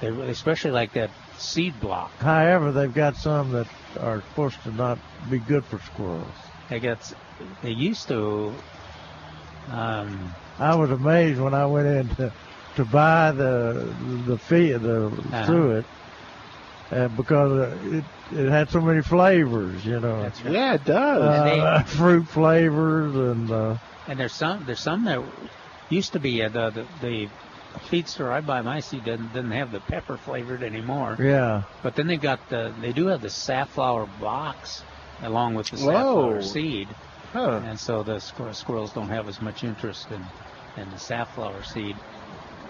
they especially like that seed block. However, they've got some that are supposed to not be good for squirrels. They got they used to. Um, I was amazed when I went in to, to buy the the fee the Uh-huh. suet, uh, because uh, it it had so many flavors, you know. That's right. Yeah, it does. Uh, [LAUGHS] fruit flavors and uh, and there's some there's some that used to be uh, the, the the feed store I buy my seed doesn't doesn't have the pepper flavored anymore. Yeah. But then they've got the they do have the safflower box along with the Whoa. safflower seed. Huh. And so the squir- squirrels don't have as much interest in, in the safflower seed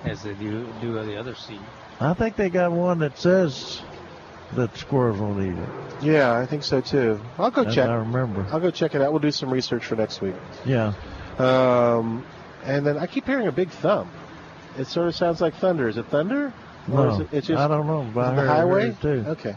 as they do do the other seed. I think they got one that says that squirrels won't eat it. Yeah, I think so too. I'll go As check. I remember. I'll go check it out. We'll do some research for next week. Yeah. Um, and then I keep hearing a big thump. It sort of sounds like thunder. Is it thunder? Or No, is it, it's just I don't know, but I the heard- heard highway? it too. Okay.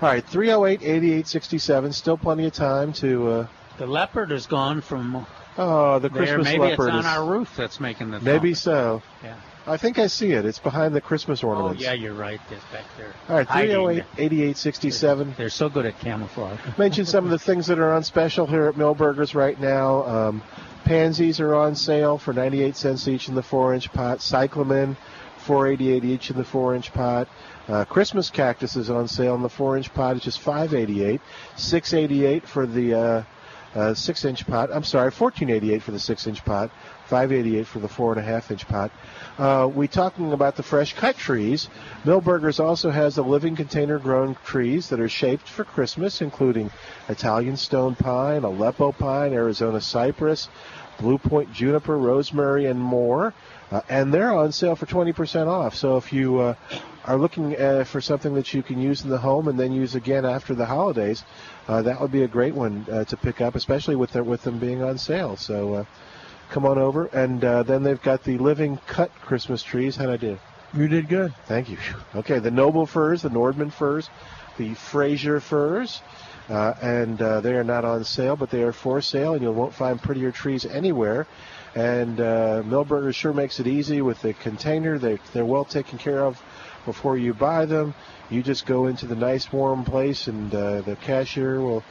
All right, 308 8867. Still plenty of time to. Uh, The leopard is gone from oh, the there. Christmas Maybe leopard it's on is. our roof that's making the Maybe thump. so. Yeah. I think I see it. It's behind the Christmas ornaments. Oh ornaments. yeah, you're right. It's back there. All right, Hiding. 308 8867. They're so good at camouflage. Mention some of the [LAUGHS] things that are on special here at Milberger's right now. Um, pansies are on sale for 98 cents each in the 4-inch pot. Cyclamen, 488 each in the 4-inch pot. Uh, Christmas cactus is on sale in the 4-inch pot. It's just 588. 688 for the uh, uh, 6-inch pot. I'm sorry, 1488 for the 6-inch pot. 588 for the 4.5-inch pot. Uh, we talking about the fresh cut trees. Milberger's also has the living container grown trees that are shaped for Christmas, including Italian stone pine, Aleppo pine, Arizona cypress, Blue Point juniper, rosemary, and more. Uh, and they're on sale for 20% off. So if you uh, are looking uh, for something that you can use in the home and then use again after the holidays, uh, that would be a great one uh, to pick up, especially with their, with them being on sale. So uh, come on over. And uh, then they've got the living cut Christmas trees. How'd I do? You did good. Thank you. [LAUGHS] Okay, the Noble firs, the Nordmann firs, the Fraser firs, uh, and uh, they are not on sale, but they are for sale, and you won't find prettier trees anywhere. And uh, Milberger's sure makes it easy with the container. They, they're well taken care of before you buy them. You just go into the nice warm place, and uh, the cashier will.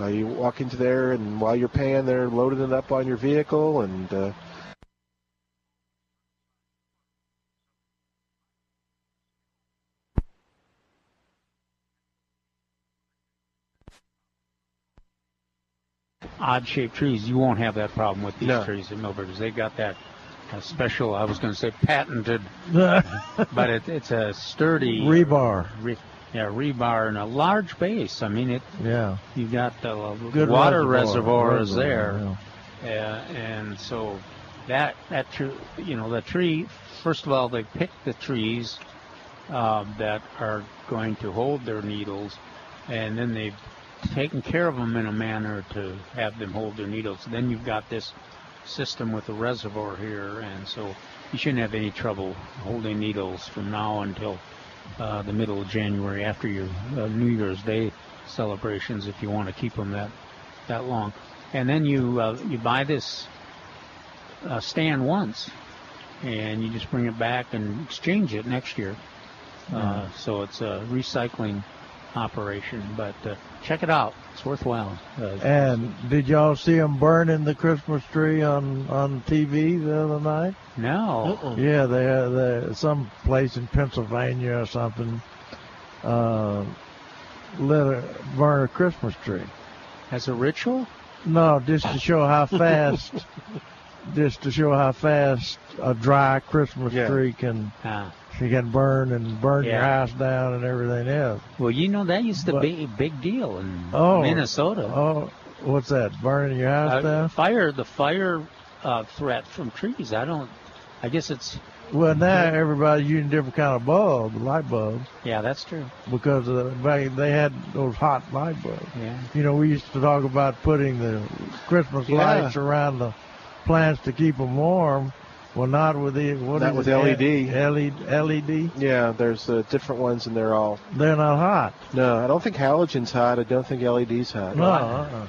Uh, you walk into there, and while you're paying, they're loading it up on your vehicle, and uh, odd shaped trees, you won't have that problem with these No. trees at Milberger's. They got that uh, special, I was going to say patented, [LAUGHS] but it, it's a sturdy Rebar. Re, yeah, rebar and a large base. I mean, it. Yeah. You got the uh, Good water reservoir. reservoirs Reservoir, there, uh, and so that that tree, you know, the tree. First of all, they pick the trees um, that are going to hold their needles, and then they've taken care of them in a manner to have them hold their needles. Then you've got this system with a reservoir here, and so you shouldn't have any trouble holding needles from now until uh, the middle of January after your uh, New Year's Day celebrations, if you want to keep them that that long. And then you uh, you buy this uh, stand once, and you just bring it back and exchange it next year. Uh, Mhm. so it's a recycling operation, but uh, check it out; it's worthwhile. Uh, And did y'all see them burning the Christmas tree on on TV the other night? No. Yeah, they they some place in Pennsylvania or something uh, lit a burn a Christmas tree. As a ritual? No, just to show how [LAUGHS] fast. just to show how fast a dry Christmas Yeah. tree can Ah. She can burn and burn your house down and everything else. Well, you know that used to But- be a big deal in Oh, Minnesota. Oh, what's that? Burning your house Uh, down? fire, the fire uh, threat from trees. I don't. I guess it's. Well, now everybody's using different kind of bulbs, light bulbs, Yeah, that's true. because of the, back- they had those hot light bulbs. Yeah. You know, we used to talk about putting the Christmas Yeah. lights around the plants to keep them warm. Well, not with the what Not is with it? LED. LED. LED. yeah, there's uh, different ones, and they're all. They're not hot. No, I don't think halogen's hot. I don't think LED's hot. No. Uh-uh.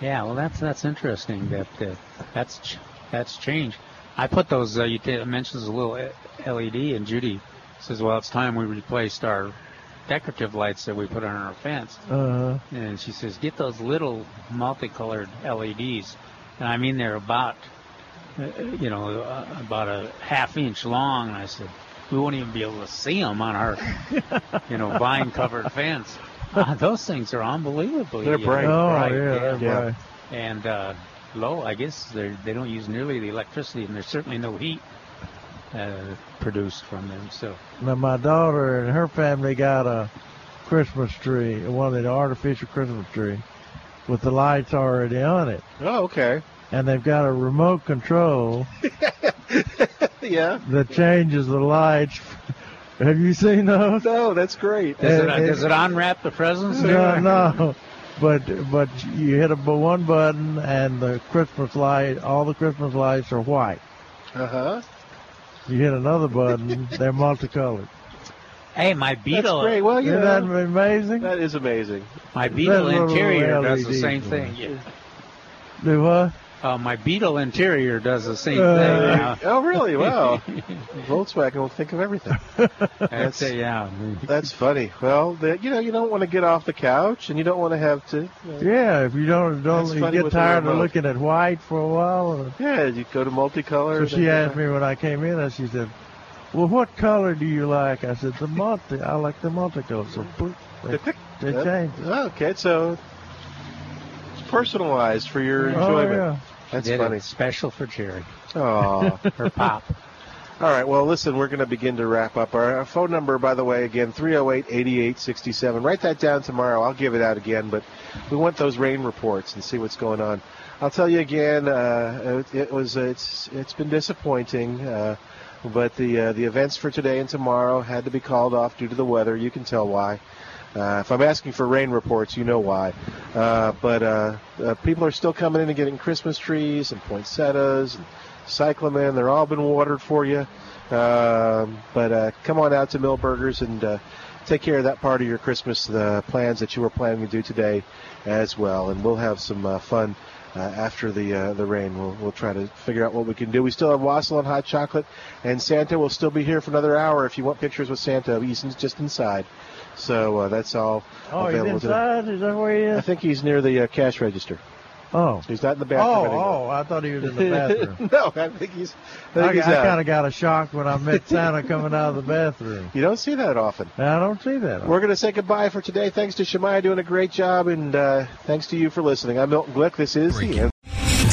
Yeah, well, that's that's interesting. That uh, that's ch- that's changed. I put those. Uh, you t- mentions a little uh, LED, and Judy says, "Well, it's time we replaced our decorative lights that we put on our fence." Uh-huh. And she says, "Get those little multicolored LEDs." And I mean, they're about, you know, uh, about a half inch long. And I said, "We won't even be able to see them on our, you know, [LAUGHS] vine-covered fence." Uh, those things are unbelievably They're uh, bright. Oh, bright, yeah, they're Yeah. bright. and uh, low. I guess they they don't use nearly the electricity, and there's certainly no heat. uh, produced from them. So Now my daughter and her family got a Christmas tree, one of the artificial Christmas tree, with the lights already on it. Oh, okay. And they've got a remote control [LAUGHS] yeah. that changes the lights. Have you seen those? No, that's great. does it, And- does it unwrap the presents? No, no. But but you hit a bu- one button and the Christmas light, all the Christmas lights are white. Uh huh. You hit another button, they're multicolored. Hey, my Beetle. That's great. Well, you Isn't know, that amazing? that is amazing. My Beetle interior does the same thing. Yeah. Do what? Uh, my Beetle interior does the same Uh, thing. Yeah. [LAUGHS] Oh, really? Wow. [LAUGHS] Volkswagen will think of everything. [LAUGHS] That's it, yeah. That's funny. Well, the, you know, you don't want to get off the couch, and you don't want to have to. Yeah, if you don't don't you get tired of looking at white for a while. Yeah, you go to multicolor. So she asked me when I came in, and she said, "Well, what color do you like?" I said, "The multi. I like the multicolor." So boop, they, they Yep. changed. Okay, so it's personalized for your Oh, enjoyment. yeah. That's Did funny. it special for Jerry. Aw. [LAUGHS] Her pop. All right, well, listen, we're going to begin to wrap up. Our, our phone number, by the way, again, 308 8867. Write that down tomorrow. I'll give it out again, but we want those rain reports and see what's going on. I'll tell you again, uh, it, it was it's it's been disappointing, uh, but the uh, the events for today and tomorrow had to be called off due to the weather. You can tell why. Uh, if I'm asking for rain reports, you know why. Uh, but uh, uh, people are still coming in and getting Christmas trees and poinsettias and cyclamen. They're all been watered for you. Um, but uh, come on out to Milberger's and uh, take care of that part of your Christmas uh, plans that you were planning to do today as well. And we'll have some fun uh, after the uh, the rain. We'll we'll try to figure out what we can do. We still have wassail and hot chocolate, and Santa will still be here for another hour. If you want pictures with Santa, he's just inside. So uh, that's all Oh, he's available today. inside. Is that where he is? I think he's near the uh, cash register. Oh. He's not in the bathroom Oh, anymore. oh! I thought he was in the [LAUGHS] bathroom. no, I think he's. I I, think he's out. kind of got a shock when I met [LAUGHS] Santa coming out of the bathroom. You don't see that often. I don't see that. Often. We're going to say goodbye for today. Thanks to Shemaya doing a great job, and uh, thanks to you for listening. I'm Milton Glick. This is the